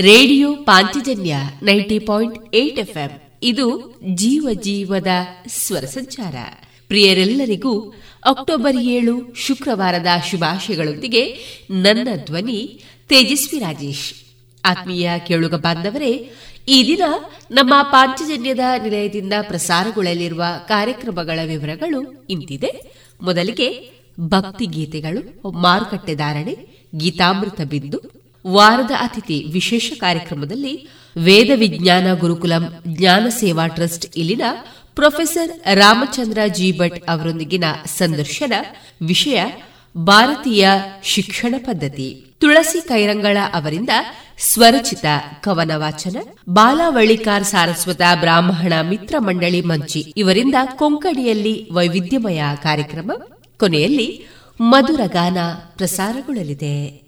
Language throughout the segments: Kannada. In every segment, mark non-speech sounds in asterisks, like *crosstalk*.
radio Panchajanya ninety point eight FM. ಇದು ಜೀವ ಜೀವದ ಸ್ವರ ಸಂಚಾರ. ಪ್ರಿಯರೆಲ್ಲರಿಗೂ ಅಕ್ಟೋಬರ್ ಏಳು ಶುಕ್ರವಾರದ ಶುಭಾಶಯಗಳೊಂದಿಗೆ ನನ್ನ ಧ್ವನಿ ತೇಜಸ್ವಿ ರಾಜೇಶ್. ಆತ್ಮೀಯ ಕೇಳುಗ ಬಾಂಧವರೇ, ಈ ದಿನ ನಮ್ಮ ಪಾಂಚಜನ್ಯದ ನಿಲಯದಿಂದ ಪ್ರಸಾರಗೊಳ್ಳಲಿರುವ ಕಾರ್ಯಕ್ರಮಗಳ ವಿವರಗಳು ಇಂತಿದೆ. ಮೊದಲಿಗೆ ಭಕ್ತಿ ಗೀತೆಗಳು ಮಾರುಕಟ್ಟೆ ಧಾರಣೆ, ಗೀತಾಮೃತ ಬಿಂದು ವಾರದ ಅತಿಥಿ ವಿಶೇಷ ಕಾರ್ಯಕ್ರಮದಲ್ಲಿ ವೇದ ವಿಜ್ಞಾನ ಗುರುಕುಲಂ ಜ್ಞಾನ ಸೇವಾ ಟ್ರಸ್ಟ್ ಇಲ್ಲಿನ ಪ್ರೊಫೆಸರ್ ರಾಮಚಂದ್ರ ಜಿ ಭಟ್ ಅವರೊಂದಿಗಿನ ಸಂದರ್ಶನ ವಿಷಯ ಭಾರತೀಯ ಶಿಕ್ಷಣ ಪದ್ಧತಿ. ತುಳಸಿ ಕೈರಂಗಳ ಅವರಿಂದ ಸ್ವರಚಿತ ಕವನ ವಾಚನ ಬಾಲಾವಳ್ಳಿಕಾರ್ ಸಾರಸ್ವತ ಬ್ರಾಹ್ಮಣ ಮಿತ್ರ ಮಂಡಳಿ ಮಂಚಿ ಇವರಿಂದ ಕೊಂಕಣಿಯಲ್ಲಿ ವೈವಿಧ್ಯಮಯ ಕಾರ್ಯಕ್ರಮ, ಕೊನೆಯಲ್ಲಿ ಮಧುರ ಗಾನ ಪ್ರಸಾರಗೊಳ್ಳಲಿದೆ.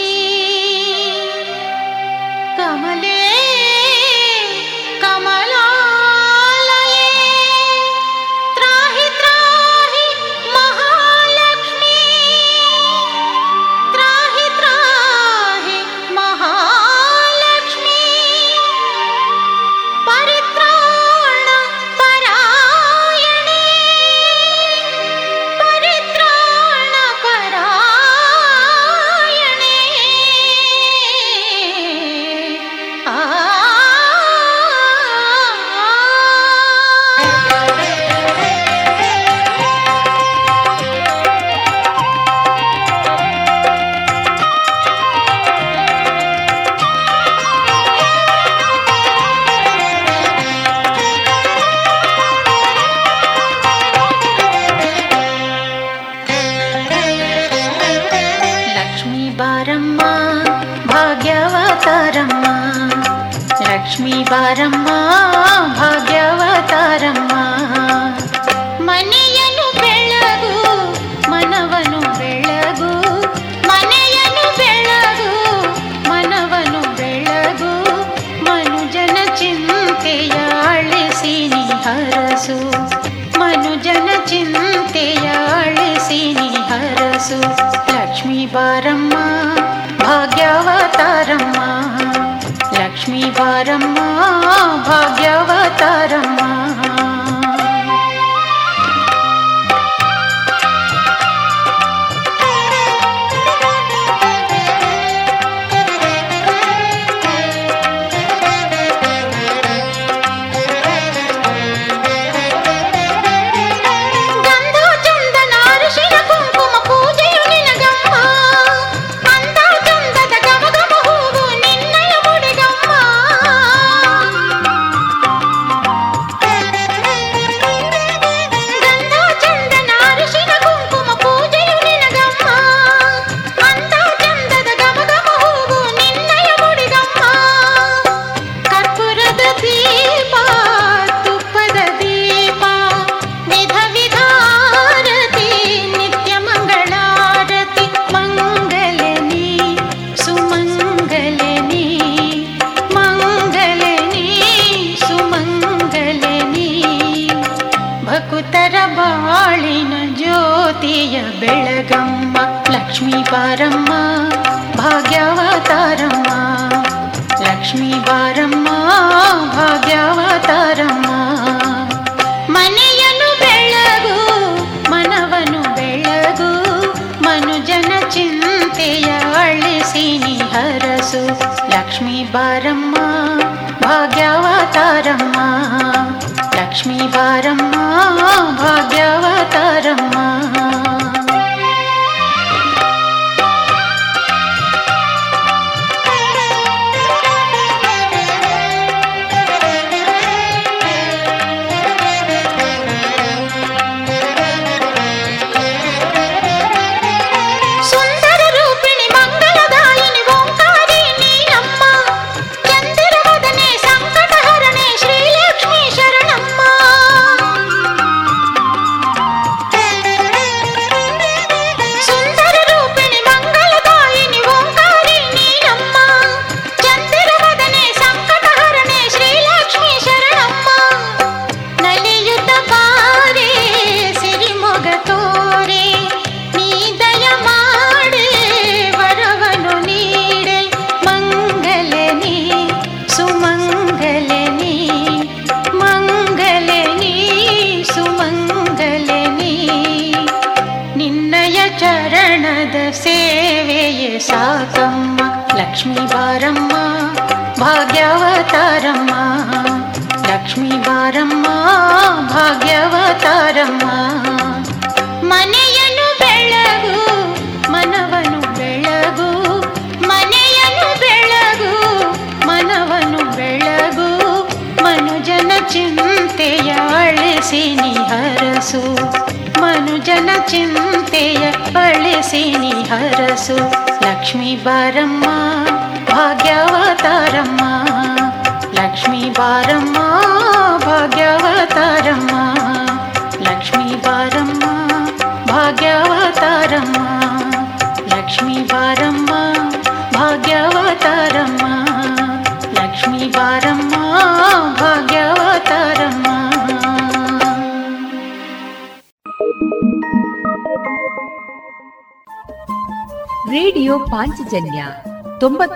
ಬಾರಮ್ಮ ಭಾಗ್ಯವತಾರಮ್ಮ ಮನೆಯನ್ನು ಬೆಳಗು ಮನವನು ಬೆಳಗು ಮನೆಯನ್ನು ಬೆಳಗು ಮನವನು ಬೆಳಗು ಮನುಜನ ಚಿಂತೆಯ ಅಳಿಸಿ ನಿ ಹರಸು ಮನುಜನ ಚಿಂತೆಯ ಅಳಿಸಿ ನಿ ಹರಸು ಲಕ್ಷ್ಮೀ ಬಾರಮ್ಮ लक्ष्मीवारं भाव्यावतारम्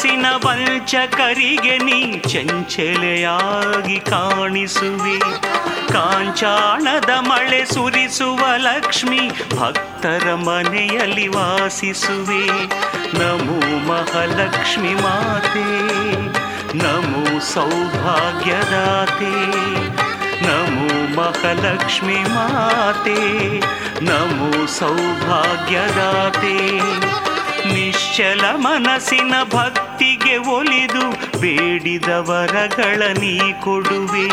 ಮನಸ್ಸಿನ ವಂಚಕರಿಗೆ ನೀ ಚಂಚಲೆಯಾಗಿ ಕಾಣಿಸುವೆ. ಕಾಂಚಾಣದ ಮಳೆ ಸುರಿಸುವ ಲಕ್ಷ್ಮಿ ಭಕ್ತರ ಮನೆಯಲ್ಲಿ ವಾಸಿಸುವೆ. ನಮೋ ಮಹಾಲಕ್ಷ್ಮಿ ಮಾತೆ, ನಮೋ ಸೌಭಾಗ್ಯದಾತೆ, ನಮೋ ಮಹಾಲಕ್ಷ್ಮಿ ಮಾತೆ, ನಮೋ ಸೌಭಾಗ್ಯದಾತೆ. ನಿಶ್ಚಲ ಮನಸ್ಸಿನ ಭಕ್ತಿಗೆ ಒಲಿದು ಬೇಡಿದ ವರಗಳ ನೀ ಕೊಡುವೆ.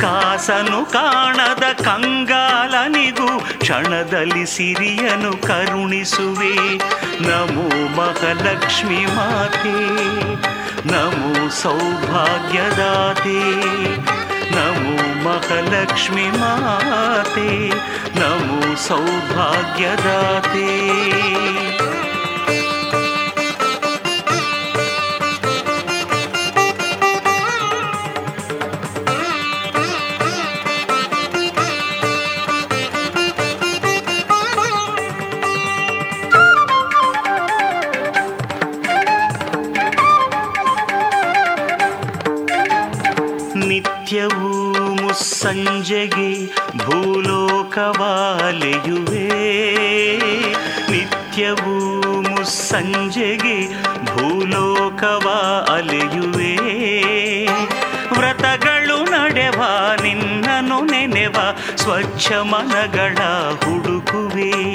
ಕಾಸನು ಕಾಣದ ಕಂಗಾಲನಿಗೂ ಕ್ಷಣದಲ್ಲಿ ಸಿರಿಯನು ಕರುಣಿಸುವೆ. ನಮೋ ಮಹಾಲಕ್ಷ್ಮಿ ಮಾತೆ, ನಮೋ ಸೌಭಾಗ್ಯದಾತೆ. ನಮೋ ಮಹಾಲಕ್ಷ್ಮಿ ಮಾತೆ, ನಮೋ ಸೌಭಾಗ್ಯದಾತೆ. ಸ್ವಚ್ಛ ಮನಗಳ ಹುಡುಕುವೆ.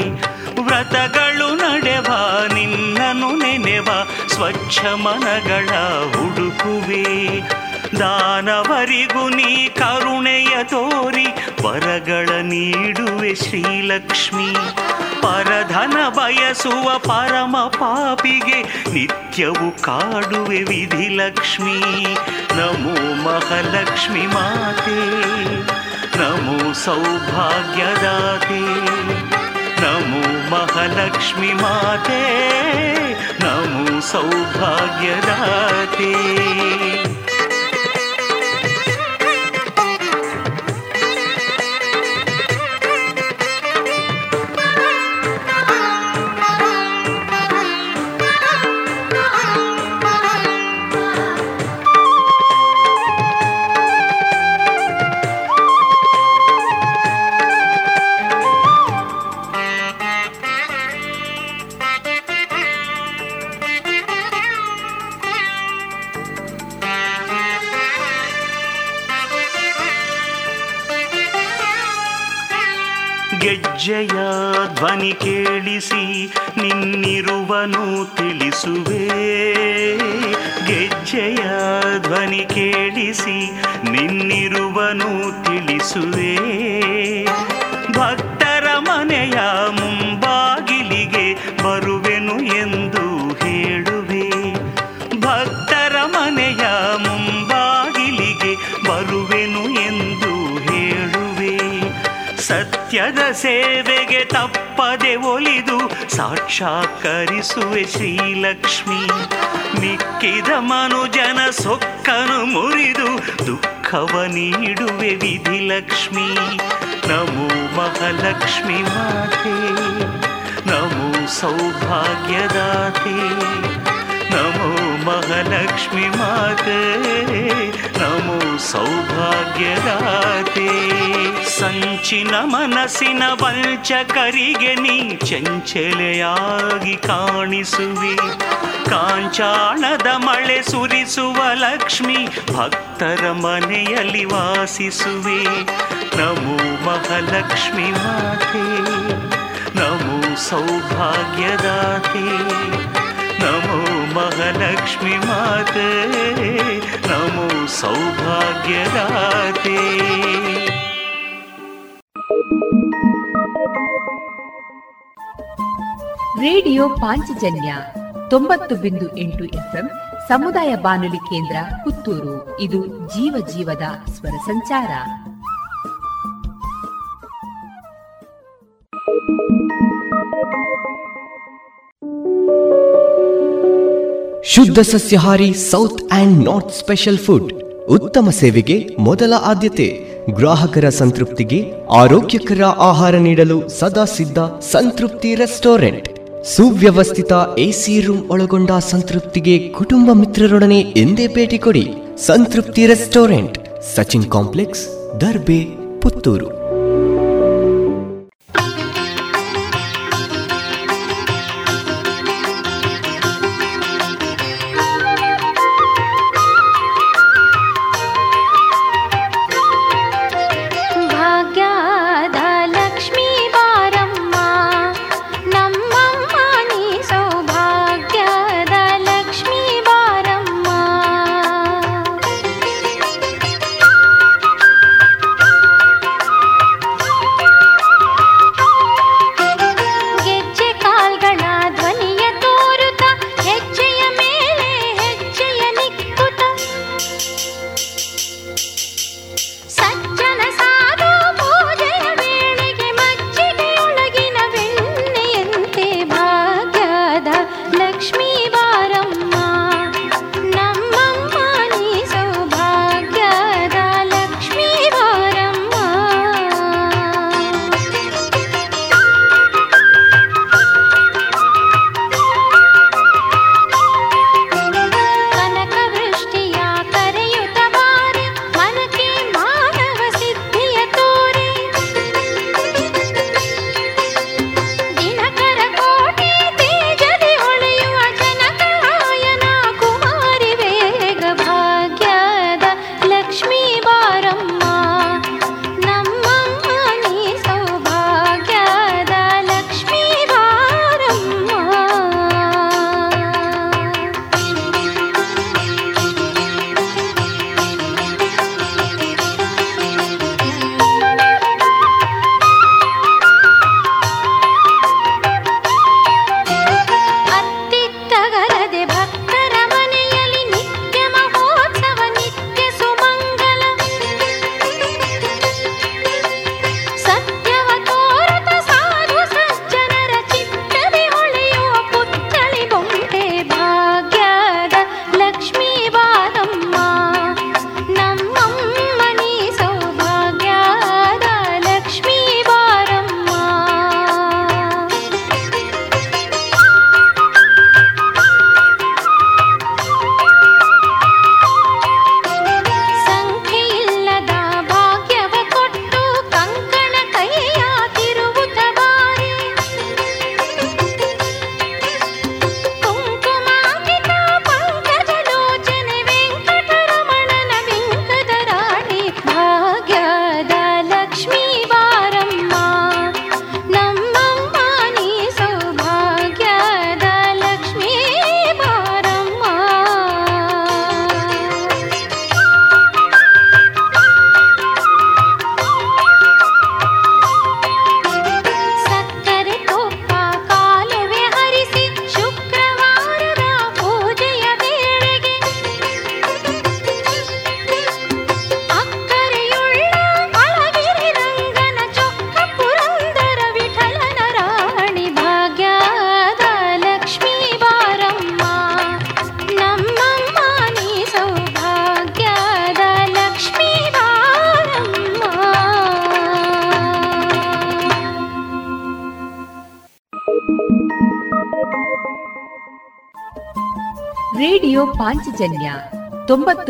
ವ್ರತಗಳು ನಡೆವ ನಿನ್ನನು ನೆನೆವ, ಸ್ವಚ್ಛ ಮನಗಳ ಹುಡುಕುವೆ. ದಾನವರಿಗೂ ನೀ ಕರುಣೆಯ ತೋರಿ, ವರಗಳ ನೀಡುವೆ ಶ್ರೀಲಕ್ಷ್ಮಿ. ಪರಧನ ಬಯಸುವ ಪರಮ ಪಾಪಿಗೆ ನಿತ್ಯವು ಕಾಡುವೆ ವಿಧಿಲಕ್ಷ್ಮಿ ನಮೋ ಮಹಾಲಕ್ಷ್ಮಿ ಮಾತೆ. नमो सौभाग्यदाते नमो महालक्ष्मी माते नमो सौभाग्यदाते। ತಿಳಿಸಿ, ನಿನ್ನಿರುವನು ತಿಳಿಸುವೆ. ಭಕ್ತರ ಮನೆಯ ಮುಂಬಾಗಿಲಿಗೆ ಬರುವೆನು ಎಂದು ಹೇಳುವೆ. ಭಕ್ತರ ಮನೆಯ ಮುಂಬಾಗಿಲಿಗೆ ಬರುವೆನು ಎಂದು ಹೇಳುವೆ. ಸತ್ಯದ ಸೇವೆಗೆ ತಪ್ಪದೆ ಒಲಿದು ಸಾಕ್ಷಾತ್ಕರಿಸುವೆ ಶ್ರೀಲಕ್ಷ್ಮೀ. ಮಿಕ್ಕಿದ ಮನುಜನ ಸೊಕ್ಕನು ಮುರಿದು ದುಃಖವ ನೀಡುವೆ ವಿಧಿ ಲಕ್ಷ್ಮಿ. ನಮೋ ಮಹಾಲಕ್ಷ್ಮಿ ಮಾತೆ, ನಮೋ ಸೌಭಾಗ್ಯದಾತೆ. ನಮೋ ಮಹಾಲಕ್ಷ್ಮಿ ಮಾತೆ, ನಮೋ ಸೌಭಾಗ್ಯದಾತೆ. ಸಂಚಿನ ಮನಸ್ಸಿನ ವಂಚಕರಿಗೆ ನೀ ಚಂಚಲೆಯಾಗಿ ಕಾಣಿಸುವೆ. ಕಾಂಚಾಣದ ಮಳೆ ಸುರಿಸುವ ಲಕ್ಷ್ಮಿ ಭಕ್ತರ ಮನೆಯಲ್ಲಿ ವಾಸಿಸುವೆ. ನಮೋ ಮಹಾಲಕ್ಷ್ಮಿ ಮಾತೆ, ನಮೋ ಸೌಭಾಗ್ಯದಾತೆ. ನಮೋ ಮಹಾಲಕ್ಷ್ಮಿ ಮಾತೆ, ನಮೋ ಸೌಭಾಗ್ಯದಾತೆ. ರೇಡಿಯೋ ಪಾಂಚಜನ್ಯ ತೊಂಬತ್ತು ಬಿಂದು ಎಂಟು ಎಫ್ಎಂ, ಸಮುದಾಯ ಬಾನುಲಿ ಕೇಂದ್ರ ಪುತ್ತೂರು. ಇದು ಜೀವ ಜೀವದ ಸ್ವರ ಸಂಚಾರ. ಶುದ್ಧ ಸಸ್ಯಹಾರಿ south and north special food, ಉತ್ತಮ ಸೇವೆಗೆ ಮೊದಲ ಆದ್ಯತೆ. ಗ್ರಾಹಕರ ಸಂತೃಪ್ತಿಗೆ ಆರೋಗ್ಯಕರ ಆಹಾರ ನೀಡಲು ಸದಾ ಸಿದ್ಧ ಸಂತೃಪ್ತಿ ರೆಸ್ಟೋರೆಂಟ್. ಸುವ್ಯವಸ್ಥಿತ ಎಸಿ ರೂಮ್ ಒಳಗೊಂಡ ಸಂತೃಪ್ತಿಗೆ ಕುಟುಂಬ ಮಿತ್ರರೊಡನೆ ಎಂದೇ ಭೇಟಿ ಕೊಡಿ ಸಂತೃಪ್ತಿ ರೆಸ್ಟೋರೆಂಟ್, ಸಚಿನ್ ಕಾಂಪ್ಲೆಕ್ಸ್, ದರ್ಬೆ, ಪುತ್ತೂರು.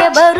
ಬಾಳಿಗೆ ಬರುವುದು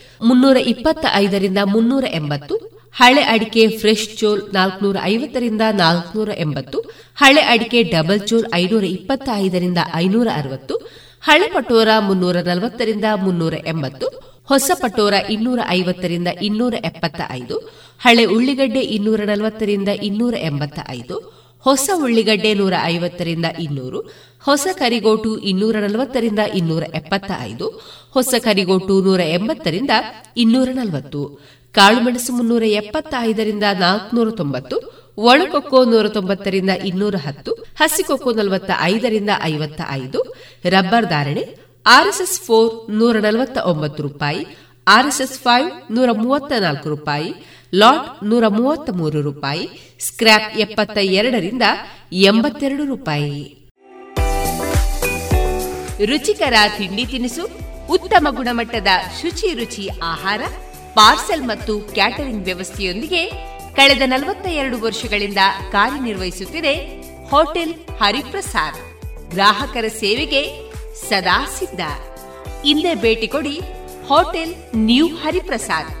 ಮುನ್ನೂರ ಇಪ್ಪತ್ತ ಐದರಿಂದ ಮುನ್ನೂರ ಎಂಬತ್ತು ಹಳೆ ಅಡಿಕೆ ಫ್ರೆಶ್ ಚೋಲ್ ನಾಲ್ಕನೂರ ಐವತ್ತರಿಂದ ನಾಲ್ಕನೂರ ಎಂಬತ್ತು ಹಳೆ ಅಡಿಕೆ ಡಬಲ್ ಚೋಲ್ ಐನೂರ ಇಪ್ಪತ್ತ ಐದರಿಂದ ಐನೂರ ಅರವತ್ತು ಹಳೆ ಪಟೋರ ಮುನ್ನೂರ ನಲವತ್ತರಿಂದ ಮುನ್ನೂರ ಎಂಬತ್ತು ಹೊಸ ಪಟೋರ ಇನ್ನೂರ ಐವತ್ತರಿಂದ ಇನ್ನೂರ ಎಪ್ಪತ್ತ ಐದು ಹಳೆ ಉಳ್ಳಿಗಡ್ಡೆ ಇನ್ನೂರ ನಲವತ್ತರಿಂದ ಇನ್ನೂರ ಎಂಬತ್ತ ಐದು ಹೊಸ ಉಳ್ಳಿಗಡ್ಡೆ ನೂರ ಐವತ್ತರಿಂದ ಇನ್ನೂರು, ಹೊಸ ಕರಿಗೋಟು ಇನ್ನೂರ ನಲವತ್ತರಿಂದ ಇನ್ನೂರ ಎಪ್ಪತ್ತ ಐದು ಹೊಸ ಕರಿಗೋಟು ನೂರ ಎಂಬತ್ತರಿಂದ ಇನ್ನೂರ ನಲವತ್ತು, ಕಾಳುಮೆಣಸು ಮುನ್ನೂರ ಎಪ್ಪತ್ತ ಐದರಿಂದ ನಾಲ್ಕುನೂರ ತೊಂಬತ್ತು ಒಣಕೊಕ್ಕೋ ನೂರ ತೊಂಬತ್ತರಿಂದ ಇನ್ನೂರ ಹತ್ತು, ಹಸಿಕೊಕ್ಕೋ ನಲವತ್ತ ಐದರಿಂದ ಐವತ್ತ ಐದು ರಬ್ಬರ್ ಧಾರಣೆ ಆರ್ಎಸ್ಎಸ್ ಫೋರ್ ನೂರ ನಲವತ್ತ ಒಂಬತ್ತು ರೂಪಾಯಿ, ಆರ್ಎಸ್ಎಸ್ ಫೈವ್ ನೂರ ಮೂವತ್ತ ನಾಲ್ಕು ರೂಪಾಯಿ ಲಾಟ್ ನೂರ ಮೂವತ್ತ ಮೂರು ರೂಪಾಯಿ ಸ್ಕ್ರಾಪ್ ಎಪ್ಪತ್ತ ಎರಡರಿಂದ ಎಂಬತ್ತೆರಡು ರೂಪಾಯಿ. ರುಚಿಕರ ತಿಂಡಿ ತಿನಿಸು, ಉತ್ತಮ ಗುಣಮಟ್ಟದ ಶುಚಿ ರುಚಿ ಆಹಾರ, ಪಾರ್ಸೆಲ್ ಮತ್ತು ಕ್ಯಾಟರಿಂಗ್ ವ್ಯವಸ್ಥೆಯೊಂದಿಗೆ ಕಳೆದ ನಲವತ್ತ ಎರಡು ವರ್ಷಗಳಿಂದ ಕಾರ್ಯನಿರ್ವಹಿಸುತ್ತಿದೆ ಹೋಟೆಲ್ ಹರಿಪ್ರಸಾದ್. ಗ್ರಾಹಕರ ಸೇವೆಗೆ ಸದಾ ಸಿದ್ಧ. ಇಲ್ಲೇ ಭೇಟಿ ಕೊಡಿ ಹೋಟೆಲ್ ನ್ಯೂ ಹರಿಪ್ರಸಾದ್.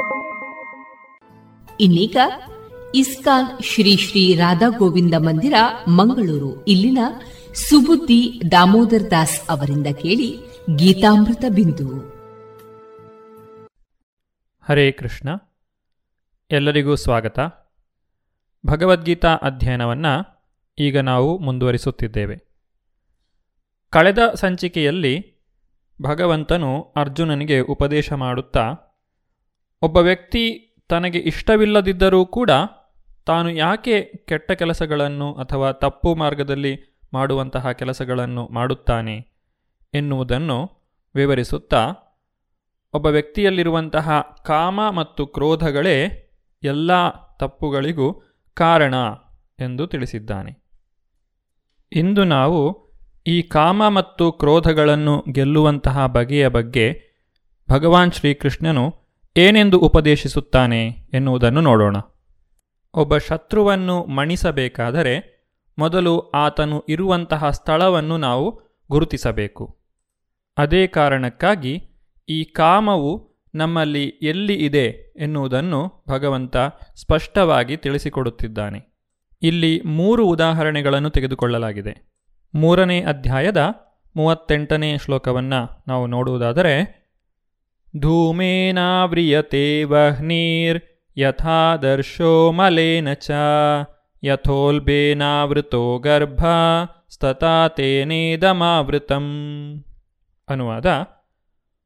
ಇನ್ನೀಗ ಇಸ್ಕಾನ್ ಶ್ರೀ ಶ್ರೀ ರಾಧಾ ಗೋವಿಂದ ಮಂದಿರ, ಮಂಗಳೂರು. ಇಲ್ಲಿನ ಸುಬುದ್ದಿ ದಾಮೋದರ್ ದಾಸ್ ಅವರಿಂದ ಕೇಳಿ ಗೀತಾಮೃತ ಬಿಂದು. ಹರೇ ಕೃಷ್ಣ. ಎಲ್ಲರಿಗೂ ಸ್ವಾಗತ. ಭಗವದ್ಗೀತಾ ಅಧ್ಯಯನವನ್ನು ಈಗ ನಾವು ಮುಂದುವರಿಸುತ್ತಿದ್ದೇವೆ. ಕಳೆದ ಸಂಚಿಕೆಯಲ್ಲಿ ಭಗವಂತನು ಅರ್ಜುನನಿಗೆ ಉಪದೇಶ ಮಾಡುತ್ತಾ, ಒಬ್ಬ ವ್ಯಕ್ತಿ ತನಗೆ ಇಷ್ಟವಿಲ್ಲದಿದ್ದರೂ ಕೂಡ ತಾನು ಯಾಕೆ ಕೆಟ್ಟ ಕೆಲಸಗಳನ್ನು ಅಥವಾ ತಪ್ಪು ಮಾರ್ಗದಲ್ಲಿ ಮಾಡುವಂತಹ ಕೆಲಸಗಳನ್ನು ಮಾಡುತ್ತಾನೆ ಎನ್ನುವುದನ್ನು ವಿವರಿಸುತ್ತಾ, ಒಬ್ಬ ವ್ಯಕ್ತಿಯಲ್ಲಿರುವಂತಹ ಕಾಮ ಮತ್ತು ಕ್ರೋಧಗಳೇ ಎಲ್ಲ ತಪ್ಪುಗಳಿಗೂ ಕಾರಣ ಎಂದು ತಿಳಿಸಿದ್ದಾನೆ. ಇಂದು ನಾವು ಈ ಕಾಮ ಮತ್ತು ಕ್ರೋಧಗಳನ್ನು ಗೆಲ್ಲುವಂತಹ ಬಗೆಯ ಬಗ್ಗೆ ಭಗವಾನ್ ಶ್ರೀಕೃಷ್ಣನು ಏನೆಂದು ಉಪದೇಶಿಸುತ್ತಾನೆ ಎನ್ನುವುದನ್ನು ನೋಡೋಣ. ಒಬ್ಬ ಶತ್ರುವನ್ನು ಮಣಿಸಬೇಕಾದರೆ ಮೊದಲು ಆತನು ಇರುವಂತಹ ಸ್ಥಳವನ್ನು ನಾವು ಗುರುತಿಸಬೇಕು. ಅದೇ ಕಾರಣಕ್ಕಾಗಿ ಈ ಕಾಮವು ನಮ್ಮಲ್ಲಿ ಎಲ್ಲಿ ಇದೆ ಎನ್ನುವುದನ್ನು ಭಗವಂತ ಸ್ಪಷ್ಟವಾಗಿ ತಿಳಿಸಿಕೊಡುತ್ತಿದ್ದಾನೆ. ಇಲ್ಲಿ ಮೂರು ಉದಾಹರಣೆಗಳನ್ನು ತೆಗೆದುಕೊಳ್ಳಲಾಗಿದೆ. ಮೂರನೇ ಅಧ್ಯಾಯದ ಮೂವತ್ತೆಂಟನೇ ಶ್ಲೋಕವನ್ನು ನಾವು ನೋಡುವುದಾದರೆ ಧೂಮೇನಾವ್ರಿಯತೆ ವಹ್ನೀರ್ ಯಥಾದರ್ಶೋ ಮಲೇನ ಚ ಯಥೋಲ್ಬೇನಾವೃತೋ ಗರ್ಭ ಸ್ತತಾತೇನೇದಮಾವೃತಂ ಅನುವಾದ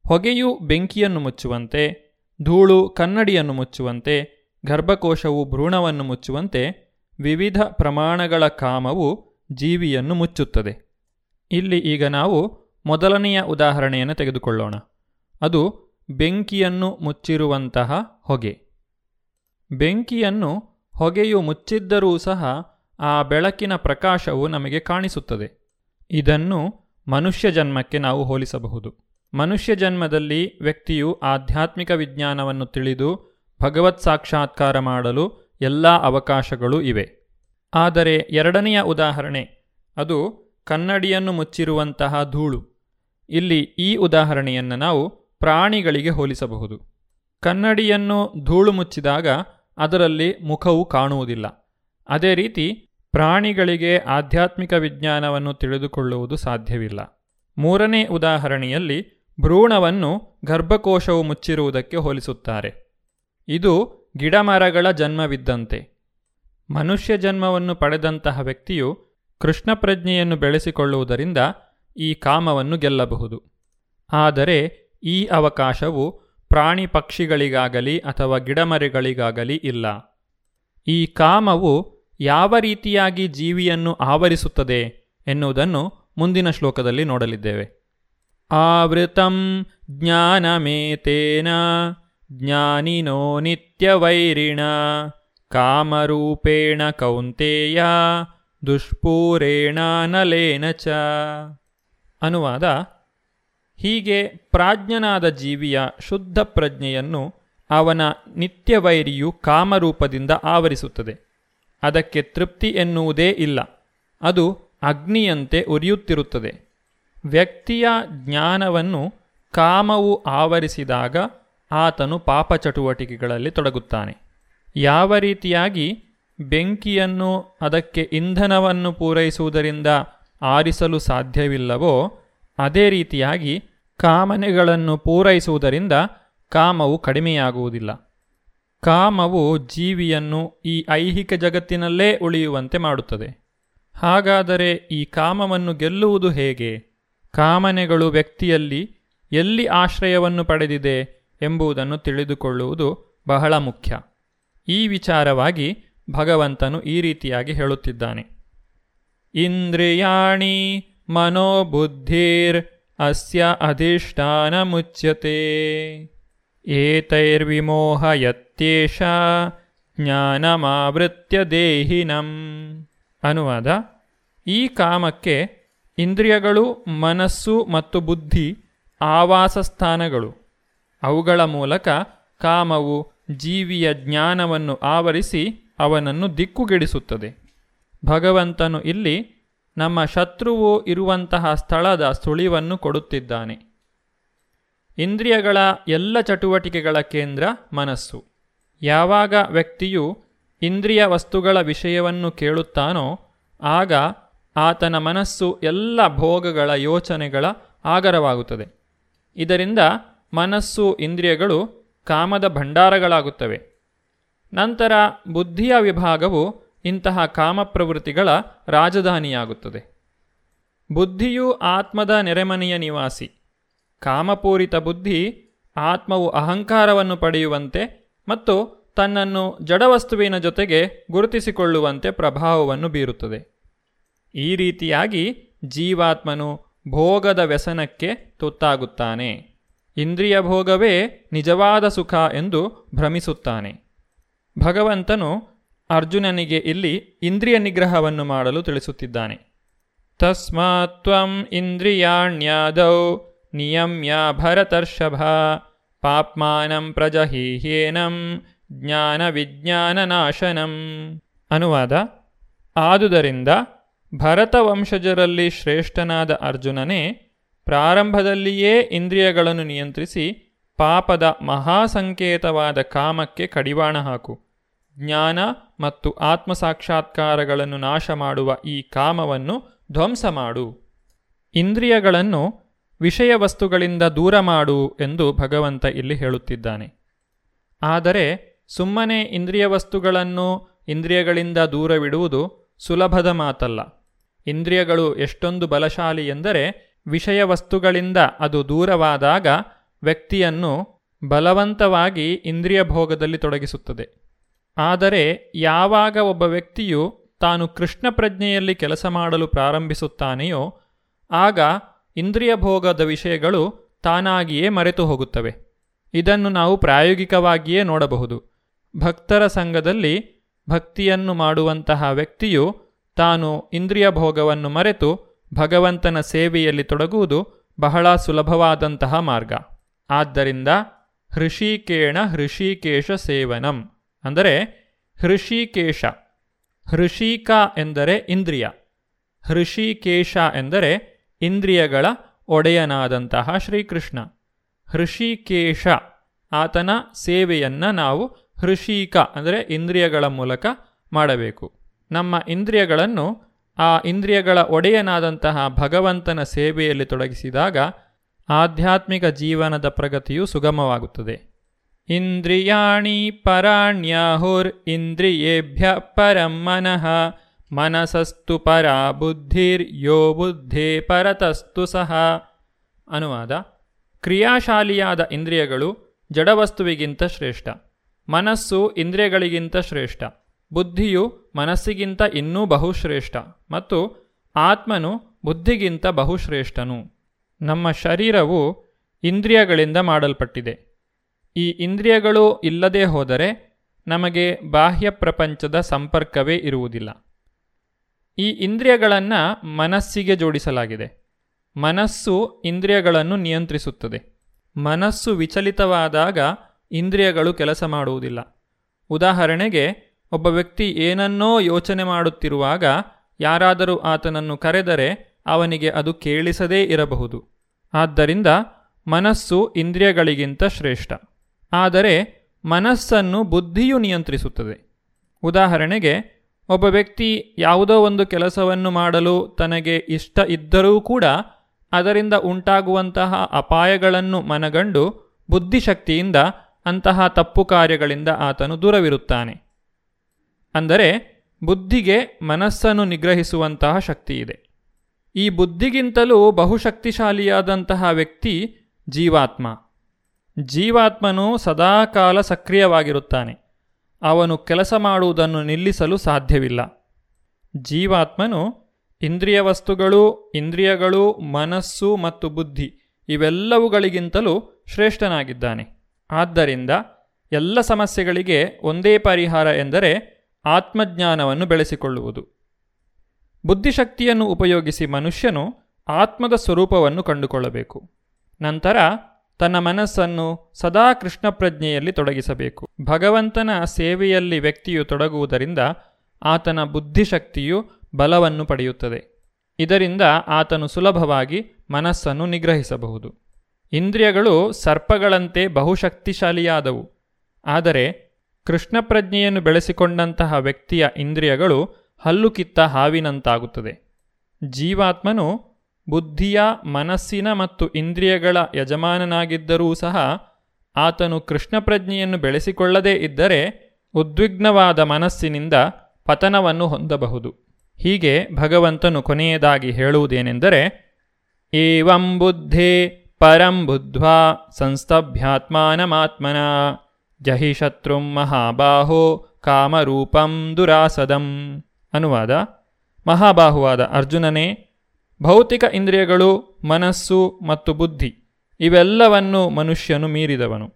ಹೊಗೆಯು ಬೆಂಕಿಯನ್ನು ಮುಚ್ಚುವಂತೆ, ಧೂಳು ಕನ್ನಡಿಯನ್ನು ಮುಚ್ಚುವಂತೆ, ಗರ್ಭಕೋಶವು ಭ್ರೂಣವನ್ನು ಮುಚ್ಚುವಂತೆ, ವಿವಿಧ ಪ್ರಮಾಣಗಳ ಕಾಮವು ಜೀವಿಯನ್ನು ಮುಚ್ಚುತ್ತದೆ. ಇಲ್ಲಿ ಈಗ ನಾವು ಮೊದಲನೆಯ ಉದಾಹರಣೆಯನ್ನು ತೆಗೆದುಕೊಳ್ಳೋಣ. ಅದು ಬೆಂಕಿಯನ್ನು ಮುಚ್ಚಿರುವಂತಹ ಹೊಗೆ. ಬೆಂಕಿಯನ್ನು ಹೊಗೆಯು ಮುಚ್ಚಿದ್ದರೂ ಸಹ ಆ ಬೆಳಕಿನ ಪ್ರಕಾಶವು ನಮಗೆ ಕಾಣಿಸುತ್ತದೆ. ಇದನ್ನು ಮನುಷ್ಯ ಜನ್ಮಕ್ಕೆ ನಾವು ಹೋಲಿಸಬಹುದು. ಮನುಷ್ಯ ಜನ್ಮದಲ್ಲಿ ವ್ಯಕ್ತಿಯು ಆಧ್ಯಾತ್ಮಿಕ ವಿಜ್ಞಾನವನ್ನು ತಿಳಿದು ಭಗವತ್ ಸಾಕ್ಷಾತ್ಕಾರ ಮಾಡಲು ಎಲ್ಲ ಅವಕಾಶಗಳು ಇವೆ. ಆದರೆ ಎರಡನೆಯ ಉದಾಹರಣೆ, ಅದು ಕನ್ನಡಿಯನ್ನು ಮುಚ್ಚಿರುವಂತಹ ಧೂಳು. ಇಲ್ಲಿ ಈ ಉದಾಹರಣೆಯನ್ನು ನಾವು ಪ್ರಾಣಿಗಳಿಗೆ ಹೋಲಿಸಬಹುದು. ಕನ್ನಡಿಯನ್ನು ಧೂಳು ಮುಚ್ಚಿದಾಗ ಅದರಲ್ಲಿ ಮುಖವು ಕಾಣುವುದಿಲ್ಲ. ಅದೇ ರೀತಿ ಪ್ರಾಣಿಗಳಿಗೆ ಆಧ್ಯಾತ್ಮಿಕ ವಿಜ್ಞಾನವನ್ನು ತಿಳಿದುಕೊಳ್ಳುವುದು ಸಾಧ್ಯವಿಲ್ಲ. ಮೂರನೇ ಉದಾಹರಣೆಯಲ್ಲಿ ಭ್ರೂಣವನ್ನು ಗರ್ಭಕೋಶವು ಮುಚ್ಚಿರುವುದಕ್ಕೆ ಹೋಲಿಸುತ್ತಾರೆ. ಇದು ಗಿಡಮರಗಳ ಜನ್ಮವಿದ್ದಂತೆ. ಮನುಷ್ಯ ಜನ್ಮವನ್ನು ಪಡೆದಂತಹ ವ್ಯಕ್ತಿಯು ಕೃಷ್ಣ ಪ್ರಜ್ಞೆಯನ್ನು ಬೆಳೆಸಿಕೊಳ್ಳುವುದರಿಂದ ಈ ಕಾಮವನ್ನು ಗೆಲ್ಲಬಹುದು. ಆದರೆ ಈ ಅವಕಾಶವು ಪ್ರಾಣಿ ಪಕ್ಷಿಗಳಿಗಾಗಲಿ ಅಥವಾ ಗಿಡಮರಿಗಳಿಗಾಗಲಿ ಇಲ್ಲ. ಈ ಕಾಮವು ಯಾವ ರೀತಿಯಾಗಿ ಜೀವಿಯನ್ನು ಆವರಿಸುತ್ತದೆ ಎನ್ನುವುದನ್ನು ಮುಂದಿನ ಶ್ಲೋಕದಲ್ಲಿ ನೋಡಲಿದ್ದೇವೆ. ಆವೃತಂ ಜ್ಞಾನಮೇತೇನ ಜ್ಞಾನಿನೋ ನಿತ್ಯವೈರಿಣ ಕಾಮರೂಪೇಣ ಕೌಂತೆಯ ದುಷ್ಪೂರೇಣ ನಲೇನ ಚ. ಅನುವಾದ ಹೀಗೆ ಪ್ರಾಜ್ಞನಾದ ಜೀವಿಯ ಶುದ್ಧ ಪ್ರಜ್ಞೆಯನ್ನು ಅವನ ನಿತ್ಯವೈರಿಯು ಕಾಮರೂಪದಿಂದ ಆವರಿಸುತ್ತದೆ. ಅದಕ್ಕೆ ತೃಪ್ತಿ ಎನ್ನುವುದೇ ಇಲ್ಲ. ಅದು ಅಗ್ನಿಯಂತೆ ಉರಿಯುತ್ತಿರುತ್ತದೆ. ವ್ಯಕ್ತಿಯ ಜ್ಞಾನವನ್ನು ಕಾಮವು ಆವರಿಸಿದಾಗ ಆತನು ಪಾಪ ಚಟುವಟಿಕೆಗಳಲ್ಲಿ ತೊಡಗುತ್ತಾನೆ. ಯಾವ ರೀತಿಯಾಗಿ ಬೆಂಕಿಯನ್ನು ಅದಕ್ಕೆ ಇಂಧನವನ್ನು ಪೂರೈಸುವುದರಿಂದ ಆರಿಸಲು ಸಾಧ್ಯವಿಲ್ಲವೋ ಅದೇ ರೀತಿಯಾಗಿ ಕಾಮನೆಗಳನ್ನು ಪೂರೈಸುವುದರಿಂದ ಕಾಮವು ಕಡಿಮೆಯಾಗುವುದಿಲ್ಲ. ಕಾಮವು ಜೀವಿಯನ್ನು ಈ ಐಹಿಕ ಜಗತ್ತಿನಲ್ಲೇ ಉಳಿಯುವಂತೆ ಮಾಡುತ್ತದೆ. ಹಾಗಾದರೆ ಈ ಕಾಮವನ್ನು ಗೆಲ್ಲುವುದು ಹೇಗೆ? ಕಾಮನೆಗಳು ವ್ಯಕ್ತಿಯಲ್ಲಿ ಎಲ್ಲಿ ಆಶ್ರಯವನ್ನು ಪಡೆದಿದೆ ಎಂಬುದನ್ನು ತಿಳಿದುಕೊಳ್ಳುವುದು ಬಹಳ ಮುಖ್ಯ. ಈ ವಿಚಾರವಾಗಿ ಭಗವಂತನು ಈ ರೀತಿಯಾಗಿ ಹೇಳುತ್ತಿದ್ದಾನೆ. ಇಂದ್ರಿಯಾಣಿ ಅಸ್ಯ ಅಧಿಷ್ಠಾನ ಮುಚ್ಯತೆ ಏತೈರ್ವಿಮೋಹಯತ್ಯೇಷ ಜ್ಞಾನಮಾವೃತ್ಯ ದೇಹಿನಂ ಅನುವಾದ ಈ ಕಾಮಕ್ಕೆ ಇಂದ್ರಿಯಗಳು, ಮನಸ್ಸು ಮತ್ತು ಬುದ್ಧಿ ಆವಾಸ ಸ್ಥಾನಗಳು ಅವುಗಳ ಮೂಲಕ ಕಾಮವು ಜೀವಿಯ ಜ್ಞಾನವನ್ನು ಆವರಿಸಿ ಅವನನ್ನು ದಿಕ್ಕುಗೆಡಿಸುತ್ತದೆ. ಭಗವಂತನು ಇಲ್ಲಿ ನಮ್ಮ ಶತ್ರುವು ಇರುವಂತಹ ಸ್ಥಳದ ಸುಳಿವನ್ನು ಕೊಡುತ್ತಿದ್ದಾನೆ. ಇಂದ್ರಿಯಗಳ ಎಲ್ಲ ಚಟುವಟಿಕೆಗಳ ಕೇಂದ್ರ ಮನಸ್ಸು. ಯಾವಾಗ ವ್ಯಕ್ತಿಯು ಇಂದ್ರಿಯ ವಸ್ತುಗಳ ವಿಷಯವನ್ನು ಕೇಳುತ್ತಾನೋ, ಆಗ ಆತನ ಮನಸ್ಸು ಎಲ್ಲ ಭೋಗಗಳ ಯೋಚನೆಗಳ ಆಗರವಾಗುತ್ತದೆ. ಇದರಿಂದ ಮನಸ್ಸು ಇಂದ್ರಿಯಗಳು ಕಾಮದ ಭಂಡಾರಗಳಾಗುತ್ತವೆ. ನಂತರ ಬುದ್ಧಿಯ ವಿಭಾಗವು ಇಂತಹ ಕಾಮಪ್ರವೃತ್ತಿಗಳ ರಾಜಧಾನಿಯಾಗುತ್ತದೆ. ಬುದ್ಧಿಯು ಆತ್ಮದ ನೆರೆಮನೆಯ ನಿವಾಸಿ. ಕಾಮಪೂರಿತ ಬುದ್ಧಿ ಆತ್ಮವು ಅಹಂಕಾರವನ್ನು ಪಡೆಯುವಂತೆ ಮತ್ತು ತನ್ನನ್ನು ಜಡವಸ್ತುವಿನ ಜೊತೆಗೆ ಗುರುತಿಸಿಕೊಳ್ಳುವಂತೆ ಪ್ರಭಾವವನ್ನು ಬೀರುತ್ತದೆ. ಈ ರೀತಿಯಾಗಿ ಜೀವಾತ್ಮನು ಭೋಗದ ವ್ಯಸನಕ್ಕೆ ತುತ್ತಾಗುತ್ತಾನೆ. ಇಂದ್ರಿಯ ಭೋಗವೇ ನಿಜವಾದ ಸುಖ ಎಂದು ಭ್ರಮಿಸುತ್ತಾನೆ. ಭಗವಂತನು ಅರ್ಜುನನಿಗೆ ಇಲ್ಲಿ ಇಂದ್ರಿಯ ನಿಗ್ರಹವನ್ನು ಮಾಡಲು ತಿಳಿಸುತ್ತಿದ್ದಾನೆ. ತಸ್ಮಾತ್ ತ್ವಂ ಇಂದ್ರಿಯಾಣ್ಯಾದೌ ನಿಯಮ್ಯ ಭರತರ್ಷಭ ಪಾಪ್ಮಾನಂ ಪ್ರಜಹೀಹ್ಯೇನಂ ಜ್ಞಾನ ವಿಜ್ಞಾನ ನಾಶನಂ ಅನುವಾದ, ಆದುದರಿಂದ ಭರತ ವಂಶಜರಲ್ಲಿ ಶ್ರೇಷ್ಠನಾದ ಅರ್ಜುನನೇ ಪ್ರಾರಂಭದಲ್ಲಿಯೇ ಇಂದ್ರಿಯಗಳನ್ನು ನಿಯಂತ್ರಿಸಿ ಪಾಪದ ಮಹಾಸಂಕೇತವಾದ ಕಾಮಕ್ಕೆ ಕಡಿವಾಣ ಹಾಕು. ಜ್ಞಾನ ಮತ್ತು ಆತ್ಮಸಾಕ್ಷಾತ್ಕಾರಗಳನ್ನು ನಾಶ ಮಾಡುವ ಈ ಕಾಮವನ್ನು ಧ್ವಂಸ ಮಾಡು. ಇಂದ್ರಿಯಗಳನ್ನು ವಿಷಯ ವಸ್ತುಗಳಿಂದ ದೂರ ಮಾಡು ಎಂದು ಭಗವಂತ ಇಲ್ಲಿ ಹೇಳುತ್ತಿದ್ದಾನೆ. ಆದರೆ ಸುಮ್ಮನೆ ಇಂದ್ರಿಯ ವಸ್ತುಗಳನ್ನು ಇಂದ್ರಿಯಗಳಿಂದ ದೂರವಿಡುವುದು ಸುಲಭದ ಮಾತಲ್ಲ. ಇಂದ್ರಿಯಗಳು ಎಷ್ಟೊಂದು ಬಲಶಾಲಿ ಎಂದರೆ ವಿಷಯ ವಸ್ತುಗಳಿಂದ ಅದು ದೂರವಾದಾಗ ವ್ಯಕ್ತಿಯನ್ನು ಬಲವಂತವಾಗಿ ಇಂದ್ರಿಯ ಭೋಗದಲ್ಲಿ ತೊಡಗಿಸುತ್ತದೆ. ಆದರೆ ಯಾವಾಗ ಒಬ್ಬ ವ್ಯಕ್ತಿಯು ತಾನು ಕೃಷ್ಣ ಪ್ರಜ್ಞೆಯಲ್ಲಿ ಕೆಲಸ ಮಾಡಲು ಪ್ರಾರಂಭಿಸುತ್ತಾನೆಯೋ, ಆಗ ಇಂದ್ರಿಯ ಭೋಗದ ವಿಷಯಗಳು ತಾನಾಗಿಯೇ ಮರೆತು ಹೋಗುತ್ತವೆ. ಇದನ್ನು ನಾವು ಪ್ರಾಯೋಗಿಕವಾಗಿಯೇ ನೋಡಬಹುದು. ಭಕ್ತರ ಸಂಘದಲ್ಲಿ ಭಕ್ತಿಯನ್ನು ಮಾಡುವಂತಹ ವ್ಯಕ್ತಿಯು ತಾನು ಇಂದ್ರಿಯ ಭೋಗವನ್ನು ಮರೆತು ಭಗವಂತನ ಸೇವೆಯಲ್ಲಿ ತೊಡಗುವುದು ಬಹಳ ಸುಲಭವಾದಂತಹ ಮಾರ್ಗ. ಆದ್ದರಿಂದ ಹೃಷಿಕೇಣ ಹೃಷಿಕೇಶ ಸೇವನಂ. ಅಂದರೆ ಹೃಷಿಕೇಶ. ಹೃಷಿಕ ಎಂದರೆ ಇಂದ್ರಿಯ. ಹೃಷಿಕೇಶ ಎಂದರೆ ಇಂದ್ರಿಯಗಳ ಒಡೆಯನಾದಂತಹ ಶ್ರೀಕೃಷ್ಣ. ಹೃಷಿಕೇಶ, ಆತನ ಸೇವೆಯನ್ನು ನಾವು ಹೃಷಿಕ ಅಂದರೆ ಇಂದ್ರಿಯಗಳ ಮೂಲಕ ಮಾಡಬೇಕು. ನಮ್ಮ ಇಂದ್ರಿಯಗಳನ್ನು ಆ ಇಂದ್ರಿಯಗಳ ಒಡೆಯನಾದಂತಹ ಭಗವಂತನ ಸೇವೆಯಲ್ಲಿ ತೊಡಗಿಸಿದಾಗ ಆಧ್ಯಾತ್ಮಿಕ ಜೀವನದ ಪ್ರಗತಿಯು ಸುಗಮವಾಗುತ್ತದೆ. ಇಂದ್ರಿಯಾಣಿ ಪರಾಣ್ಯಾಹುರ್ ಇಂದ್ರಿಯೇಭ್ಯ ಪರಂ ಮನಃ. ಮನಸಸ್ತು ಪರ ಬುದ್ಧಿರ್ ಯೋ ಬುದ್ಧೇ ಪರತಸ್ತು ಸಹ. ಅನುವಾದ. ಕ್ರಿಯಾಶಾಲಿಯಾದ ಇಂದ್ರಿಯಗಳು ಜಡವಸ್ತುವಿಗಿಂತ ಶ್ರೇಷ್ಠ. ಮನಸ್ಸು ಇಂದ್ರಿಯಗಳಿಗಿಂತ ಶ್ರೇಷ್ಠ. ಬುದ್ಧಿಯು ಮನಸ್ಸಿಗಿಂತ ಇನ್ನೂ ಬಹುಶ್ರೇಷ್ಠ ಮತ್ತು ಆತ್ಮನು ಬುದ್ಧಿಗಿಂತ ಬಹುಶ್ರೇಷ್ಠನು. ನಮ್ಮ ಶರೀರವು ಇಂದ್ರಿಯಗಳಿಂದ ಮಾಡಲ್ಪಟ್ಟಿದೆ. ಈ ಇಂದ್ರಿಯಗಳು ಇಲ್ಲದೆ ಹೋದರೆ ನಮಗೆ ಬಾಹ್ಯ ಪ್ರಪಂಚದ ಸಂಪರ್ಕವೇ ಇರುವುದಿಲ್ಲ. ಈ ಇಂದ್ರಿಯಗಳನ್ನು ಮನಸ್ಸಿಗೆ ಜೋಡಿಸಲಾಗಿದೆ. ಮನಸ್ಸು ಇಂದ್ರಿಯಗಳನ್ನು ನಿಯಂತ್ರಿಸುತ್ತದೆ. ಮನಸ್ಸು ವಿಚಲಿತವಾದಾಗ ಇಂದ್ರಿಯಗಳು ಕೆಲಸ ಮಾಡುವುದಿಲ್ಲ. ಉದಾಹರಣೆಗೆ, ಒಬ್ಬ ವ್ಯಕ್ತಿ ಏನನ್ನೋ ಯೋಚನೆ ಮಾಡುತ್ತಿರುವಾಗ ಯಾರಾದರೂ ಆತನನ್ನು ಕರೆದರೆ ಅವನಿಗೆ ಅದು ಕೇಳಿಸದೇ ಇರಬಹುದು. ಆದ್ದರಿಂದ ಮನಸ್ಸು ಇಂದ್ರಿಯಗಳಿಗಿಂತ ಶ್ರೇಷ್ಠ. ಆದರೆ ಮನಸ್ಸನ್ನು ಬುದ್ಧಿಯು ನಿಯಂತ್ರಿಸುತ್ತದೆ. ಉದಾಹರಣೆಗೆ, ಒಬ್ಬ ವ್ಯಕ್ತಿ ಯಾವುದೋ ಒಂದು ಕೆಲಸವನ್ನು ಮಾಡಲು ತನಗೆ ಇಷ್ಟ ಇದ್ದರೂ ಕೂಡ ಅದರಿಂದ ಉಂಟಾಗುವಂತಹ ಅಪಾಯಗಳನ್ನು ಮನಗಂಡು ಬುದ್ಧಿಶಕ್ತಿಯಿಂದ ಅಂತಹ ತಪ್ಪು ಕಾರ್ಯಗಳಿಂದ ಆತನು ದೂರವಿರುತ್ತಾನೆ. ಅಂದರೆ, ಬುದ್ಧಿಗೆ ಮನಸ್ಸನ್ನು ನಿಗ್ರಹಿಸುವಂತಹ ಶಕ್ತಿ ಇದೆ ಈ ಬುದ್ಧಿಗಿಂತಲೂ ಬಹುಶಕ್ತಿಶಾಲಿಯಾದಂತಹ ವ್ಯಕ್ತಿ ಜೀವಾತ್ಮ. ಜೀವಾತ್ಮನು ಸದಾಕಾಲ ಸಕ್ರಿಯವಾಗಿರುತ್ತಾನೆ. ಅವನು ಕೆಲಸ ಮಾಡುವುದನ್ನು ನಿಲ್ಲಿಸಲು ಸಾಧ್ಯವಿಲ್ಲ. ಜೀವಾತ್ಮನು ಇಂದ್ರಿಯ ವಸ್ತುಗಳು ಇಂದ್ರಿಯಗಳು, ಮನಸ್ಸು ಮತ್ತು ಬುದ್ಧಿ ಇವೆಲ್ಲವುಗಳಿಗಿಂತಲೂ ಶ್ರೇಷ್ಠನಾಗಿದ್ದಾನೆ. ಆದ್ದರಿಂದ ಎಲ್ಲ ಸಮಸ್ಯೆಗಳಿಗೆ ಒಂದೇ ಪರಿಹಾರ ಎಂದರೆ ಆತ್ಮಜ್ಞಾನವನ್ನು ಬೆಳೆಸಿಕೊಳ್ಳುವುದು. ಬುದ್ಧಿಶಕ್ತಿಯನ್ನು ಉಪಯೋಗಿಸಿ ಮನುಷ್ಯನು ಆತ್ಮದ ಸ್ವರೂಪವನ್ನು ಕಂಡುಕೊಳ್ಳಬೇಕು. ನಂತರ ತನ್ನ ಮನಸ್ಸನ್ನು ಸದಾ ಕೃಷ್ಣ ಪ್ರಜ್ಞೆಯಲ್ಲಿ ತೊಡಗಿಸಬೇಕು. ಭಗವಂತನ ಸೇವೆಯಲ್ಲಿ ವ್ಯಕ್ತಿಯು ತೊಡಗುವುದರಿಂದ ಆತನ ಬುದ್ಧಿಶಕ್ತಿಯು ಬಲವನ್ನು ಪಡೆಯುತ್ತದೆ. ಇದರಿಂದ ಆತನು ಸುಲಭವಾಗಿ ಮನಸ್ಸನ್ನು ನಿಗ್ರಹಿಸಬಹುದು. ಇಂದ್ರಿಯಗಳು ಸರ್ಪಗಳಂತೆ ಬಹುಶಕ್ತಿಶಾಲಿಯಾದವು. ಆದರೆ ಕೃಷ್ಣ ಪ್ರಜ್ಞೆಯನ್ನು ಬೆಳೆಸಿಕೊಂಡಂತಹ ವ್ಯಕ್ತಿಯ ಇಂದ್ರಿಯಗಳು ಹಲ್ಲು ಕಿತ್ತ ಹಾವಿನಂತಾಗುತ್ತದೆ. ಜೀವಾತ್ಮನು ಬುದ್ಧಿಯ, ಮನಸ್ಸಿನ ಮತ್ತು ಇಂದ್ರಿಯಗಳ ಯಜಮಾನನಾಗಿದ್ದರೂ ಸಹ ಆತನು ಕೃಷ್ಣ ಪ್ರಜ್ಞೆಯನ್ನು ಬೆಳೆಸಿಕೊಳ್ಳದೇ ಇದ್ದರೆ ಉದ್ವಿಗ್ನವಾದ ಮನಸ್ಸಿನಿಂದ ಪತನವನ್ನು ಹೊಂದಬಹುದು. ಹೀಗೆ ಭಗವಂತನು ಕೊನೆಯದಾಗಿ ಹೇಳುವುದೇನೆಂದರೆ, ಏವಂ ಬುದ್ಧೇ ಪರಂ ಬುದ್ಧ್ವಾ ಸಂಸ್ತಭ್ಯಾತ್ಮಾನಮಾತ್ಮನ ಜಹಿ ಶತ್ರುಂ ಮಹಾಬಾಹೋ ಕಾಮರೂಪಂ ದುರಾಸದಂ. ಅನುವಾದ, ಮಹಾಬಾಹುವಾದ ಅರ್ಜುನನೇ ಭೌತಿಕ ಇಂದ್ರಿಯಗಳು, ಮನಸ್ಸು ಮತ್ತು ಬುದ್ಧಿ, ಇವೆಲ್ಲವನ್ನು ಮನುಷ್ಯನು ಮೀರಿದವನು.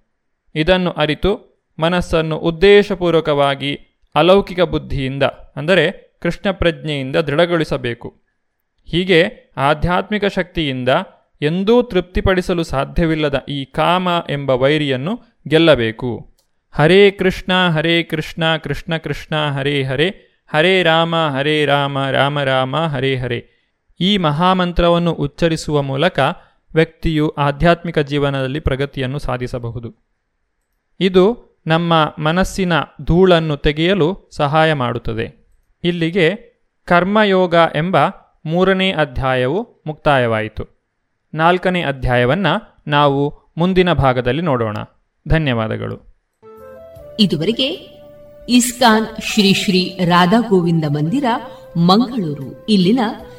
ಇದನ್ನು ಅರಿತು ಮನಸ್ಸನ್ನು ಉದ್ದೇಶಪೂರ್ವಕವಾಗಿ ಅಲೌಕಿಕ ಬುದ್ಧಿಯಿಂದ, ಅಂದರೆ ಕೃಷ್ಣ ಪ್ರಜ್ಞೆಯಿಂದ ದೃಢಗೊಳಿಸಬೇಕು. ಹೀಗೆ ಆಧ್ಯಾತ್ಮಿಕ ಶಕ್ತಿಯಿಂದ ಎಂದೂ ತೃಪ್ತಿಪಡಿಸಲು ಸಾಧ್ಯವಿಲ್ಲದ ಈ ಕಾಮ ಎಂಬ ವೈರಿಯನ್ನು ಗೆಲ್ಲಬೇಕು. ಹರೇ ಕೃಷ್ಣ ಹರೇ ಕೃಷ್ಣ ಕೃಷ್ಣ ಕೃಷ್ಣ, ಹರೇ ಹರೇ ಹರೇ ರಾಮ ಹರೇ ರಾಮ ರಾಮ ರಾಮ, ಹರೇ ಹರೇ. ಈ ಮಹಾಮಂತ್ರವನ್ನು ಉಚ್ಚರಿಸುವ ಮೂಲಕ ವ್ಯಕ್ತಿಯು ಆಧ್ಯಾತ್ಮಿಕ ಜೀವನದಲ್ಲಿ ಪ್ರಗತಿಯನ್ನು ಸಾಧಿಸಬಹುದು. ಇದು ನಮ್ಮ ಮನಸ್ಸಿನ ಧೂಳನ್ನು ತೆಗೆಯಲು ಸಹಾಯ ಮಾಡುತ್ತದೆ. ಇಲ್ಲಿಗೆ ಕರ್ಮಯೋಗ ಎಂಬ ಮೂರನೇ ಅಧ್ಯಾಯವು ಮುಕ್ತಾಯವಾಯಿತು. ನಾಲ್ಕನೇ ಅಧ್ಯಾಯವನ್ನು ನಾವು ಮುಂದಿನ ಭಾಗದಲ್ಲಿ ನೋಡೋಣ. ಧನ್ಯವಾದಗಳು. ಇದುವರೆಗೆ ಇಸ್ಕಾನ್ ಶ್ರೀ ಶ್ರೀ ರಾಧಾ ಗೋವಿಂದ ಮಂದಿರ ಮಂಗಳೂರು, ಇಲ್ಲಿನ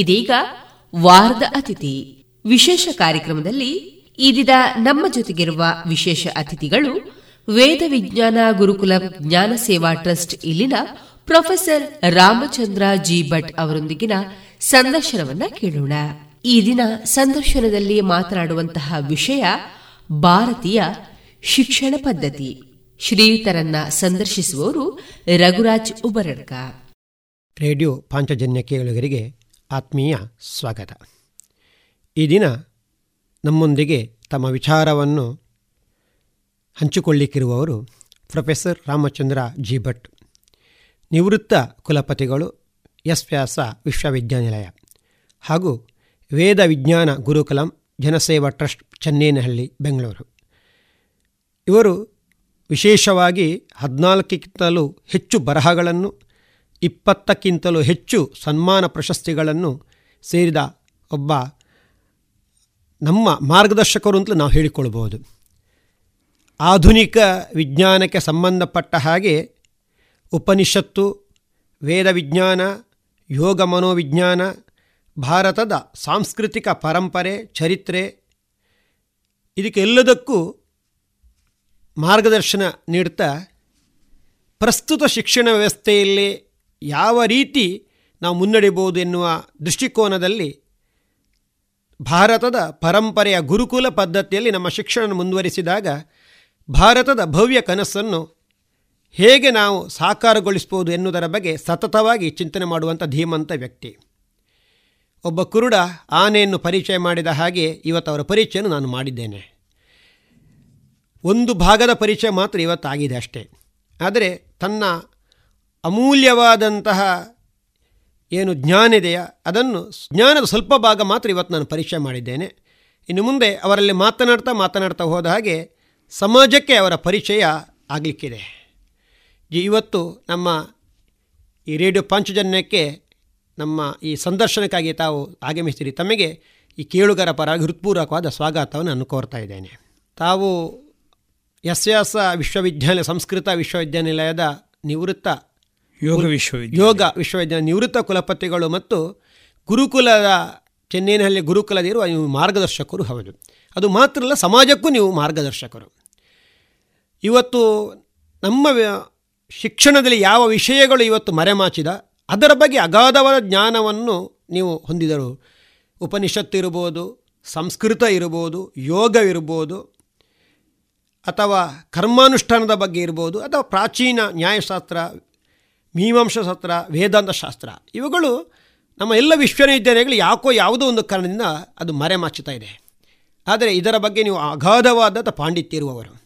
ಇದೀಗ ವಾರದ ಅತಿಥಿ. ವಿಶೇಷ ಕಾರ್ಯಕ್ರಮದಲ್ಲಿ ಇದೀಗ ನಮ್ಮ ಜೊತೆಗಿರುವ ವಿಶೇಷ ಅತಿಥಿಗಳು ವೇದ ವಿಜ್ಞಾನ ಗುರುಕುಲ ಜ್ಞಾನ ಸೇವಾ ಟ್ರಸ್ಟ್ ಇಲ್ಲಿನ ಪ್ರೊಫೆಸರ್ ರಾಮಚಂದ್ರ ಜಿ ಭಟ್ ಅವರೊಂದಿಗಿನ ಸಂದರ್ಶನವನ್ನ ಕೇಳೋಣ. ಈ ದಿನ ಸಂದರ್ಶನದಲ್ಲಿ ಮಾತನಾಡುವಂತಹ ವಿಷಯ ಭಾರತೀಯ ಶಿಕ್ಷಣ ಪದ್ಧತಿ. ಶ್ರೀಯುತರನ್ನ ಸಂದರ್ಶಿಸುವವರು ರಘುರಾಜ್ ಉಬರಡ್ಕ. ರೇಡಿಯೋ ಪಾಂಚಜನ್ಯ ಕೇಳುಗರಿಗೆ ಆತ್ಮೀಯ ಸ್ವಾಗತ. ಈ ದಿನ ನಮ್ಮೊಂದಿಗೆ ತಮ್ಮ ವಿಚಾರವನ್ನು ಹಂಚಿಕೊಳ್ಳಿಕ್ಕಿರುವವರು ಪ್ರೊಫೆಸರ್ ರಾಮಚಂದ್ರ ಜಿ ಭಟ್, ನಿವೃತ್ತ ಕುಲಪತಿಗಳು ಎಸ್ ವ್ಯಾಸ ವಿಶ್ವವಿದ್ಯಾನಿಲಯ ಹಾಗೂ ವೇದ ವಿಜ್ಞಾನ ಗುರುಕುಲಂ ಜನಸೇವಾ ಟ್ರಸ್ಟ್ ಚನ್ನೇನಹಳ್ಳಿ, ಬೆಂಗಳೂರು. ಇವರು ವಿಶೇಷವಾಗಿ ಹದಿನಾಲ್ಕಕ್ಕಿಂತಲೂ ಹೆಚ್ಚು ಬರಹಗಳನ್ನು ಇಪ್ಪತ್ತಕ್ಕಿಂತಲೂ ಹೆಚ್ಚು ಸನ್ಮಾನ ಪ್ರಶಸ್ತಿಗಳನ್ನು ಸೇರಿದ ಒಬ್ಬ ನಮ್ಮ ಮಾರ್ಗದರ್ಶಕರು ಅಂತಲೂ ನಾವು ಹೇಳಿಕೊಳ್ಬೋದು ಆಧುನಿಕ ವಿಜ್ಞಾನಕ್ಕೆ ಸಂಬಂಧಪಟ್ಟ ಹಾಗೆ ಉಪನಿಷತ್ತು, ವೇದ ವಿಜ್ಞಾನ, ಯೋಗ ಮನೋವಿಜ್ಞಾನ, ಭಾರತದ ಸಾಂಸ್ಕೃತಿಕ ಪರಂಪರೆ, ಚರಿತ್ರೆ, ಇದಕ್ಕೆಲ್ಲದಕ್ಕೂ ಮಾರ್ಗದರ್ಶನ ನೀಡ್ತಾ ಪ್ರಸ್ತುತ ಶಿಕ್ಷಣ ವ್ಯವಸ್ಥೆಯಲ್ಲಿ ಯಾವ ರೀತಿ ನಾವು ಮುನ್ನಡೆಯಬಹುದು ಎನ್ನುವ ದೃಷ್ಟಿಕೋನದಲ್ಲಿ ಭಾರತದ ಪರಂಪರೆಯ ಗುರುಕುಲ ಪದ್ಧತಿಯಲ್ಲಿ ನಮ್ಮ ಶಿಕ್ಷಣ ಮುಂದುವರಿಸಿದಾಗ ಭಾರತದ ಭವ್ಯ ಕನಸನ್ನು ಹೇಗೆ ನಾವು ಸಾಕಾರಗೊಳಿಸ್ಬೋದು ಎನ್ನುವುದರ ಬಗ್ಗೆ ಸತತವಾಗಿ ಚಿಂತನೆ ಮಾಡುವಂಥ ಧೀಮಂತ ವ್ಯಕ್ತಿ. ಒಬ್ಬ ಕುರುಡ ಆನೆಯನ್ನು ಪರಿಚಯ ಮಾಡಿದ ಹಾಗೆ ಇವತ್ತು ಅವರ ಪರಿಚಯವನ್ನು ನಾನು ಮಾಡಿದ್ದೇನೆ. ಒಂದು ಭಾಗದ ಪರಿಚಯ ಮಾತ್ರ ಇವತ್ತಾಗಿದೆ ಅಷ್ಟೇ. ಆದರೆ ತನ್ನ ಅಮೂಲ್ಯವಾದಂತಹ ಏನು ಜ್ಞಾನ ಇದೆಯಾ? ಅದನ್ನು ಜ್ಞಾನದ ಸ್ವಲ್ಪ ಭಾಗ ಮಾತ್ರ ಇವತ್ತು ನಾನು ಪರಿಚಯ ಮಾಡಿದ್ದೇನೆ. ಇನ್ನು ಮುಂದೆ ಅವರಲ್ಲಿ ಮಾತನಾಡ್ತಾ ಮಾತನಾಡ್ತಾ ಹೋದ ಹಾಗೆ ಸಮಾಜಕ್ಕೆ ಅವರ ಪರಿಚಯ ಆಗಲಿಕ್ಕಿದೆ. ಇವತ್ತು ನಮ್ಮ ಈ ರೇಡಿಯೋ ಪಾಂಚಜನ್ಯಕ್ಕೆ ನಮ್ಮ ಈ ಸಂದರ್ಶನಕ್ಕಾಗಿ ತಾವು ಆಗಮಿಸ್ತೀರಿ ತಮಗೆ ಈ ಕೇಳುಗರ ಪರವಾಗಿ ಹೃತ್ಪೂರ್ವಕವಾದ ಸ್ವಾಗತವನ್ನು ನಾನು ಕೋರ್ತಾ ಇದ್ದೇನೆ. ತಾವು ಎಸ್ ಎಸ್ ವಿಶ್ವವಿದ್ಯಾಲಯ, ಸಂಸ್ಕೃತ ವಿಶ್ವವಿದ್ಯಾನಿಲಯದ ನಿವೃತ್ತ ಯೋಗ ವಿಶ್ವವಿದ್ಯಾಲಯ. ಯೋಗ ವಿಶ್ವವಿದ್ಯಾಲಯ ನಿವೃತ್ತ ಕುಲಪತಿಗಳು ಮತ್ತು ಗುರುಕುಲದ ಚೆನ್ನೈನಲ್ಲಿ ಗುರುಕುಲದಿರುವ ನೀವು ಮಾರ್ಗದರ್ಶಕರು ಹೌದು. ಅದು ಮಾತ್ರ ಅಲ್ಲ ಸಮಾಜಕ್ಕೂ ನೀವು ಮಾರ್ಗದರ್ಶಕರು. ಇವತ್ತು ನಮ್ಮ ಶಿಕ್ಷಣದಲ್ಲಿ ಯಾವ ವಿಷಯಗಳು ಇವತ್ತು ಮರೆಮಾಚಿದ ಅದರ ಬಗ್ಗೆ ಅಗಾಧವಾದ ಜ್ಞಾನವನ್ನು ನೀವು ಹೊಂದಿದರು ಉಪನಿಷತ್ತು ಇರ್ಬೋದು ಸಂಸ್ಕೃತ ಇರ್ಬೋದು ಯೋಗವಿರ್ಬೋದು ಅಥವಾ ಕರ್ಮಾನುಷ್ಠಾನದ ಬಗ್ಗೆ ಇರ್ಬೋದು ಅಥವಾ ಪ್ರಾಚೀನ ನ್ಯಾಯಶಾಸ್ತ್ರ ಮೀಮಾಂಸಾಸ್ತ್ರ ವೇದಾಂತ ಶಾಸ್ತ್ರ ಇವುಗಳು ನಮ್ಮ ಎಲ್ಲ ವಿಶ್ವವಿದ್ಯಾಲಯಗಳು ಯಾಕೋ ಯಾವುದೋ ಒಂದು ಕಾರಣದಿಂದ ಅದು ಮರೆಮಾಚುತ್ತಾ ಇದೆ. ಆದರೆ ಇದರ ಬಗ್ಗೆ ನೀವು ಅಗಾಧವಾದ ಪಾಂಡಿತ್ಯ ಇರುವವರು.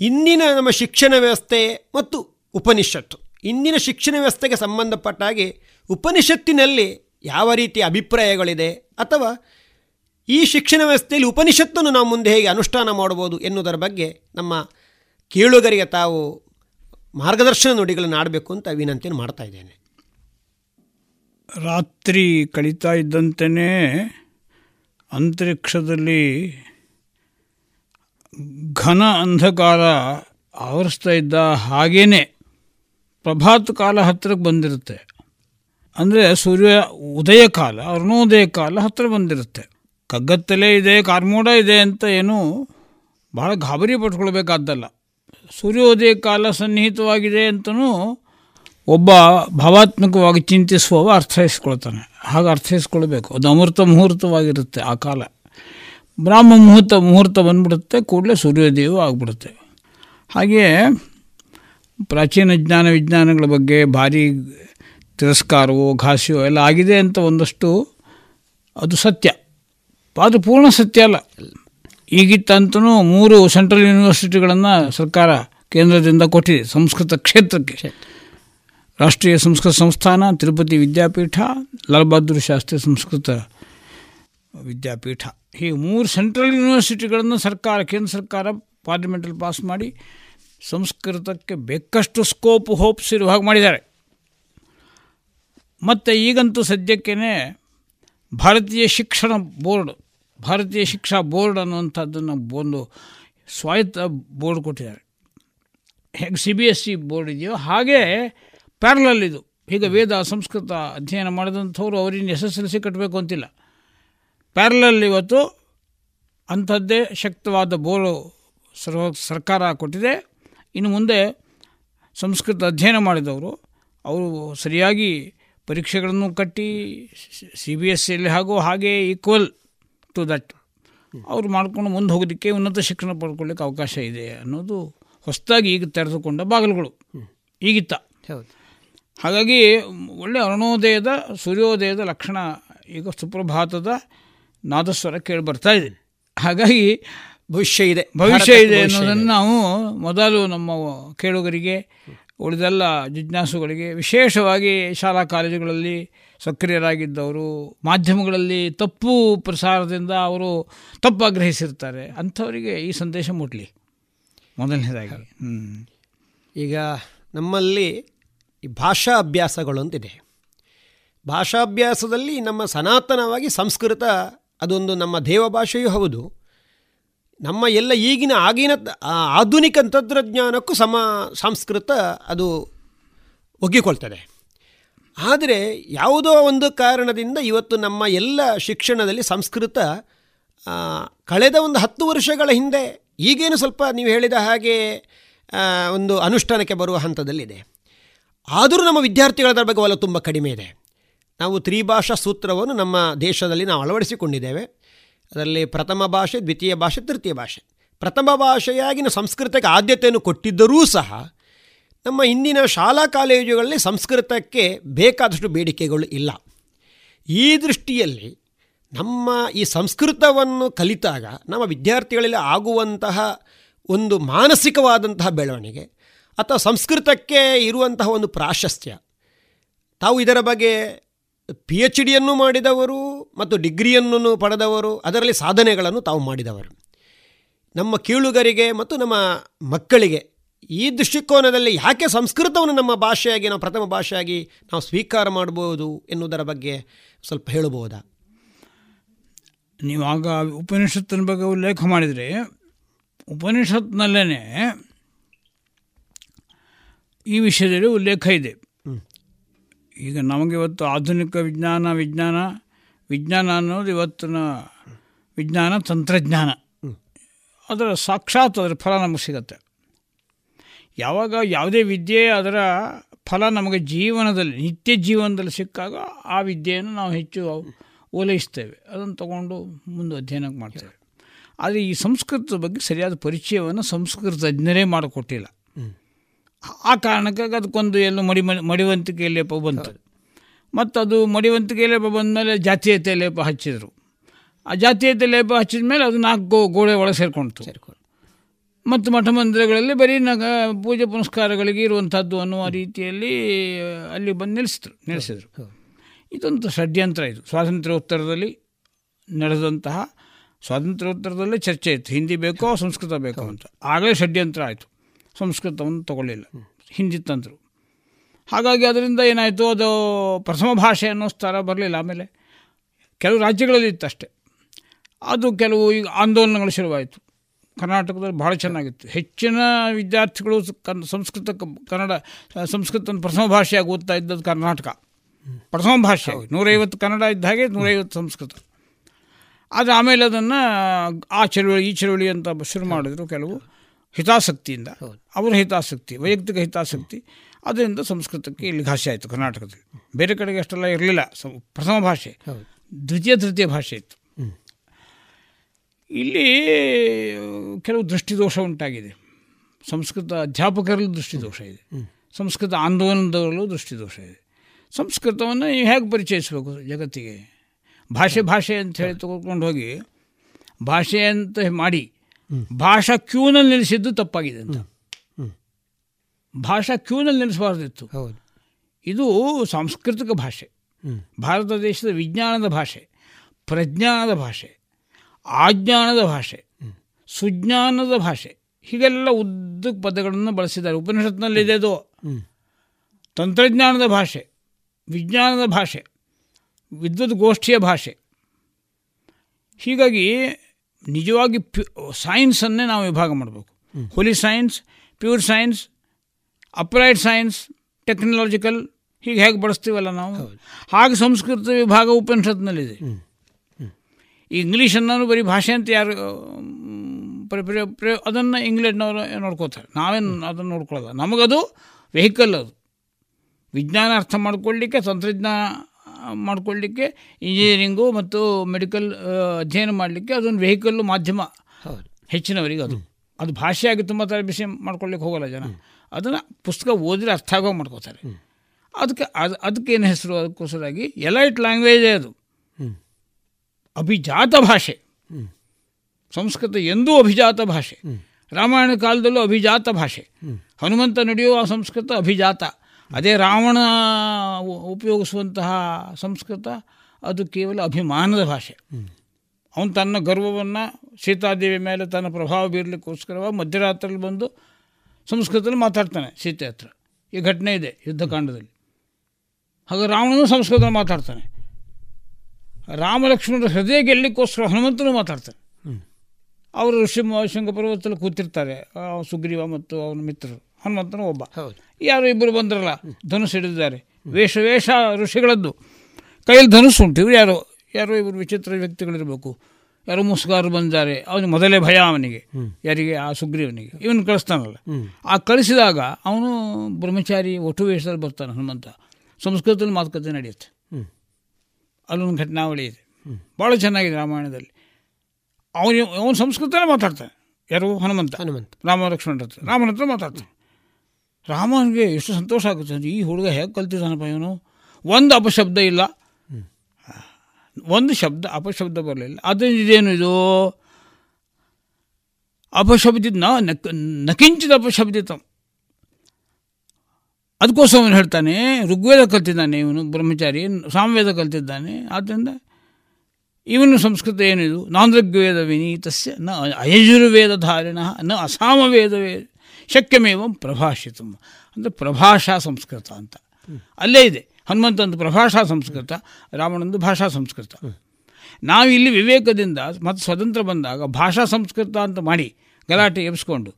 ಇಂದಿನ ನಮ್ಮ ಶಿಕ್ಷಣ ವ್ಯವಸ್ಥೆ ಮತ್ತು ಉಪನಿಷತ್ತು. ಇಂದಿನ ಶಿಕ್ಷಣ ವ್ಯವಸ್ಥೆಗೆ ಸಂಬಂಧಪಟ್ಟ ಹಾಗೆ ಉಪನಿಷತ್ತಿನಲ್ಲಿ ಯಾವ ರೀತಿಯ ಅಭಿಪ್ರಾಯಗಳಿದೆ ಅಥವಾ ಈ ಶಿಕ್ಷಣ ವ್ಯವಸ್ಥೆಯಲ್ಲಿ ಉಪನಿಷತ್ತನ್ನು ನಾವು ಮುಂದೆ ಹೇಗೆ ಅನುಷ್ಠಾನ ಮಾಡಬಹುದು ಎನ್ನುವುದರ ಬಗ್ಗೆ ನಮ್ಮ ಕೇಳುಗರಿಗೆ ತಾವು ಮಾರ್ಗದರ್ಶನ ನುಡಿಗಳನ್ನು ಆಡಬೇಕು ಅಂತ ವಿನಂತಿಯನ್ನು ಮಾಡ್ತಾ ಇದ್ದೇನೆ. ರಾತ್ರಿ ಕಳೀತಾ ಇದ್ದಂತೆಯೇ ಅಂತರಿಕ್ಷದಲ್ಲಿ ಘನ ಅಂಧಕಾರ ಆವರಿಸ್ತಾ ಇದ್ದ ಹಾಗೇನೆ ಪ್ರಭಾತ ಕಾಲ ಹತ್ತಿರಕ್ಕೆ ಬಂದಿರುತ್ತೆ. ಅಂದರೆ ಸೂರ್ಯ ಉದಯ ಕಾಲ, ಅರುಣೋದಯ ಕಾಲ ಹತ್ತಿರ ಬಂದಿರುತ್ತೆ. ಕಗ್ಗತ್ತಲೇ ಇದೆ, ಕಾರ್ಮೋಡ ಇದೆ ಅಂತ ಏನು ಭಾಳ ಗಾಬರಿ ಪಟ್ಕೊಳ್ಬೇಕಾದ್ದಲ್ಲ. ಸೂರ್ಯೋದಯ ಕಾಲ ಸನ್ನಿಹಿತವಾಗಿದೆ ಅಂತಲೂ ಒಬ್ಬ ಭಾವಾತ್ಮಕವಾಗಿ ಚಿಂತಿಸುವವ ಅರ್ಥೈಸ್ಕೊಳ್ತಾನೆ ಹಾಗೆ ಅರ್ಥೈಸ್ಕೊಳ್ಬೇಕು ಅದು ಅಮೃತ ಮುಹೂರ್ತವಾಗಿರುತ್ತೆ ಆ ಕಾಲ. ಬ್ರಾಹ್ಮ ಮುಹೂರ್ತ ಮುಹೂರ್ತ ಬಂದ್ಬಿಡುತ್ತೆ, ಕೂಡಲೇ ಸೂರ್ಯೋದಯವೂ ಆಗಿಬಿಡುತ್ತೆ. ಹಾಗೆಯೇ ಪ್ರಾಚೀನ ಜ್ಞಾನ ವಿಜ್ಞಾನಗಳ ಬಗ್ಗೆ ಭಾರಿ ತಿರಸ್ಕಾರವೋ, ಘಾಸಿಯೋ ಎಲ್ಲ ಆಗಿದೆ ಅಂತ ಒಂದಷ್ಟು ಅದು ಸತ್ಯ. ಅದು ಪೂರ್ಣ ಸತ್ಯ ಅಲ್ಲ. ಈಗಿತ್ತಂತೂ ಮೂರು ಸೆಂಟ್ರಲ್ ಯೂನಿವರ್ಸಿಟಿಗಳನ್ನು ಸರ್ಕಾರ ಕೇಂದ್ರದಿಂದ ಕೊಟ್ಟಿದೆ, ಸಂಸ್ಕೃತ ಕ್ಷೇತ್ರಕ್ಕೆ. ರಾಷ್ಟ್ರೀಯ ಸಂಸ್ಕೃತ ಸಂಸ್ಥಾನ, ತಿರುಪತಿ ವಿದ್ಯಾಪೀಠ, ಲಾಲ್ ಬಹದ್ದೂರ್ ಶಾಸ್ತ್ರಿ ಸಂಸ್ಕೃತ ವಿದ್ಯಾಪೀಠ. ಹೀಗೆ ಮೂರು ಸೆಂಟ್ರಲ್ ಯೂನಿವರ್ಸಿಟಿಗಳನ್ನು ಸರ್ಕಾರ, ಕೇಂದ್ರ ಸರ್ಕಾರ ಪಾರ್ಲಿಮೆಂಟಲ್ಲಿ ಪಾಸ್ ಮಾಡಿ ಸಂಸ್ಕೃತಕ್ಕೆ ಬೇಕಷ್ಟು ಸ್ಕೋಪ್, ಹೋಪ್ಸ್ ಇರುವ ಹಾಗೆ ಮಾಡಿದ್ದಾರೆ. ಮತ್ತು ಈಗಂತೂ ಸದ್ಯಕ್ಕೇ ಭಾರತೀಯ ಶಿಕ್ಷಣ ಬೋರ್ಡ್ ಭಾರತೀಯ ಶಿಕ್ಷಾ ಬೋರ್ಡ್ ಅನ್ನುವಂಥದ್ದನ್ನು ಒಂದು ಸ್ವಾಯತ್ತ ಬೋರ್ಡ್ ಕೊಟ್ಟಿದ್ದಾರೆ. ಹೇಗೆ C B S E board ಇದೆಯೋ ಹಾಗೇ ಪ್ಯಾರಲಲ್ ಇದು. ಈಗ ವೇದ ಸಂಸ್ಕೃತ ಅಧ್ಯಯನ ಮಾಡಿದಂಥವ್ರು ಅವರಿಂದ ಎಸ್ ಎಸ್ ಎಲ್ ಸಿ ಕಟ್ಟಬೇಕು ಅಂತಿಲ್ಲ. ಪ್ಯಾರಲಲ್ ಇವತ್ತು ಅಂಥದ್ದೇ ಶಕ್ತವಾದ ಬೋರ್ಡು ಸರ್ವ ಸರ್ಕಾರ ಕೊಟ್ಟಿದೆ. ಇನ್ನು ಮುಂದೆ ಸಂಸ್ಕೃತ ಅಧ್ಯಯನ ಮಾಡಿದವರು ಅವರು ಸರಿಯಾಗಿ ಪರೀಕ್ಷೆಗಳನ್ನು ಕಟ್ಟಿ ಸಿ ಬಿ ಎಸ್ ಸಿಯಲ್ಲಿ ಹಾಗೂ ಹಾಗೆ ಈಕ್ವಲ್ ಟು ದಟ್ ಅವ್ರು ಮಾಡಿಕೊಂಡು ಮುಂದೆ ಹೋಗೋದಕ್ಕೆ ಉನ್ನತ ಶಿಕ್ಷಣ ಪಡ್ಕೊಳ್ಳಿಕ್ಕೆ ಅವಕಾಶ ಇದೆ ಅನ್ನೋದು ಹೊಸದಾಗಿ ಈಗ ತೆರೆದುಕೊಂಡ ಬಾಗಿಲುಗಳು. ಈಗಿತ್ತ. ಹೌದು. ಹಾಗಾಗಿ ಒಳ್ಳೆಯ ಅರುಣೋದಯದ ಸೂರ್ಯೋದಯದ ಲಕ್ಷಣ ಈಗ ಸುಪ್ರಭಾತದ ನಾದಸ್ವರ ಕೇಳಿ ಬರ್ತಾ ಇದೆ. ಹಾಗಾಗಿ ಭವಿಷ್ಯ ಇದೆ. ಭವಿಷ್ಯ ಇದೆ ಅನ್ನೋದನ್ನು ನಾವು ಮೊದಲು ನಮ್ಮ ಕೇಳುಗರಿಗೆ ಉಳಿದೆಲ್ಲ ಜಿಜ್ಞಾಸುಗಳಿಗೆ ವಿಶೇಷವಾಗಿ ಶಾಲಾ ಕಾಲೇಜುಗಳಲ್ಲಿ ಸಕ್ರಿಯರಾಗಿದ್ದವರು ಮಾಧ್ಯಮಗಳಲ್ಲಿ ತಪ್ಪು ಪ್ರಸಾರದಿಂದ ಅವರು ತಪ್ಪು ಆಗ್ರಹಿಸಿರ್ತಾರೆ. ಅಂಥವರಿಗೆ ಈ ಸಂದೇಶ ಮುಟ್ಲಿ. ಮೊದಲನೇದಾಗಿ. ಈಗ ನಮ್ಮಲ್ಲಿ ಈ ಭಾಷಾ ಅಭ್ಯಾಸಗಳು ಅಂತಿದೆ ಭಾಷಾಭ್ಯಾಸದಲ್ಲಿ ನಮ್ಮ ಸನಾತನವಾಗಿ ಸಂಸ್ಕೃತ ಅದೊಂದು ನಮ್ಮ ದೇವ ಭಾಷೆಯೂ ಹೌದು. ನಮ್ಮ ಎಲ್ಲ ಈಗಿನ ಆಗಿನ ಆಧುನಿಕ ತಂತ್ರಜ್ಞಾನಕ್ಕೂ ಸಮ ಸಂಸ್ಕೃತ ಅದು ಒಗ್ಗಿಕೊಳ್ತದೆ. ಆದರೆ ಯಾವುದೋ ಒಂದು ಕಾರಣದಿಂದ ಇವತ್ತು ನಮ್ಮ ಎಲ್ಲ ಶಿಕ್ಷಣದಲ್ಲಿ ಸಂಸ್ಕೃತ ಕಳೆದ ಒಂದು ಹತ್ತು ವರ್ಷಗಳ ಹಿಂದೆ ಈಗೇನು ಸ್ವಲ್ಪ ನೀವು ಹೇಳಿದ ಹಾಗೆ ಒಂದು ಅನುಷ್ಠಾನಕ್ಕೆ ಬರುವ ಹಂತದಲ್ಲಿದೆ. ಆದರೂ ನಮ್ಮ ವಿದ್ಯಾರ್ಥಿಗಳ ಬಗ್ಗೆ ಒಲವು ತುಂಬ ಕಡಿಮೆ ಇದೆ. ನಾವು ತ್ರಿಭಾಷಾ ಸೂತ್ರವನ್ನು ನಮ್ಮ ದೇಶದಲ್ಲಿ ನಾವು ಅಳವಡಿಸಿಕೊಂಡಿದ್ದೇವೆ. ಅದರಲ್ಲಿ ಪ್ರಥಮ ಭಾಷೆ, ದ್ವಿತೀಯ ಭಾಷೆ, ತೃತೀಯ ಭಾಷೆ. ಪ್ರಥಮ ಭಾಷೆಯಾಗಿನ ಸಂಸ್ಕೃತಕ್ಕೆ ಆದ್ಯತೆಯನ್ನು ಕೊಟ್ಟಿದ್ದರೂ ಸಹ ನಮ್ಮ ಇಂದಿನ ಶಾಲಾ ಕಾಲೇಜುಗಳಲ್ಲಿ ಸಂಸ್ಕೃತಕ್ಕೆ ಬೇಕಾದಷ್ಟು ಬೇಡಿಕೆಗಳು ಇಲ್ಲ. ಈ ದೃಷ್ಟಿಯಲ್ಲಿ ನಮ್ಮ ಈ ಸಂಸ್ಕೃತವನ್ನು ಕಲಿತಾಗ ನಮ್ಮ ವಿದ್ಯಾರ್ಥಿಗಳಲ್ಲಿ ಆಗುವಂತಹ ಒಂದು ಮಾನಸಿಕವಾದಂತಹ ಬೆಳವಣಿಗೆ ಅಥವಾ ಸಂಸ್ಕೃತಕ್ಕೆ ಇರುವಂತಹ ಒಂದು ಪ್ರಾಶಸ್ತ್ಯ. ತಾವು ಇದರ ಬಗ್ಗೆ ಪಿ ಎಚ್ ಡಿಯನ್ನು ಮಾಡಿದವರು ಮತ್ತು ಡಿಗ್ರಿಯನ್ನು ಪಡೆದವರು ಅದರಲ್ಲಿ ಸಾಧನೆಗಳನ್ನು ತಾವು ಮಾಡಿದವರು. ನಮ್ಮ ಕೀಳುಗರಿಗೆ ಮತ್ತು ನಮ್ಮ ಮಕ್ಕಳಿಗೆ ಈ ದೃಷ್ಟಿಕೋನದಲ್ಲಿ ಯಾಕೆ ಸಂಸ್ಕೃತವನ್ನು ನಮ್ಮ ಭಾಷೆಯಾಗಿ ನಾವು ಪ್ರಥಮ ಭಾಷೆಯಾಗಿ ನಾವು ಸ್ವೀಕಾರ ಮಾಡ್ಬೋದು ಎನ್ನುವುದರ ಬಗ್ಗೆ ಸ್ವಲ್ಪ ಹೇಳಬಹುದಾ? ನೀವು ಆಗ ಉಪನಿಷತ್ತಿನ ಬಗ್ಗೆ ಉಲ್ಲೇಖ ಮಾಡಿದರೆ ಉಪನಿಷತ್ನಲ್ಲೇ ಈ ವಿಷಯದಲ್ಲಿ ಉಲ್ಲೇಖ ಇದೆ. ಈಗ ನಮಗೆ ಇವತ್ತು ಆಧುನಿಕ ವಿಜ್ಞಾನ ವಿಜ್ಞಾನ ವಿಜ್ಞಾನ ಅನ್ನೋದು ಇವತ್ತಿನ ವಿಜ್ಞಾನ ತಂತ್ರಜ್ಞಾನ. ಅದರ ಸಾಕ್ಷಾತ್ ಅದರ ಫಲ ನಮಗೆ ಸಿಗತ್ತೆ. ಯಾವಾಗ ಯಾವುದೇ ವಿದ್ಯೆ ಅದರ ಫಲ ನಮಗೆ ಜೀವನದಲ್ಲಿ ನಿತ್ಯ ಜೀವನದಲ್ಲಿ ಸಿಕ್ಕಾಗ ಆ ವಿದ್ಯೆಯನ್ನು ನಾವು ಹೆಚ್ಚು ಓಲೈಸ್ತೇವೆ. ಅದನ್ನು ತಗೊಂಡು ಮುಂದೆ ಅಧ್ಯಯನಕ್ಕೆ ಮಾಡ್ತೇವೆ. ಆದರೆ ಈ ಸಂಸ್ಕೃತದ ಬಗ್ಗೆ ಸರಿಯಾದ ಪರಿಚಯವನ್ನು ಸಂಸ್ಕೃತ ತಜ್ಞರೇ ಮಾಡಿಕೊಟ್ಟಿಲ್ಲ. ಆ ಕಾರಣಕ್ಕಾಗಿ ಅದಕ್ಕೊಂದು ಎಲ್ಲೋ ಮಡಿ ಮಡಿವಂತಿಕೆ ಲೇಪ ಬಂತು. ಮತ್ತು ಅದು ಮಡಿವಂತಿಕೆ ಲೇಪ ಬಂದಮೇಲೆ ಜಾತೀಯತೆ ಲೇಪ ಹಚ್ಚಿದರು. ಆ ಜಾತೀಯತೆ ಲೇಪ ಹಚ್ಚಿದ ಮೇಲೆ ಅದು ನಾಲ್ಕು ಗೋಡೆ ಒಳಗೆ ಸೇರಿಕೊಂಡು ಸೇರ್ಕೊಂಡು ಮತ್ತು ಮಠ ಮಂದಿರಗಳಲ್ಲಿ ಬರೀ ನಗ ಪೂಜೆ ಪುನಸ್ಕಾರಗಳಿಗೆ ಇರುವಂಥದ್ದು ಅನ್ನುವ ರೀತಿಯಲ್ಲಿ ಅಲ್ಲಿ ಬಂದು ನಿಲ್ಲಿಸಿದ್ರು ನೆಲೆಸಿದರು. ಇದೊಂದು ಷಡ್ಯಂತ್ರ ಇದು. ಸ್ವಾತಂತ್ರ್ಯೋತ್ತರದಲ್ಲಿ ನಡೆದಂತಹ ಸ್ವಾತಂತ್ರ್ಯೋತ್ತರದಲ್ಲೇ ಚರ್ಚೆ ಇತ್ತು. ಹಿಂದಿ ಬೇಕೋ ಸಂಸ್ಕೃತ ಬೇಕೋ ಅಂತ. ಆಗಲೇ ಷಡ್ಯಂತ್ರ ಆಯಿತು. ಸಂಸ್ಕೃತವನ್ನು ತಗೊಳ್ಳಿಲ್ಲ. ಹಿಂದಿ ತಂದರು. ಹಾಗಾಗಿ ಅದರಿಂದ ಏನಾಯಿತು? ಅದು ಪ್ರಥಮ ಭಾಷೆ ಅನ್ನೋ ಸ್ಥರ ಬರಲಿಲ್ಲ. ಆಮೇಲೆ ಕೆಲವು ರಾಜ್ಯಗಳಲ್ಲಿ ಇತ್ತಷ್ಟೆ. ಅಷ್ಟೇ ಅದು ಕೆಲವು ಈಗ ಆಂದೋಲನಗಳು ಶುರುವಾಯಿತು. ಕರ್ನಾಟಕದಲ್ಲಿ ಭಾಳ ಚೆನ್ನಾಗಿತ್ತು. ಹೆಚ್ಚಿನ ವಿದ್ಯಾರ್ಥಿಗಳು ಕನ್ ಸಂಸ್ಕೃತ ಕನ್ನಡ ಸಂಸ್ಕೃತನ ಪ್ರಥಮ ಭಾಷೆಯಾಗಿ ಓದ್ತಾ ಇದ್ದದ್ದು ಕರ್ನಾಟಕ. ಪ್ರಥಮ ಭಾಷೆ. ನೂರೈವತ್ತು ಕನ್ನಡ ಇದ್ದ ಹಾಗೆ ನೂರೈವತ್ತು ಸಂಸ್ಕೃತ. ಆದರೆ ಆಮೇಲೆ ಅದನ್ನು ಆ ಚಳುವಳಿ ಈ ಚಳುವಳಿ ಅಂತ ಶುರು ಮಾಡಿದ್ರು ಕೆಲವು ಹಿತಾಸಕ್ತಿಯಿಂದ. ಅವರ ಹಿತಾಸಕ್ತಿ ವೈಯಕ್ತಿಕ ಹಿತಾಸಕ್ತಿ. ಅದರಿಂದ ಸಂಸ್ಕೃತಕ್ಕೆ ಇಲ್ಲಿ ಭಾಷೆ ಆಯಿತು ಕರ್ನಾಟಕದಲ್ಲಿ. ಬೇರೆ ಕಡೆಗೆ ಅಷ್ಟೆಲ್ಲ ಇರಲಿಲ್ಲ. ಪ್ರಥಮ ಭಾಷೆ. ದ್ವಿತೀಯ ತೃತೀಯ ಭಾಷೆ ಇತ್ತು. ಇಲ್ಲಿ ಕೆಲವು ದೃಷ್ಟಿದೋಷ ಉಂಟಾಗಿದೆ. ಸಂಸ್ಕೃತ ಅಧ್ಯಾಪಕರಲ್ಲೂ ದೃಷ್ಟಿದೋಷ ಇದೆ. ಸಂಸ್ಕೃತ ಆಂದೋಲನದವರಲ್ಲೂ ದೃಷ್ಟಿದೋಷ ಇದೆ. ಸಂಸ್ಕೃತವನ್ನು ಹೇಗೆ ಪರಿಚಯಿಸಬೇಕು ಜಗತ್ತಿಗೆ? ಭಾಷೆ ಭಾಷೆ ಅಂತ ಹೇಳಿ ತಗೊಂಡು ಹೋಗಿ ಭಾಷೆ ಅಂತ ಮಾಡಿ ಭಾಷಾ ಕ್ಯೂನಲ್ಲಿ ನಿಲ್ಲಿಸಿದ್ದು ತಪ್ಪಾಗಿದೆ ಅಂತ. ಭಾಷಾ ಕ್ಯೂನಲ್ಲಿ ನಿಲ್ಲಿಸಬಾರ್ದಿತ್ತು. ಇದು ಸಾಂಸ್ಕೃತಿಕ ಭಾಷೆ. ಭಾರತ ದೇಶದ ವಿಜ್ಞಾನದ ಭಾಷೆ ಪ್ರಜ್ಞಾನದ ಭಾಷೆ. ಆಜ್ಞಾನದ ಭಾಷೆ ಸುಜ್ಞಾನದ ಭಾಷೆ ಹೀಗೆಲ್ಲ ಉದ್ದ ಪದಗಳನ್ನು ಬಳಸಿದ್ದಾರೆ. ಉಪನಿಷತ್ನಲ್ಲಿದೆ ಅದು. ತಂತ್ರಜ್ಞಾನದ ಭಾಷೆ ವಿಜ್ಞಾನದ ಭಾಷೆ ವಿದ್ಯುತ್ ಗೋಷ್ಠಿಯ ಭಾಷೆ. ಹೀಗಾಗಿ ನಿಜವಾಗಿ ಪ್ಯೂ ಸೈನ್ಸನ್ನೇ ನಾವು ವಿಭಾಗ ಮಾಡಬೇಕು. Holy science pure science applied science technological ಹೀಗೆ ಹೇಗೆ ಬಳಸ್ತೀವಲ್ಲ ನಾವು? ಹಾಗೆ ಸಂಸ್ಕೃತ ವಿಭಾಗ ಉಪನಿಷತ್ನಲ್ಲಿದೆ ಇಂಗ್ಲೀಷನ್ನು ಬರೀ ಭಾಷೆ ಅಂತ ಯಾರು ಅದನ್ನು ಇಂಗ್ಲೆಂಡ್ನವರು ನೋಡ್ಕೋತಾರೆ ನಾವೇನು ಅದನ್ನು ನೋಡ್ಕೊಳ್ಳೋದು? ನಮಗದು ವೆಹಿಕಲ್ ಅದು. ವಿಜ್ಞಾನ ಅರ್ಥ ಮಾಡ್ಕೊಳ್ಳಿಕ್ಕೆ ತಂತ್ರಜ್ಞಾನ ಮಾಡ್ಕೊಳ್ಳಿಕ್ಕೆ ಇಂಜಿನಿಯರಿಂಗು ಮತ್ತು ಮೆಡಿಕಲ್ ಅಧ್ಯಯನ ಮಾಡಲಿಕ್ಕೆ ಅದೊಂದು ವೆಹಿಕಲ್ಲು ಮಾಧ್ಯಮ ಹೆಚ್ಚಿನವರಿಗೆ ಅದು. ಅದು ಭಾಷೆಯಾಗಿ ತುಂಬ ಥರ ವಿಷಯ ಮಾಡ್ಕೊಳ್ಳಿಕ್ಕೆ ಹೋಗಲ್ಲ ಜನ. ಅದನ್ನು ಪುಸ್ತಕ ಓದಿದ್ರೆ ಅರ್ಥ ಆಗೋ ಮಾಡ್ಕೋತಾರೆ. ಅದಕ್ಕೆ ಅದು ಅದಕ್ಕೇನು ಹೆಸರು? ಅದಕ್ಕೋಸ್ಕರಾಗಿ ಎಲೈಟ್ ಲ್ಯಾಂಗ್ವೇಜೇ ಅದು. ಅಭಿಜಾತ ಭಾಷೆ. ಸಂಸ್ಕೃತ ಎಂದೂ ಅಭಿಜಾತ ಭಾಷೆ. ರಾಮಾಯಣ ಕಾಲದಲ್ಲೂ ಅಭಿಜಾತ ಭಾಷೆ. ಹನುಮಂತ ನಡೆಯುವ ಸಂಸ್ಕೃತ ಅಭಿಜಾತ. ಅದೇ ರಾವಣ ಉಪಯೋಗಿಸುವಂತಹ ಸಂಸ್ಕೃತ ಅದು ಕೇವಲ ಅಭಿಮಾನದ ಭಾಷೆ. ಅವನು ತನ್ನ ಗರ್ವವನ್ನು ಸೀತಾದೇವಿ ಮೇಲೆ ತನ್ನ ಪ್ರಭಾವ ಬೀರಲಿಕ್ಕೋಸ್ಕರವಾಗಿ ಮಧ್ಯರಾತ್ರಿಯಲ್ಲಿ ಬಂದು ಸಂಸ್ಕೃತದಲ್ಲಿ ಮಾತಾಡ್ತಾನೆ ಸೀತೆ ಹತ್ರ. ಈ ಘಟನೆ ಇದೆ ಯುದ್ಧಕಾಂಡದಲ್ಲಿ. ಹಾಗೆ ರಾವಣನು ಸಂಸ್ಕೃತದಲ್ಲಿ ಮಾತಾಡ್ತಾನೆ. ರಾಮ ಲಕ್ಷ್ಮಣರ ಹೃದಯ ಗೆಲ್ಲಕ್ಕೋಸ್ಕರ ಹನುಮಂತನು ಮಾತಾಡ್ತಾರೆ ಅವರು ಋಷಿ ಶೃಂಗ ಪರ್ವತದಲ್ಲಿ ಕೂತಿರ್ತಾರೆ. ಸುಗ್ರೀವ ಮತ್ತು ಅವನ ಮಿತ್ರರು. ಹನುಮಂತನು ಒಬ್ಬ. ಯಾರು ಇಬ್ಬರು ಬಂದ್ರಲ್ಲ ಧನುಸ್ ಹಿಡಿದಿದ್ದಾರೆ. ವೇಷ ವೇಷ ಋಷಿಗಳದ್ದು. ಕೈಯಲ್ಲಿ ಧನುಸ್ಸು ಉಂಟು. ಇವರು ಯಾರು ಯಾರೋ ಇವರು ವಿಚಿತ್ರ ವ್ಯಕ್ತಿಗಳಿರಬೇಕು. ಯಾರೋ ಮುಸ್ಗಾರು ಬಂದಿದ್ದಾರೆ ಅವನಿಗೆ ಮೊದಲೇ ಭಯ ಅವನಿಗೆ. ಯಾರಿಗೆ? ಆ ಸುಗ್ರೀವನಿಗೆ. ಇವನು ಕಳಿಸ್ತಾನಲ್ಲ. ಆ ಕಳಿಸಿದಾಗ ಅವನು ಬ್ರಹ್ಮಚಾರಿ ಒಟ್ಟು ವೇಷದಲ್ಲಿ ಬರ್ತಾನೆ ಹನುಮಂತ. ಸಂಸ್ಕೃತದಲ್ಲಿ ಮಾತುಕತೆ ನಡೆಯುತ್ತೆ. ಅಲ್ಲೊಂದು ಘಟನಾವಳಿ ಇದೆ. ಭಾಳ ಚೆನ್ನಾಗಿದೆ ರಾಮಾಯಣದಲ್ಲಿ. ಅವನು ಅವನು ಸಂಸ್ಕೃತನೇ ಮಾತಾಡ್ತಾನೆ ಯಾರು? ಹನುಮಂತ. ಹನುಮಂತ. ರಾಮ ಲಕ್ಷ್ಮಣ ಹತ್ರ. ರಾಮನ ಹತ್ರ ಮಾತಾಡ್ತಾನೆ ರಾಮನಿಗೆ ಎಷ್ಟು ಸಂತೋಷ ಆಗುತ್ತೆ ಅಂದರೆ ಈ ಹುಡುಗ ಹೇಗೆ ಕಲ್ತಿದ್ದಾನಪ್ಪ ಇವನು? ಒಂದು ಅಪಶಬ್ದ ಇಲ್ಲ. ಒಂದು ಶಬ್ದ ಅಪಶಬ್ದ ಬರಲಿಲ್ಲ. ಅದರಿಂದ ಇದೇನು ಇದು? ಅಪಶಬ್ದಿತ್ನ ನಕಿಂಚಿದ ಅಪಶಬ್ದಿತ. ಅದಕ್ಕೋಸ್ಕರ ಅವನು ಹೇಳ್ತಾನೆ, ಋಗ್ವೇದ ಕಲ್ತಿದ್ದಾನೆ ಇವನು, ಬ್ರಹ್ಮಚಾರಿ, ಸಾಮವೇದ ಕಲ್ತಿದ್ದಾನೆ ಆದ್ದರಿಂದ ಇವನು ಸಂಸ್ಕೃತ ಏನಿದು? ನಾಂದ್ರಗ್ವೇದ ವಿನೀತಸ್ಯ ನ ಅಯಜುರ್ವೇದ ಧಾರಿಣ ನ ಅಸಾಮವೇದವೇ, ಶಕ್ಯಮೇವಂ ಪ್ರಭಾಷಿತ. ಅಂದರೆ ಪ್ರಭಾಷಾ ಸಂಸ್ಕೃತ ಅಂತ. ಅಲ್ಲೇ ಇದೆ. ಹನುಮಂತಂದು ಪ್ರಭಾಷಾ ಸಂಸ್ಕೃತ ರಾಮನಂದು ಭಾಷಾ ಸಂಸ್ಕೃತ. ನಾವಿಲ್ಲಿ ವಿವೇಕದಿಂದ ಮತ್ತು ಸ್ವತಂತ್ರ ಬಂದಾಗ ಭಾಷಾ ಸಂಸ್ಕೃತ ಅಂತ ಮಾಡಿ ಗಲಾಟೆ ಎಬ್ಸ್ಕೊಂಡು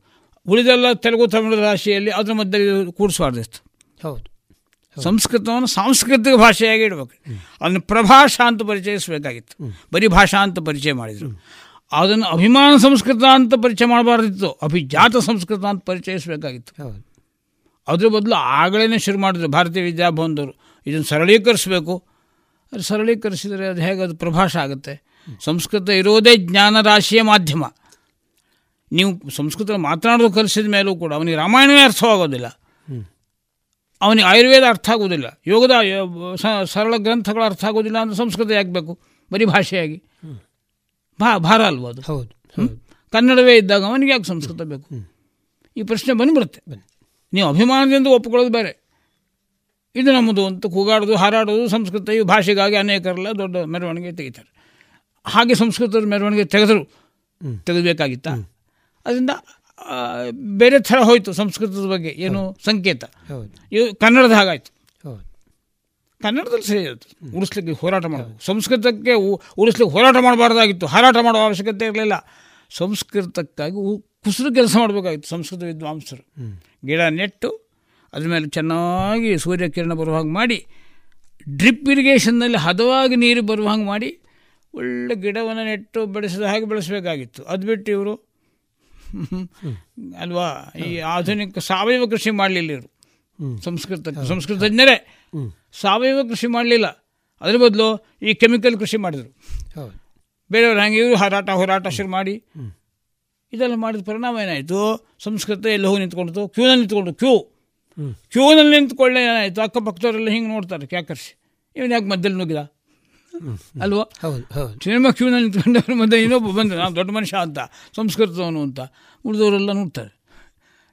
ಉಳಿದೆಲ್ಲ ತೆಲುಗು, ತಮಿಳು ರಾಶಿಯಲ್ಲಿ ಅದ್ರ ಮಧ್ಯದಲ್ಲಿ ಕೂಡಿಸಬಾರ್ದಿತ್ತು ಹೌದು. ಸಂಸ್ಕೃತವನ್ನು ಸಾಂಸ್ಕೃತಿಕ ಭಾಷೆಯಾಗಿ ಇಡಬೇಕು. ಅದನ್ನು ಪ್ರಭಾಷಾ ಅಂತ ಪರಿಚಯಿಸಬೇಕಾಗಿತ್ತು. ಬರೀ ಭಾಷಾ ಅಂತ ಪರಿಚಯ ಮಾಡಿದರು. ಅದನ್ನು ಅಭಿಮಾನ ಸಂಸ್ಕೃತ ಅಂತ ಪರಿಚಯ ಮಾಡಬಾರ್ದಿತ್ತು. ಅಭಿಜಾತ ಸಂಸ್ಕೃತ ಅಂತ ಪರಿಚಯಿಸಬೇಕಾಗಿತ್ತು. ಅದ್ರ ಬದಲು ಆಗಲೇ ಶುರು ಮಾಡಿದ್ರು ಭಾರತೀಯ ವಿದ್ಯಾಭವನದವರು. ಇದನ್ನು ಸರಳೀಕರಿಸಬೇಕು. ಅದು ಸರಳೀಕರಿಸಿದರೆ ಅದು ಹೇಗೆ ಅದು ಪ್ರಭಾಷ ಆಗುತ್ತೆ? ಸಂಸ್ಕೃತ ಇರೋದೇ ಜ್ಞಾನ ಜ್ಞಾನರಾಶಿಯ ಮಾಧ್ಯಮ. ನೀವು ಸಂಸ್ಕೃತ ಮಾತನಾಡೋದು ಕಲಿಸಿದ ಮೇಲೂ ಕೂಡ ಅವನಿಗೆ ರಾಮಾಯಣವೇ ಅರ್ಥವಾಗೋದಿಲ್ಲ. ಅವನಿಗೆ ಆಯುರ್ವೇದ ಅರ್ಥ ಆಗೋದಿಲ್ಲ ಯೋಗದ ಸರಳ ಗ್ರಂಥಗಳು ಅರ್ಥ ಆಗೋದಿಲ್ಲ ಅಂದರೆ ಸಂಸ್ಕೃತ ಯಾಕೆ ಬೇಕು ಬರೀ ಭಾಷೆಯಾಗಿ. ಭಾ ಭಾರ ಅಲ್ವ ಅದು? ಹೌದು? ಕನ್ನಡವೇ ಇದ್ದಾಗ ಅವನಿಗೆ ಯಾಕೆ ಸಂಸ್ಕೃತ ಬೇಕು? ಈ ಪ್ರಶ್ನೆ ಬಂದುಬಿಡುತ್ತೆ ನೀವು ಅಭಿಮಾನದಿಂದ ಒಪ್ಕೊಳ್ಳೋದು ಬೇರೆ. ಇದು ನಮ್ಮದು ಅಂತ ಕೂಗಾಡೋದು ಹಾರಾಡೋದು ಸಂಸ್ಕೃತ ಈ ಭಾಷೆಗಾಗಿ ಅನೇಕರೆಲ್ಲ ದೊಡ್ಡ ಮೆರವಣಿಗೆ ತೆಗಿತಾರೆ. ಹಾಗೆ ಸಂಸ್ಕೃತದ ಮೆರವಣಿಗೆ ತೆಗೆದರು ತೆಗೆದಬೇಕಾಗಿತ್ತ? ಅದರಿಂದ ಬೇರೆ ಥರ ಹೋಯಿತು ಸಂಸ್ಕೃತದ ಬಗ್ಗೆ. ಏನು ಸಂಕೇತ. ಹೌದು. ಇವು ಕನ್ನಡದ ಹಾಗಾಯಿತು. ಹೌದು. ಕನ್ನಡದಲ್ಲಿ ಸರಿ ಇರುತ್ತೆ. ಉಳಿಸ್ಲಿಕ್ಕೆ ಹೋರಾಟ ಮಾಡಬೇಕು. ಸಂಸ್ಕೃತಕ್ಕೆ ಉಳಿಸ್ಲಿಕ್ಕೆ ಹೋರಾಟ ಮಾಡಬಾರ್ದಾಗಿತ್ತು. ಹಾರಾಟ ಮಾಡುವ ಅವಶ್ಯಕತೆ ಇರಲಿಲ್ಲ. ಸಂಸ್ಕೃತಕ್ಕಾಗಿ ಉ- ಕುಸಿದು ಕೆಲಸ ಮಾಡಬೇಕಾಗಿತ್ತು ಸಂಸ್ಕೃತ ವಿದ್ವಾಂಸರು. ಗಿಡ ನೆಟ್ಟು ಅದ್ರ ಮೇಲೆ ಚೆನ್ನಾಗಿ ಸೂರ್ಯಕಿರಣ ಬರುವ ಹಾಗೆ ಮಾಡಿ ಡ್ರಿಪ್ ಇರಿಗೇಷನ್ನಲ್ಲಿ ಹದವಾಗಿ ನೀರು ಬರುವ ಹಾಗೆ ಮಾಡಿ ಒಳ್ಳೆ ಗಿಡವನ್ನು ನೆಟ್ಟು ಬೆಳೆಸಿದ ಹಾಗೆ ಬೆಳೆಸಬೇಕಾಗಿತ್ತು. ಅದು ಬಿಟ್ಟು ಇವರು ಅಲ್ವಾ? ಈ ಆಧುನಿಕ ಸಾವಯವ ಕೃಷಿ ಮಾಡಲಿಲ್ಲ ಇವರು. ಸಂಸ್ಕೃತ ಸಂಸ್ಕೃತಜ್ಞರೇ ಸಾವಯವ ಕೃಷಿ ಮಾಡಲಿಲ್ಲ. ಅದ್ರ ಬದಲು ಈ ಕೆಮಿಕಲ್ ಕೃಷಿ ಮಾಡಿದರು. ಬೇರೆಯವ್ರು ಹಾಗೆ ಇವರು ಹಾರಾಟ ಹೋರಾಟ ಶುರು ಮಾಡಿ. ಇದೆಲ್ಲ ಮಾಡಿದ ಪರಿಣಾಮ ಏನಾಯಿತು? ಸಂಸ್ಕೃತ ಎಲ್ಲ ಹೋಗಿ ನಿಂತ್ಕೊಳ್ತು ಕ್ಯೂನಲ್ಲಿ ನಿಂತ್ಕೊಂಡು ಕ್ಯೂ ಕ್ಯೂನಲ್ಲಿ ನಿಂತ್ಕೊಳ್ಳೆ ಏನಾಯಿತು? ಅಕ್ಕಪಕ್ಕದವರೆಲ್ಲ ಹಿಂಗೆ ನೋಡ್ತಾರೆ ಕ್ಯಾಕರ್ಸಿ. ಇವನು ಯಾಕೆ ಮಧ್ಯದಲ್ಲಿ ನುಗ್ಗಿದ? ಅಲ್ವಾ? ಹೌದು ಹೌದು. ಸಿನಿಮಾ ಕ್ಯೂನಲ್ಲಿ ನಿಂತ್ಕೊಂಡವ್ರ ಮಧ್ಯೆ ಇನ್ನೊಬ್ಬ ಬಂದ ನಾನು ದೊಡ್ಡ ಮನುಷ್ಯ ಅಂತ ಸಂಸ್ಕೃತವನು ಅಂತ ಉಳಿದವರೆಲ್ಲ ನೋಡ್ತಾರೆ.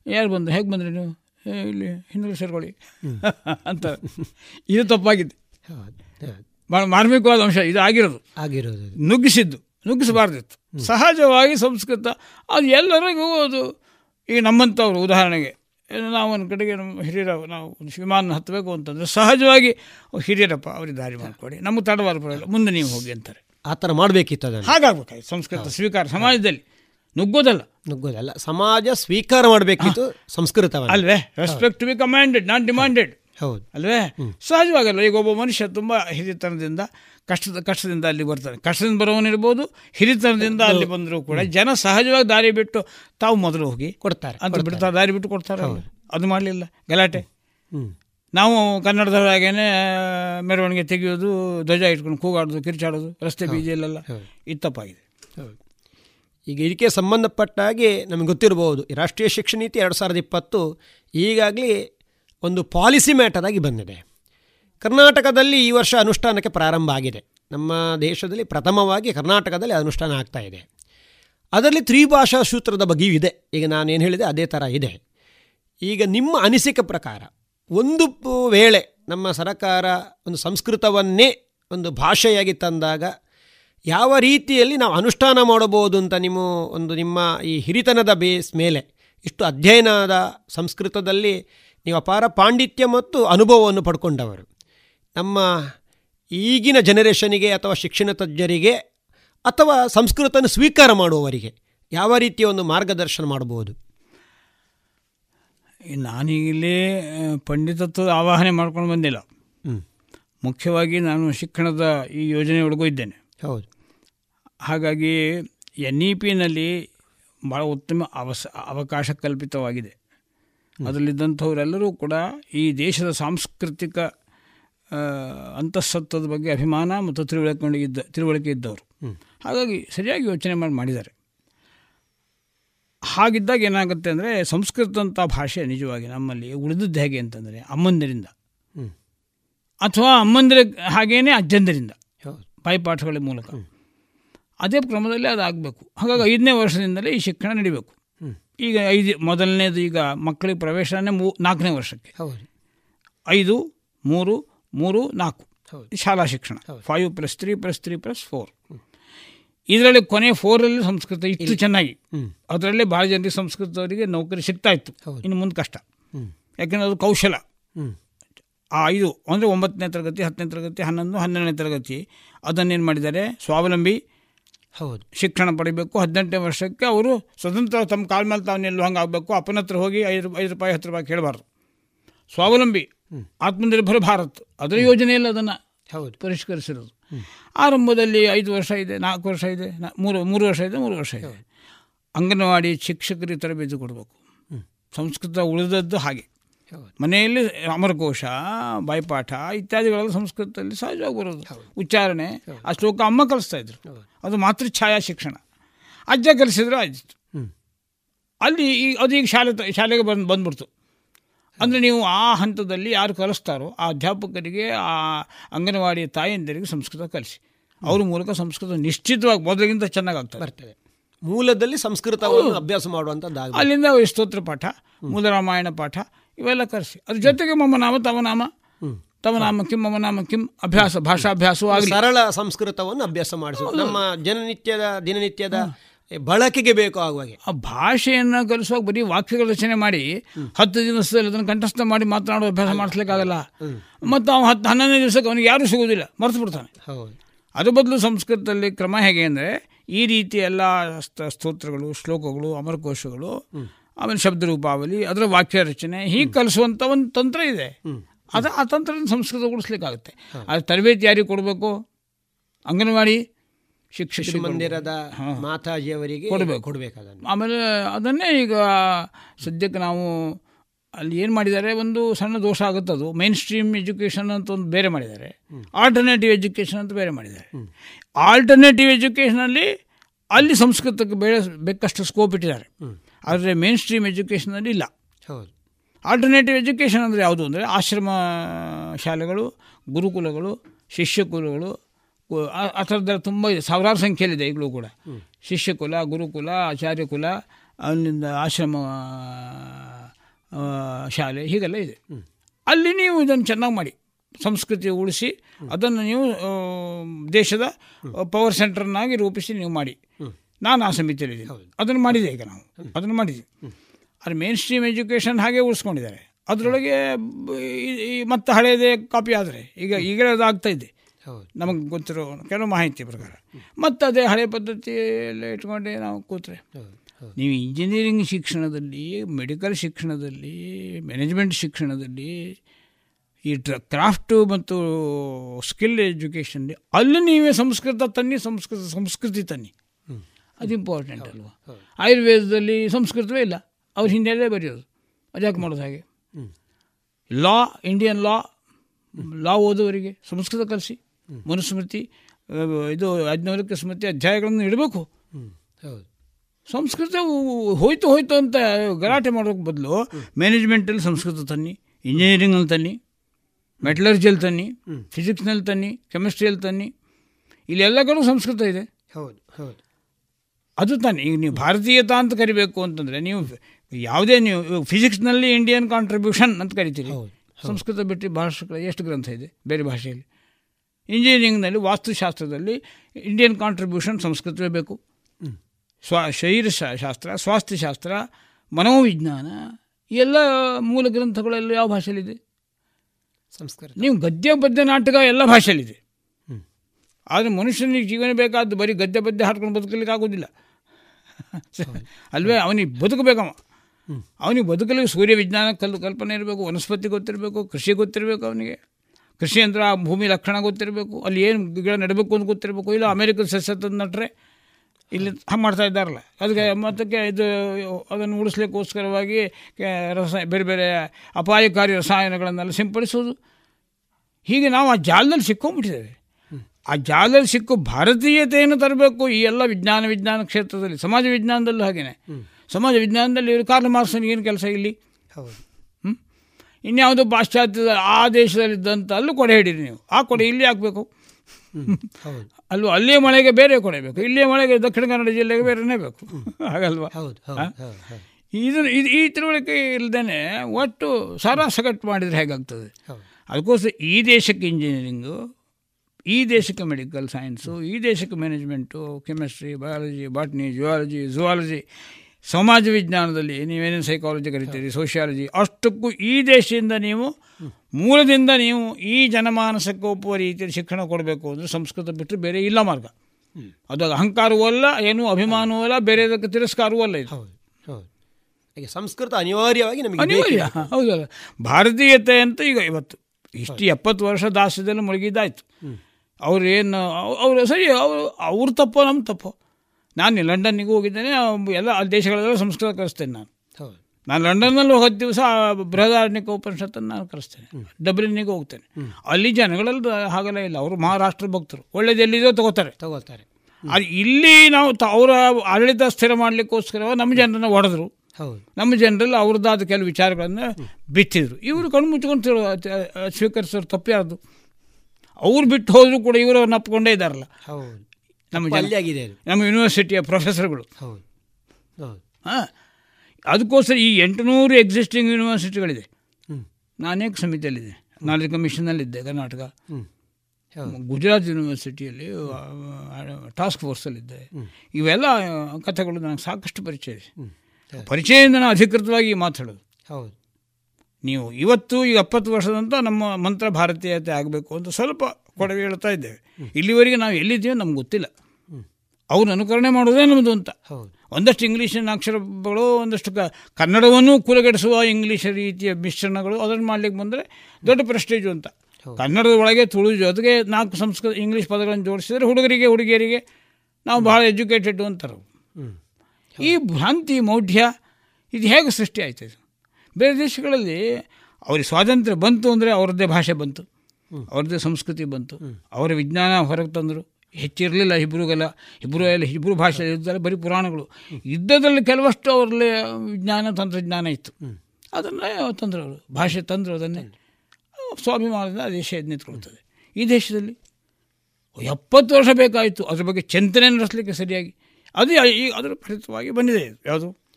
ಯಾರು ಬಂದರು? ಹೇಗೆ ಬಂದ್ರಿ ನೀವು? ಇಲ್ಲಿ ಹಿಂದೂ ಸೇರ್ಕೊಳ್ಳಿ ಅಂತ. ಇದು ತಪ್ಪಾಗಿದೆ. ಭಾಳ ಮಾರ್ಮಿಕವಾದ ಅಂಶ ಇದು ಆಗಿರೋದು. ಆಗಿರೋದು. ನುಗ್ಗಿಸಿದ್ದು ನುಗ್ಗಿಸಬಾರ್ದಿತ್ತು. ಸಹಜವಾಗಿ ಸಂಸ್ಕೃತ ಅದು ಎಲ್ಲರಿಗೂ ಅದು ಈಗ ನಮ್ಮಂಥವ್ರು ಉದಾಹರಣೆಗೆ ನಾವು ಒಂದು ಕಡೆಗೆ ನಮ್ಮ ಹಿರಿಯರ ನಾವು ಒಂದು ವಿಮಾನ ಹತ್ತಬೇಕು ಅಂತಂದರೆ ಸಹಜವಾಗಿ "ಓ, ಹಿರಿಯರಪ್ಪ ಅವ್ರಿಗೆ ದಾರಿ ಮಾಡಿಕೊಡಿ. ನಮಗೆ ತಡವಾದ ಪರವಾಗಿಲ್ಲ ಮುಂದೆ ನೀವು ಹೋಗಿ ಅಂತಾರೆ. ಆ ಥರ ಮಾಡಬೇಕಿತ್ತು ಅದನ್ನು. ಸಂಸ್ಕೃತ ಸ್ವೀಕಾರ ಸಮಾಜದಲ್ಲಿ. ನುಗ್ಗೋದಲ್ಲ. ನುಗ್ಗೋದಲ್ಲ. ಸಮಾಜ ಸ್ವೀಕಾರ ಮಾಡಬೇಕಿತ್ತು ಸಂಸ್ಕೃತ ಅಲ್ವೇ? Respect to be commanded not demanded ಹೌದು. ಅಲ್ವೇ? ಸಹಜವಾಗಲ್ಲ ಈಗ ಒಬ್ಬ ಮನುಷ್ಯ ತುಂಬ ಹಿರಿತನದಿಂದ ಕಷ್ಟದ ಕಷ್ಟದಿಂದ ಅಲ್ಲಿ ಬರ್ತಾನೆ. ಕಷ್ಟದಿಂದ ಬರೋನಿರ್ಬೋದು ಹಿರಿತನದಿಂದ ಅಲ್ಲಿ ಬಂದರೂ ಕೂಡ ಜನ ಸಹಜವಾಗಿ ದಾರಿ ಬಿಟ್ಟು ತಾವು ಮೊದಲು ಹೋಗಿ ಕೊಡ್ತಾರೆ ಅಂತ ಬಿಡ್ತಾರೆ ದಾರಿ ಬಿಟ್ಟು ಕೊಡ್ತಾರೆ. ಅದು ಮಾಡಲಿಲ್ಲ. ಗಲಾಟೆ. ನಾವು ಕನ್ನಡದವರಾಗೇನೆ ಮೆರವಣಿಗೆ ತೆಗೆಯೋದು ಧ್ವಜ ಇಟ್ಕೊಂಡು ಕೂಗಾಡೋದು ಕಿರ್ಚಾಡೋದು ರಸ್ತೆ ಬೀದಿಯಲ್ಲೆಲ್ಲ ಇದು ತಪ್ಪಾಗಿದೆ ಹೌದು. ಈಗ ಇದಕ್ಕೆ ಸಂಬಂಧಪಟ್ಟ ಹಾಗೆ ನಮಗೆ ಗೊತ್ತಿರಬಹುದು ಈ ರಾಷ್ಟ್ರೀಯ ಶಿಕ್ಷಣ ನೀತಿ ಎರಡು ಸಾವಿರದ ಇಪ್ಪತ್ತು ಈಗಾಗಲೇ ಒಂದು ಪಾಲಿಸಿ ಮ್ಯಾಟರ್ ಆಗಿ ಬಂದಿದೆ. ಕರ್ನಾಟಕದಲ್ಲಿ ಈ ವರ್ಷ ಅನುಷ್ಠಾನಕ್ಕೆ ಪ್ರಾರಂಭ ಆಗಿದೆ. ನಮ್ಮ ದೇಶದಲ್ಲಿ ಪ್ರಥಮವಾಗಿ ಕರ್ನಾಟಕದಲ್ಲಿ ಅನುಷ್ಠಾನ ಆಗ್ತಾ ಇದೆ. ಅದರಲ್ಲಿ ತ್ರಿಭಾಷಾ ಸೂತ್ರದ ಬಗ್ಗೆಯೂ ಇದೆ. ಈಗ ಏನು ಹೇಳಿದೆ, ಅದೇ ಥರ ಇದೆ. ಈಗ ನಿಮ್ಮ ಅನಿಸಿಕೆ ಪ್ರಕಾರ ಒಂದು ವೇಳೆ ನಮ್ಮ ಸರಕಾರ ಒಂದು ಸಂಸ್ಕೃತವನ್ನೇ ಒಂದು ಭಾಷೆಯಾಗಿ ತಂದಾಗ ಯಾವ ರೀತಿಯಲ್ಲಿ ನಾವು ಅನುಷ್ಠಾನ ಮಾಡಬಹುದು ಅಂತ ನಿಮ್ಮ ಒಂದು ನಿಮ್ಮ ಈ ಹಿರಿತನದ ಬೇಸ್ ಮೇಲೆ, ಇಷ್ಟು ಅಧ್ಯಯನದ ಸಂಸ್ಕೃತದಲ್ಲಿ ನೀವು ಅಪಾರ ಪಾಂಡಿತ್ಯ ಮತ್ತು ಅನುಭವವನ್ನು ಪಡ್ಕೊಂಡವರು. ನಮ್ಮ ಈಗಿನ ಜನರೇಷನಿಗೆ ಅಥವಾ ಶಿಕ್ಷಣ ತಜ್ಞರಿಗೆ ಅಥವಾ ಸಂಸ್ಕೃತವನ್ನು ಸ್ವೀಕಾರ ಮಾಡುವವರಿಗೆ ಯಾವ ರೀತಿಯ ಒಂದು ಮಾರ್ಗದರ್ಶನ ಮಾಡಬಹುದು ನಾನೀಗಲೇ ಪಂಡಿತತ್ವದ ಆವಾಹನೆ ಮಾಡ್ಕೊಂಡು ಬಂದಿಲ್ಲ. ಮುಖ್ಯವಾಗಿ ನಾನು ಶಿಕ್ಷಣದ ಈ ಯೋಜನೆಯೊಳಗೂ ಇದ್ದೇನೆ. ಹೌದು. ಹಾಗಾಗಿ ಎನ್ ಇ ಪಿನಲ್ಲಿ ಭಾಳ ಉತ್ತಮ ಅವಸ ಅವಕಾಶ ಕಲ್ಪಿತವಾಗಿದೆ. ಅದರಲ್ಲಿದ್ದಂಥವರೆಲ್ಲರೂ ಕೂಡ ಈ ದೇಶದ ಸಾಂಸ್ಕೃತಿಕ ಅಂತಃಸತ್ವದ ಬಗ್ಗೆ ಅಭಿಮಾನ ಮತ್ತು ತಿಳುವಳಿಕೆ ಇದ್ದ ತಿಳುವಳಿಕೆ ಇದ್ದವರು. ಹಾಗಾಗಿ ಸರಿಯಾಗಿ ಯೋಚನೆ ಮಾಡಿ ಮಾಡಿದ್ದಾರೆ. ಹಾಗಿದ್ದಾಗ ಏನಾಗುತ್ತೆ ಅಂದರೆ ಸಂಸ್ಕೃತ ಅಂತ ಭಾಷೆ ನಿಜವಾಗಿ ನಮ್ಮಲ್ಲಿ ಉಳಿದದ್ದು ಹೇಗೆ ಅಂತಂದರೆ ಅಮ್ಮಂದಿರಿಂದ. ಅಥವಾ ಅಮ್ಮಂದಿರ ಹಾಗೇನೆ ಅಜ್ಜಂದಿರಿಂದ. ಪಾಯಿಪಾಠಗಳ ಬಾಯಿಪಾಠಗಳ ಮೂಲಕ. ಅದೇ ಕ್ರಮದಲ್ಲಿ ಅದು ಆಗಬೇಕು ಹಾಗಾಗಿ ಐದನೇ ವರ್ಷದಿಂದಲೇ ಈ ಶಿಕ್ಷಣ ನಡಿಬೇಕು. ಈಗ ಐದು ಮೊದಲನೇದು ಈಗ ಮಕ್ಕಳಿಗೆ ಪ್ರವೇಶನೇ ಮೂ ನಾಲ್ಕನೇ ವರ್ಷಕ್ಕೆ. ಹೌದು. ಐದು ಮೂರು ಮೂರು ನಾಲ್ಕು. ಶಾಲಾ ಶಿಕ್ಷಣ. Five plus three plus three plus four ಇದರಲ್ಲಿ ಕೊನೆ ಫೋರಲ್ಲಿ ಸಂಸ್ಕೃತ ಇತ್ತು ಚೆನ್ನಾಗಿ. ಅದರಲ್ಲಿ ಭಾಳ ಜನರಿಗೆ ಸಂಸ್ಕೃತದವರಿಗೆ ನೌಕರಿ ಸಿಗ್ತಾ ಇತ್ತು. ಇನ್ನು ಮುಂದೆ ಕಷ್ಟ. ಯಾಕೆಂದರೆ ಅದು ಕೌಶಲ. ಆ ಐದು ಅಂದರೆ ಒಂಬತ್ತನೇ ತರಗತಿ ಹತ್ತನೇ ತರಗತಿ ಹನ್ನೊಂದು ಹನ್ನೆರಡನೇ ತರಗತಿ. ಅದನ್ನೇನು ಮಾಡಿದ್ದಾರೆ? ಸ್ವಾವಲಂಬಿ ಹೌದು. ಶಿಕ್ಷಣ ಪಡಿಬೇಕು. ಹದಿನೆಂಟನೇ ವರ್ಷಕ್ಕೆ ಅವರು ಸ್ವತಂತ್ರ ತಮ್ಮ ಕಾಲ ಮೇಲೆ ತಾವು ನಿಲ್ಲುವ ಹಂಗೆ ಆಗಬೇಕು. ಅಪ್ಪನ ಹತ್ರ ಹೋಗಿ ಐದು ಐದು ರೂಪಾಯಿ ಹತ್ತು ರೂಪಾಯಿ ಕೇಳಬಾರ್ದು. ಸ್ವಾವಲಂಬಿ ಆತ್ಮನಿರ್ಭರ ಭಾರತ್. ಅದರ ಯೋಜನೆಯಲ್ಲಿ ಅದನ್ನು ಹೌದು. ಪರಿಷ್ಕರಿಸಿರೋದು. ಆರಂಭದಲ್ಲಿ ಐದು ವರ್ಷ ಇದೆ ನಾಲ್ಕು ವರ್ಷ ಇದೆ ನಾ- ಮೂರು ಮೂರು ವರ್ಷ ಇದೆ ಮೂರು ವರ್ಷ ಇದೆ. ಅಂಗನವಾಡಿ ಶಿಕ್ಷಕರಿಗೆ ತರಬೇತಿ ಕೊಡಬೇಕು. ಸಂಸ್ಕೃತ ಉಳಿದದ್ದು ಹಾಗೆ. ಮನೆಯಲ್ಲಿ ಅಮರಕೋಶ ಬಾಯ್ಪಾಠ ಇತ್ಯಾದಿಗಳೆಲ್ಲ ಸಂಸ್ಕೃತದಲ್ಲಿ ಸಹಜವಾಗಿ ಬರೋದು. ಉಚ್ಚಾರಣೆ ಆ ಶ್ಲೋಕ ಅಮ್ಮ ಕಲಿಸ್ತಾ ಇದ್ರು. ಅದು ಮಾತೃ ಛಾಯಾ ಶಿಕ್ಷಣ. ಅಜ್ಜ ಕಲಿಸಿದ್ರೆ ಆಯ್ತು. ಅಲ್ಲಿ ಈ ಅದು ಈಗ ಶಾಲೆ ತ- ಶಾಲೆಗೆ ಬಂದು ಬಂದ್ಬಿಡ್ತು. ಅಂದರೆ ನೀವು ಆ ಹಂತದಲ್ಲಿ ಯಾರು ಕಲಿಸ್ತಾರೋ ಆ ಅಧ್ಯಾಪಕರಿಗೆ ಆ ಅಂಗನವಾಡಿ ತಾಯಂದಿರಿಗೆ ಸಂಸ್ಕೃತ ಕಲಿಸಿ. ಅವ್ರ ಮೂಲಕ ಸಂಸ್ಕೃತ ನಿಶ್ಚಿತವಾಗಿ ಮೊದಲಿಗಿಂತ ಚೆನ್ನಾಗಿ ಆಗ್ತದೆ ಬರ್ತದೆ. ಮೂಲದಲ್ಲಿ ಸಂಸ್ಕೃತವನ್ನು ಅಭ್ಯಾಸ ಮಾಡುವಂಥದ್ದು ಅಲ್ಲಿಂದ ಸ್ತೋತ್ರ ಪಾಠ ಮೂಲ ರಾಮಾಯಣ ಪಾಠ ಇವೆಲ್ಲ ಕರೆಸಿ. ಅದ್ರ ಜೊತೆಗೆ ಮಮ್ಮ ನಾಮ ತವ ನಾಮ ತವ ನಾಮ ಕಿಂ ಮಮ ನಾಮ ಕಿಂ ಅಭ್ಯಾಸ ಭಾಷಾಭ್ಯಾಸವೂ ಆಗಲಿ. ಸರಳ ಸಂಸ್ಕೃತವನ್ನು ಅಭ್ಯಾಸ ಮಾಡಿಸುವುದು ನಮ್ಮ ಜನನಿತ್ಯದ ದಿನನಿತ್ಯದ ಬಳಕೆಗೆ ಬೇಕು ಆಗುವಾಗೆ ಆ ಭಾಷೆಯನ್ನು ಕಲಿಸುವಾಗ ಬರೀ ವಾಕ್ಯಗಳ ರಚನೆ ಮಾಡಿ ಹತ್ತು ದಿವಸದಲ್ಲಿ ಅದನ್ನು ಕಂಠಸ್ಥ ಮಾಡಿ ಮಾತನಾಡೋ ಅಭ್ಯಾಸ ಮಾಡಿಸ್ಲಿಕ್ಕಾಗಲ್ಲ. ಮತ್ತು ಅವನು ಹತ್ತು ಹನ್ನೊಂದನೇ ದಿವಸಕ್ಕೆ ಅವನಿಗೆ ಯಾರೂ ಸಿಗುವುದಿಲ್ಲ ಮರೆತು ಬಿಡ್ತಾನೆ. ಹೌದು. ಅದ್ರ ಬದಲು ಸಂಸ್ಕೃತದಲ್ಲಿ ಕ್ರಮ ಹೇಗೆ ಅಂದರೆ ಈ ರೀತಿ ಎಲ್ಲ ಸ್ತೋತ್ರಗಳು ಶ್ಲೋಕಗಳು ಅಮರಕೋಶಗಳು ಆಮೇಲೆ ಶಬ್ದರೂಪಾವಲಿ ಅದರ ವಾಕ್ಯ ರಚನೆ ಹೀಗೆ ಕಲಿಸುವಂಥ ಒಂದು ತಂತ್ರ ಇದೆ. ಅದು ಆ ತಂತ್ರನ ಸಂಸ್ಕೃತ ಉಳಿಸ್ಲಿಕ್ಕಾಗುತ್ತೆ ಅದು ತರಬೇತಿ ಯಾರಿಗೆ ಕೊಡಬೇಕು ಅಂಗನವಾಡಿ ಶಿಕ್ಷಕ ಮಂದಿರದ ಮಾತಾಜಿಯವರಿಗೆ ಕೊಡಬೇಕು. ಕೊಡಬೇಕು ಆಮೇಲೆ ಅದನ್ನೇ ಈಗ ಸದ್ಯಕ್ಕೆ ನಾವು ಅಲ್ಲಿ ಏನು ಮಾಡಿದ್ದಾರೆ ಒಂದು ಸಣ್ಣ ದೋಷ ಆಗುತ್ತೆ ಅದು. ಮೈನ್ ಸ್ಟ್ರೀಮ್ ಎಜುಕೇಷನ್ ಅಂತ ಒಂದು ಬೇರೆ ಮಾಡಿದ್ದಾರೆ. ಆಲ್ಟರ್ನೇಟಿವ್ ಎಜುಕೇಷನ್ ಅಂತ ಬೇರೆ ಮಾಡಿದ್ದಾರೆ. ಆಲ್ಟರ್ನೇಟಿವ್ ಎಜುಕೇಷನಲ್ಲಿ ಅಲ್ಲಿ ಸಂಸ್ಕೃತಕ್ಕೆ ಬೇರೆ ಬೇಕಷ್ಟು ಸ್ಕೋಪ್ ಇಟ್ಟಿದ್ದಾರೆ. ಆದರೆ ಮೇನ್ ಸ್ಟ್ರೀಮ್ ಎಜುಕೇಷನಲ್ಲಿ ಇಲ್ಲ. ಹೌದು. ಆಲ್ಟರ್ನೇಟಿವ್ ಎಜುಕೇಷನ್ ಅಂದರೆ ಯಾವುದು ಅಂದರೆ ಆಶ್ರಮ ಶಾಲೆಗಳು ಗುರುಕುಲಗಳು ಶಿಷ್ಯಕುಲಗಳು ಆ ಥರದ್ದೆಲ್ಲ ತುಂಬ ಇದೆ. ಸಾವಿರಾರು ಸಂಖ್ಯೆಯಲ್ಲಿದೆ ಈಗಲೂ ಕೂಡ. ಶಿಷ್ಯಕುಲ ಗುರುಕುಲ ಆಚಾರ್ಯಕುಲ ಅಲ್ಲಿಂದ ಆಶ್ರಮ ಶಾಲೆ ಹೀಗೆಲ್ಲ ಇದೆ. ಅಲ್ಲಿ ನೀವು ಇದನ್ನು ಚೆನ್ನಾಗಿ ಮಾಡಿ. ಸಂಸ್ಕೃತಿ ಉಳಿಸಿ ಅದನ್ನು ನೀವು ದೇಶದ ಪವರ್ ಸೆಂಟರ್ನಾಗಿ ರೂಪಿಸಿ ನೀವು ಮಾಡಿ. ನಾನು ಆ ಸಮಿತಿಯಲ್ಲಿದ್ದೀನಿ ಅದನ್ನು ಮಾಡಿದೆ ಈಗ ನಾವು. ಅದನ್ನು ಮಾಡಿದ್ದೀವಿ ಅದು ಮೇನ್ ಸ್ಟ್ರೀಮ್ ಎಜುಕೇಷನ್ ಹಾಗೆ ಉಳಿಸ್ಕೊಂಡಿದ್ದಾರೆ. ಅದರೊಳಗೆ ಈ- ಮತ್ತೆ ಹಳೆಯದೇ ಕಾಪಿ ಆದರೆ ಈಗ ಈಗಲೇ ಅದು ಆಗ್ತಾ ಇದೆ. ನಮಗೆ ಗೊತ್ತಿರೋ ಕೆಲವು ಮಾಹಿತಿ ಪ್ರಕಾರ. ಮತ್ತು ಅದೇ ಹಳೆ ಪದ್ಧತಿಯಲ್ಲೇ ಇಟ್ಕೊಂಡೆ ನಾವು ಕೂತ್ರೆ. ನೀವು ಇಂಜಿನಿಯರಿಂಗ್ ಶಿಕ್ಷಣದಲ್ಲಿ ಮೆಡಿಕಲ್ ಶಿಕ್ಷಣದಲ್ಲಿ ಮ್ಯಾನೇಜ್ಮೆಂಟ್ ಶಿಕ್ಷಣದಲ್ಲಿ ಈ ಟ್ರ ಕ್ರಾಫ್ಟು ಮತ್ತು ಸ್ಕಿಲ್ ಎಜುಕೇಷನ್ ಅಲ್ಲಿ ನೀವೇ ಸಂಸ್ಕೃತ ತನ್ನಿ ಸಂಸ್ಕೃತ ಸಂಸ್ಕೃತಿ ತನ್ನಿ. ಅದು ಇಂಪಾರ್ಟೆಂಟ್ ಅಲ್ವಾ? ಆಯುರ್ವೇದದಲ್ಲಿ ಸಂಸ್ಕೃತವೇ ಇಲ್ಲ. ಅವ್ರು ಹಿಂದಿಯಲ್ಲೇ ಬರೆಯೋದು. ಅದ್ಯಾಕೆ ಮಾಡೋದು ಹಾಗೆ? ಲಾ ಇಂಡಿಯನ್ ಲಾ ಲಾ ಓದುವವರಿಗೆ ಸಂಸ್ಕೃತ ಕಲಿಸಿ ಮನುಸ್ಮೃತಿ ಇದು ಹದಿನಾಲ್ಕು ಸ್ಮೃತಿ ಅಧ್ಯಾಯಗಳನ್ನು ಇಡಬೇಕು. ಹೌದು. ಸಂಸ್ಕೃತ ಹೋಯ್ತು ಹೋಯ್ತು ಅಂತ ಗಲಾಟೆ ಮಾಡೋಕ್ಕೆ ಬದಲು ಮ್ಯಾನೇಜ್ಮೆಂಟಲ್ಲಿ ಸಂಸ್ಕೃತ ತನ್ನಿ ಇಂಜಿನಿಯರಿಂಗಲ್ಲಿ ತನ್ನಿ ಮೆಟಲರ್ಜಿಯಲ್ಲಿ ತನ್ನಿ ಫಿಸಿಕ್ಸ್ನಲ್ಲಿ ತನ್ನಿ ಕೆಮಿಸ್ಟ್ರಿಯಲ್ಲಿ ತನ್ನಿ ಇಲ್ಲಿ ಎಲ್ಲ ಕಡೆ ಸಂಸ್ಕೃತ ಇದೆ. ಹೌದು ಹೌದು. ಅದು ತಾನೆ. ಈಗ ನೀವು ಭಾರತೀಯತಾ ಅಂತ ಕರಿಬೇಕು ಅಂತಂದರೆ ನೀವು ಯಾವುದೇ ನೀವು ಫಿಸಿಕ್ಸ್ನಲ್ಲಿ ಇಂಡಿಯನ್ ಕಾಂಟ್ರಿಬ್ಯೂಷನ್ ಅಂತ ಕರಿತೀರಿ. ಸಂಸ್ಕೃತ ಬಿಟ್ಟು ಭಾಷೆ ಎಷ್ಟು ಗ್ರಂಥ ಇದೆ ಬೇರೆ ಭಾಷೆಯಲ್ಲಿ? ಇಂಜಿನಿಯರಿಂಗ್ನಲ್ಲಿ ವಾಸ್ತುಶಾಸ್ತ್ರದಲ್ಲಿ ಇಂಡಿಯನ್ ಕಾಂಟ್ರಿಬ್ಯೂಷನ್ ಸಂಸ್ಕೃತವೇ ಬೇಕು. ಸ್ವಾ ಶರೀರ ಶಾ- ಶಾಸ್ತ್ರ ಸ್ವಾಸ್ಥ್ಯಶಾಸ್ತ್ರ ಮನೋವಿಜ್ಞಾನ ಎಲ್ಲ ಮೂಲ ಗ್ರಂಥಗಳೆಲ್ಲ ಯಾವ ಭಾಷೆಯಲ್ಲಿದೆ? ಸಂಸ್ಕೃತ. ನೀವು ಗದ್ಯ ಪದ್ಯ ನಾಟಕ ಎಲ್ಲ ಭಾಷೆಯಲ್ಲಿದೆ. ಆದರೆ ಮನುಷ್ಯನಿಗೆ ಜೀವನ ಬೇಕಾದ್ದು ಬರೀ ಗದ್ಯ ಪದ್ಯ ಹಾಡ್ಕೊಂಡು ಬದುಕಲಿಕ್ಕೆ ಆಗೋದಿಲ್ಲ. *laughs* ಅಲ್ವೇ ಅವನಿಗೆ ಬದುಕಬೇಕವ ಅವನಿಗೆ ಬದುಕಲಿಕ್ಕೆ ಸೂರ್ಯ ವಿಜ್ಞಾನ ಕಲ್ ಕಲ್ಪನೆ ಇರಬೇಕು ವನಸ್ಪತಿ ಗೊತ್ತಿರಬೇಕು ಕೃಷಿ ಗೊತ್ತಿರಬೇಕು ಅವನಿಗೆ. ಕೃಷಿ ಅಂದ್ರೆ ಆ ಭೂಮಿ ಲಕ್ಷಣ ಗೊತ್ತಿರಬೇಕು ಅಲ್ಲಿ ಏನು ಗಿಡ ನೆಡಬೇಕು ಅಂತ ಗೊತ್ತಿರಬೇಕು ಇಲ್ಲ ಅಮೇರಿಕದ ಸಸ್ಯ ತಂದು ನಟ್ರೆ ಇಲ್ಲಿ ಹಾಗೆ ಮಾಡ್ತಾ ಇದ್ದಾರಲ್ಲ. ಅದಕ್ಕೆ ಮತ್ತಕ್ಕೆ ಇದು ಅದನ್ನು ಉಳಿಸ್ಲಿಕ್ಕೋಸ್ಕರವಾಗಿ ಕೆ- ರಸ ಬೇರೆ ಬೇರೆ ಅಪಾಯಕಾರಿ ರಸಾಯನಗಳನ್ನೆಲ್ಲ ಸಿಂಪಡಿಸೋದು ಹೀಗೆ ನಾವು ಆ ಜಾಲದಲ್ಲಿ ಸಿಕ್ಕೊಂಡ್ಬಿಟ್ಟಿದ್ದೇವೆ. ಆ ಜಾಗದಲ್ಲಿ ಸಿಕ್ಕು ಭಾರತೀಯತೆಯನ್ನು ತರಬೇಕು ಈ ಎಲ್ಲ ವಿಜ್ಞಾನ ವಿಜ್ಞಾನ ಕ್ಷೇತ್ರದಲ್ಲಿ ಸಮಾಜ ವಿಜ್ಞಾನದಲ್ಲೂ ಹಾಗೇನೆ. ಸಮಾಜ ವಿಜ್ಞಾನದಲ್ಲಿ ಇವರು ಕಾರ್ಲ್ ಮಾರ್ಸನ್ ಏನು ಕೆಲಸ ಇಲ್ಲಿ? ಹೌದು? ಇನ್ಯಾವುದೋ ಪಾಶ್ಚಾತ್ಯದ ಆ ದೇಶದಲ್ಲಿದ್ದಂಥ ಅಲ್ಲೂ ಕೊಡೆ ಹಿಡೀರಿ ನೀವು. ಆ ಕೊಡೆ ಇಲ್ಲಿ ಹಾಕಬೇಕು. ಅಲ್ಲೂ ಅಲ್ಲಿಯ ಮಳೆಗೆ ಬೇರೆ ಕೊಡಬೇಕು ಇಲ್ಲಿಯ ಮಳೆಗೆ ದಕ್ಷಿಣ ಕನ್ನಡ ಜಿಲ್ಲೆಗೆ ಬೇರೆನೇ ಬೇಕು. ಹಾಗಲ್ವಾ? ಹೌದು ಹೌದು ಹೌದು ಹೌದು. ಇದು ಇದು ಈ ತಿಳುವಳಿಕೆ ಇಲ್ಲದೇ ಒಟ್ಟು ಸರಾಸಗಟ್ಟು ಮಾಡಿದರೆ ಹೇಗಾಗ್ತದೆ? ಅದಕ್ಕೋಸ್ಕರ ಈ ದೇಶಕ್ಕೆ ಇಂಜಿನಿಯರಿಂಗು ಈ ದೇಶಕ್ಕೆ ಮೆಡಿಕಲ್ ಸೈನ್ಸು ಈ ದೇಶಕ್ಕೆ management chemistry biology botany zoology zoology ಸಮಾಜ ವಿಜ್ಞಾನದಲ್ಲಿ ನೀವೇನೇನು ಸೈಕಾಲಜಿ ಕರಿತೀರಿ ಸೋಷಿಯಾಲಜಿ ಅಷ್ಟಕ್ಕೂ ಈ ದೇಶದಿಂದ ನೀವು ಮೂಲದಿಂದ ನೀವು ಈ ಜನಮಾನಸಕ್ಕೆ ಒಪ್ಪುವ ರೀತಿಯಲ್ಲಿ ಶಿಕ್ಷಣ ಕೊಡಬೇಕು ಅಂದರೆ ಸಂಸ್ಕೃತ ಬಿಟ್ಟರೆ ಬೇರೆ ಇಲ್ಲ ಮಾರ್ಗ. ಅದು ಅಹಂಕಾರವೂ ಅಲ್ಲ ಏನು ಅಭಿಮಾನವೂ ಅಲ್ಲ ಬೇರೆದಕ್ಕೆ ತಿರಸ್ಕಾರವೂ ಅಲ್ಲ ಇದು. ಹೌದು ಹೌದು. ಸಂಸ್ಕೃತ ಅನಿವಾರ್ಯವಾಗಿ ನಮಗೆ ಅನಿವಾರ್ಯ. ಹೌದಲ್ಲ ಭಾರತೀಯತೆ ಅಂತ ಈಗ ಇವತ್ತು ಇಷ್ಟು ಎಪ್ಪತ್ತು ವರ್ಷ ದಾಸ್ಯದಲ್ಲಿ ಮುಳುಗಿದ್ದಾಯ್ತು. ಅವ್ರು ಏನು ಅವರು ಸರಿ ಅವರು ಅವ್ರ ತಪ್ಪೋ ನಮ್ಮ ತಪ್ಪೋ. ನಾನು ಲಂಡನ್ನಿಗೂ ಹೋಗಿದ್ದೇನೆ ಎಲ್ಲ ಆ ದೇಶಗಳೆಲ್ಲ ಸಂಸ್ಕೃತ ಕಲಿಸ್ತೇನೆ ನಾನು. ಹೌದು. ನಾನು ಲಂಡನ್ನಲ್ಲಿ ಹೋದ ದಿವಸ ಬೃಹದಾರಣ್ಯಕ ಉಪನಿಷತ್ತನ್ನು ನಾನು ಕಲಿಸ್ತೇನೆ. ಡಬ್ಲಿನ್ನಿಗೆ ಹೋಗ್ತೇನೆ. ಅಲ್ಲಿ ಜನಗಳಲ್ಲಿ ಹಾಗೆಲ್ಲ ಇಲ್ಲ. ಅವರು ಮಹಾರಾಷ್ಟ್ರ ಭಕ್ತರು. ಒಳ್ಳೇದು ಎಲ್ಲಿದೋ ತಗೋತಾರೆ. ತಗೋತಾರೆ. ಅದು ಇಲ್ಲಿ ನಾವು ತ- ಅವರ ಆಡಳಿತ ಸ್ಥಿರ ಮಾಡಲಿಕ್ಕೋಸ್ಕರ ನಮ್ಮ ಜನರನ್ನ ಹೊಡೆದ್ರು. ಹೌದು. ನಮ್ಮ ಜನರಲ್ಲಿ ಅವ್ರದ್ದಾದ ಕೆಲವು ವಿಚಾರಗಳನ್ನು ಬಿತ್ತಿದ್ರು. ಇವರು ಕಣ್ಣು ಮುಚ್ಕೊಂಡು ಸ್ವೀಕರಿಸೋರು ತಪ್ಪು ಯಾರ್ದು? ಅವ್ರು ಬಿಟ್ಟು ಹೋದರೂ ಕೂಡ ಇವರು ಅವ್ರನ್ನ ಅಪ್ಕೊಂಡೇ ಇದ್ದಾರಲ್ಲ. ಹೌದು. ನಮ್ಮ ಜಲ್ಲಿಯಾಗಿದೆ ಆಗಿದೆ. ನಮ್ಮ ಯೂನಿವರ್ಸಿಟಿಯ ಪ್ರೊಫೆಸರ್ಗಳು ಹೌದು. ಹೌದು. ಹಾಂ. ಅದಕ್ಕೋಸ್ಕರ ಈ ಎಂಟುನೂರು ಎಕ್ಸಿಸ್ಟಿಂಗ್ ಯೂನಿವರ್ಸಿಟಿಗಳಿದೆ. ನಾನೇಕ ಸಮಿತಿಯಲ್ಲಿದೆ ನಾಲೆಜ್ ಕಮಿಷನಲ್ಲಿದ್ದೆ ಕರ್ನಾಟಕ. ಗುಜರಾತ್ ಯೂನಿವರ್ಸಿಟಿಯಲ್ಲಿ ಟಾಸ್ಕ್ ಫೋರ್ಸಲ್ಲಿದ್ದೆ ಇವೆಲ್ಲ ಕಥೆಗಳು ನನಗೆ ಸಾಕಷ್ಟು ಪರಿಚಯ ಇದೆ. ಪರಿಚಯದಿಂದ ನಾನು ಅಧಿಕೃತವಾಗಿ ಮಾತಾಡೋದು. ಹೌದು. ನೀವು ಇವತ್ತು ಈ ಎಪ್ಪತ್ತು ವರ್ಷದಂತ ನಮ್ಮ ಮಂತ್ರ ಭಾರತೀಯತೆ ಆಗಬೇಕು ಅಂತ ಸ್ವಲ್ಪ ಕೊಡವೆ ಹೇಳ್ತಾ ಇದ್ದೇವೆ. ಇಲ್ಲಿವರೆಗೆ ನಾವು ಎಲ್ಲಿದ್ದೀವೋ ನಮ್ಗೆ ಗೊತ್ತಿಲ್ಲ. ಅವ್ರನ್ನ ಅನುಕರಣೆ ಮಾಡೋದೇ ನಮ್ಮದು ಅಂತ. ಒಂದಷ್ಟು ಇಂಗ್ಲೀಷಿನ ಅಕ್ಷರಗಳು ಒಂದಷ್ಟು ಕ ಕನ್ನಡವನ್ನು ಕುಲಗೆಡಿಸುವ ಇಂಗ್ಲೀಷ್ ರೀತಿಯ ಮಿಶ್ರಣಗಳು ಅದನ್ನು ಮಾಡಲಿಕ್ಕೆ ಬಂದರೆ ದೊಡ್ಡ ಪ್ರೆಸ್ಟೇಜು ಅಂತ. ಕನ್ನಡದ ಒಳಗೆ ತುಳು ಜೊತೆಗೆ ನಾಲ್ಕು ಸಂಸ್ಕೃತ ಇಂಗ್ಲೀಷ್ ಪದಗಳನ್ನು ಜೋಡಿಸಿದರೆ ಹುಡುಗರಿಗೆ ಹುಡುಗಿಯರಿಗೆ ನಾವು ಬಹಳ ಎಜುಕೇಟೆಡ್ ಅಂತಾರೆ. ಈ ಭ್ರಾಂತಿ ಮೌಢ್ಯ ಇದು ಹೇಗೆ ಸೃಷ್ಟಿ ಆಯ್ತು ಇದು? ಬೇರೆ ದೇಶಗಳಲ್ಲಿ ಅವ್ರಿಗೆ ಸ್ವಾತಂತ್ರ್ಯ ಬಂತು ಅಂದರೆ ಅವ್ರದ್ದೇ ಭಾಷೆ ಬಂತು. ಅವ್ರದ್ದೇ ಸಂಸ್ಕೃತಿ ಬಂತು. ಅವರ ವಿಜ್ಞಾನ ಹೊರಗೆ ತಂದರು. ಹೆಚ್ಚಿರಲಿಲ್ಲ ಹಿಬ್ರುಗೆಲ್ಲ. ಹಿಬ್ರು ಎಲ್ಲ ಹಿಬ್ರು ಭಾಷೆ ಇದ್ದರೆ ಬರೀ ಪುರಾಣಗಳು. ಯುದ್ಧದಲ್ಲಿ ಕೆಲವಷ್ಟು ಅವರಲ್ಲಿ ವಿಜ್ಞಾನ ತಂತ್ರಜ್ಞಾನ ಇತ್ತು. ಅದನ್ನೇ ತಂದರು ಅವರು. ಭಾಷೆ ತಂದರು ಅದನ್ನೇ. ಸ್ವಾಭಿಮಾನದಿಂದ ಆ ದೇಶ ಎದ್ದು ನಿಂತ್ಕೊಳ್ತದೆ ಈ ದೇಶದಲ್ಲಿ ಎಪ್ಪತ್ತು ವರ್ಷ ಬೇಕಾಯಿತು. ಅದ್ರ ಬಗ್ಗೆ ಚಿಂತನೆ ನಡೆಸಲಿಕ್ಕೆ ಸರಿಯಾಗಿ. ಅದು ಈ ಅದರ ಫಲಿತವಾಗಿ ಬಂದಿದೆ. ಯಾವುದು?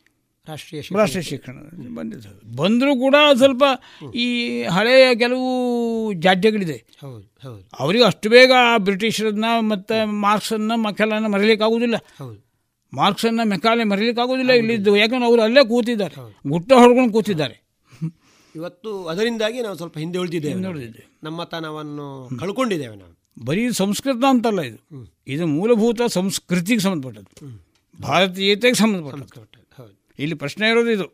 ರಾಷ್ಟ್ರೀಯ ರಾಷ್ಟ್ರೀಯ ಶಿಕ್ಷಣ. ಬಂದಿದ್ದು ಬಂದರೂ ಕೂಡ ಸ್ವಲ್ಪ ಈ ಹಳೆಯ ಕೆಲವು ಜಾಡ್ಯಗಳಿದೆ. ಹೌದು ಹೌದು. ಅವರಿಗೆ ಅಷ್ಟು ಬೇಗ ಬ್ರಿಟಿಷರನ್ನ ಮತ್ತು ಮಾರ್ಕ್ಸನ್ನು ಮರಿಲಿಕ್ಕೆ ಮರೀಲಿಕ್ಕಾಗೋದಿಲ್ಲ ಹೌದು. ಮಾರ್ಕ್ಸನ್ನು ಮೆಕಾಲೆ ಮರೀಲಿಕ್ಕಾಗೋದಿಲ್ಲ ಇಲ್ಲಿದ್ದು. ಯಾಕಂದ್ರೆ ಅವರು ಅಲ್ಲೇ ಕೂತಿದ್ದಾರೆ. ಗುಟ್ಟ ಹೊಡ್ಕೊಂಡು ಕೂತಿದ್ದಾರೆ. ಇವತ್ತು ಅದರಿಂದಾಗಿ ನಾವು ಸ್ವಲ್ಪ ಹಿಂದೆ ಉಳಿದಿದ್ದೇವೆ. ಉಳಿದಿದ್ದೇವೆ. ನಮ್ಮತನವನ್ನು ಕಳ್ಕೊಂಡಿದ್ದೇವೆ ನಾವು. ಬರೀ ಸಂಸ್ಕೃತ ಅಂತಲ್ಲ ಇದು. ಇದು ಮೂಲಭೂತ ಸಂಸ್ಕೃತಿಗೆ ಸಂಬಂಧಪಟ್ಟದ್ದು. ಭಾರತೀಯತೆಗೆ ಸಂಬಂಧಪಟ್ಟದ್ದು. ಇಲ್ಲಿ ಪ್ರಶ್ನೆ ಇರೋದು ಇದು.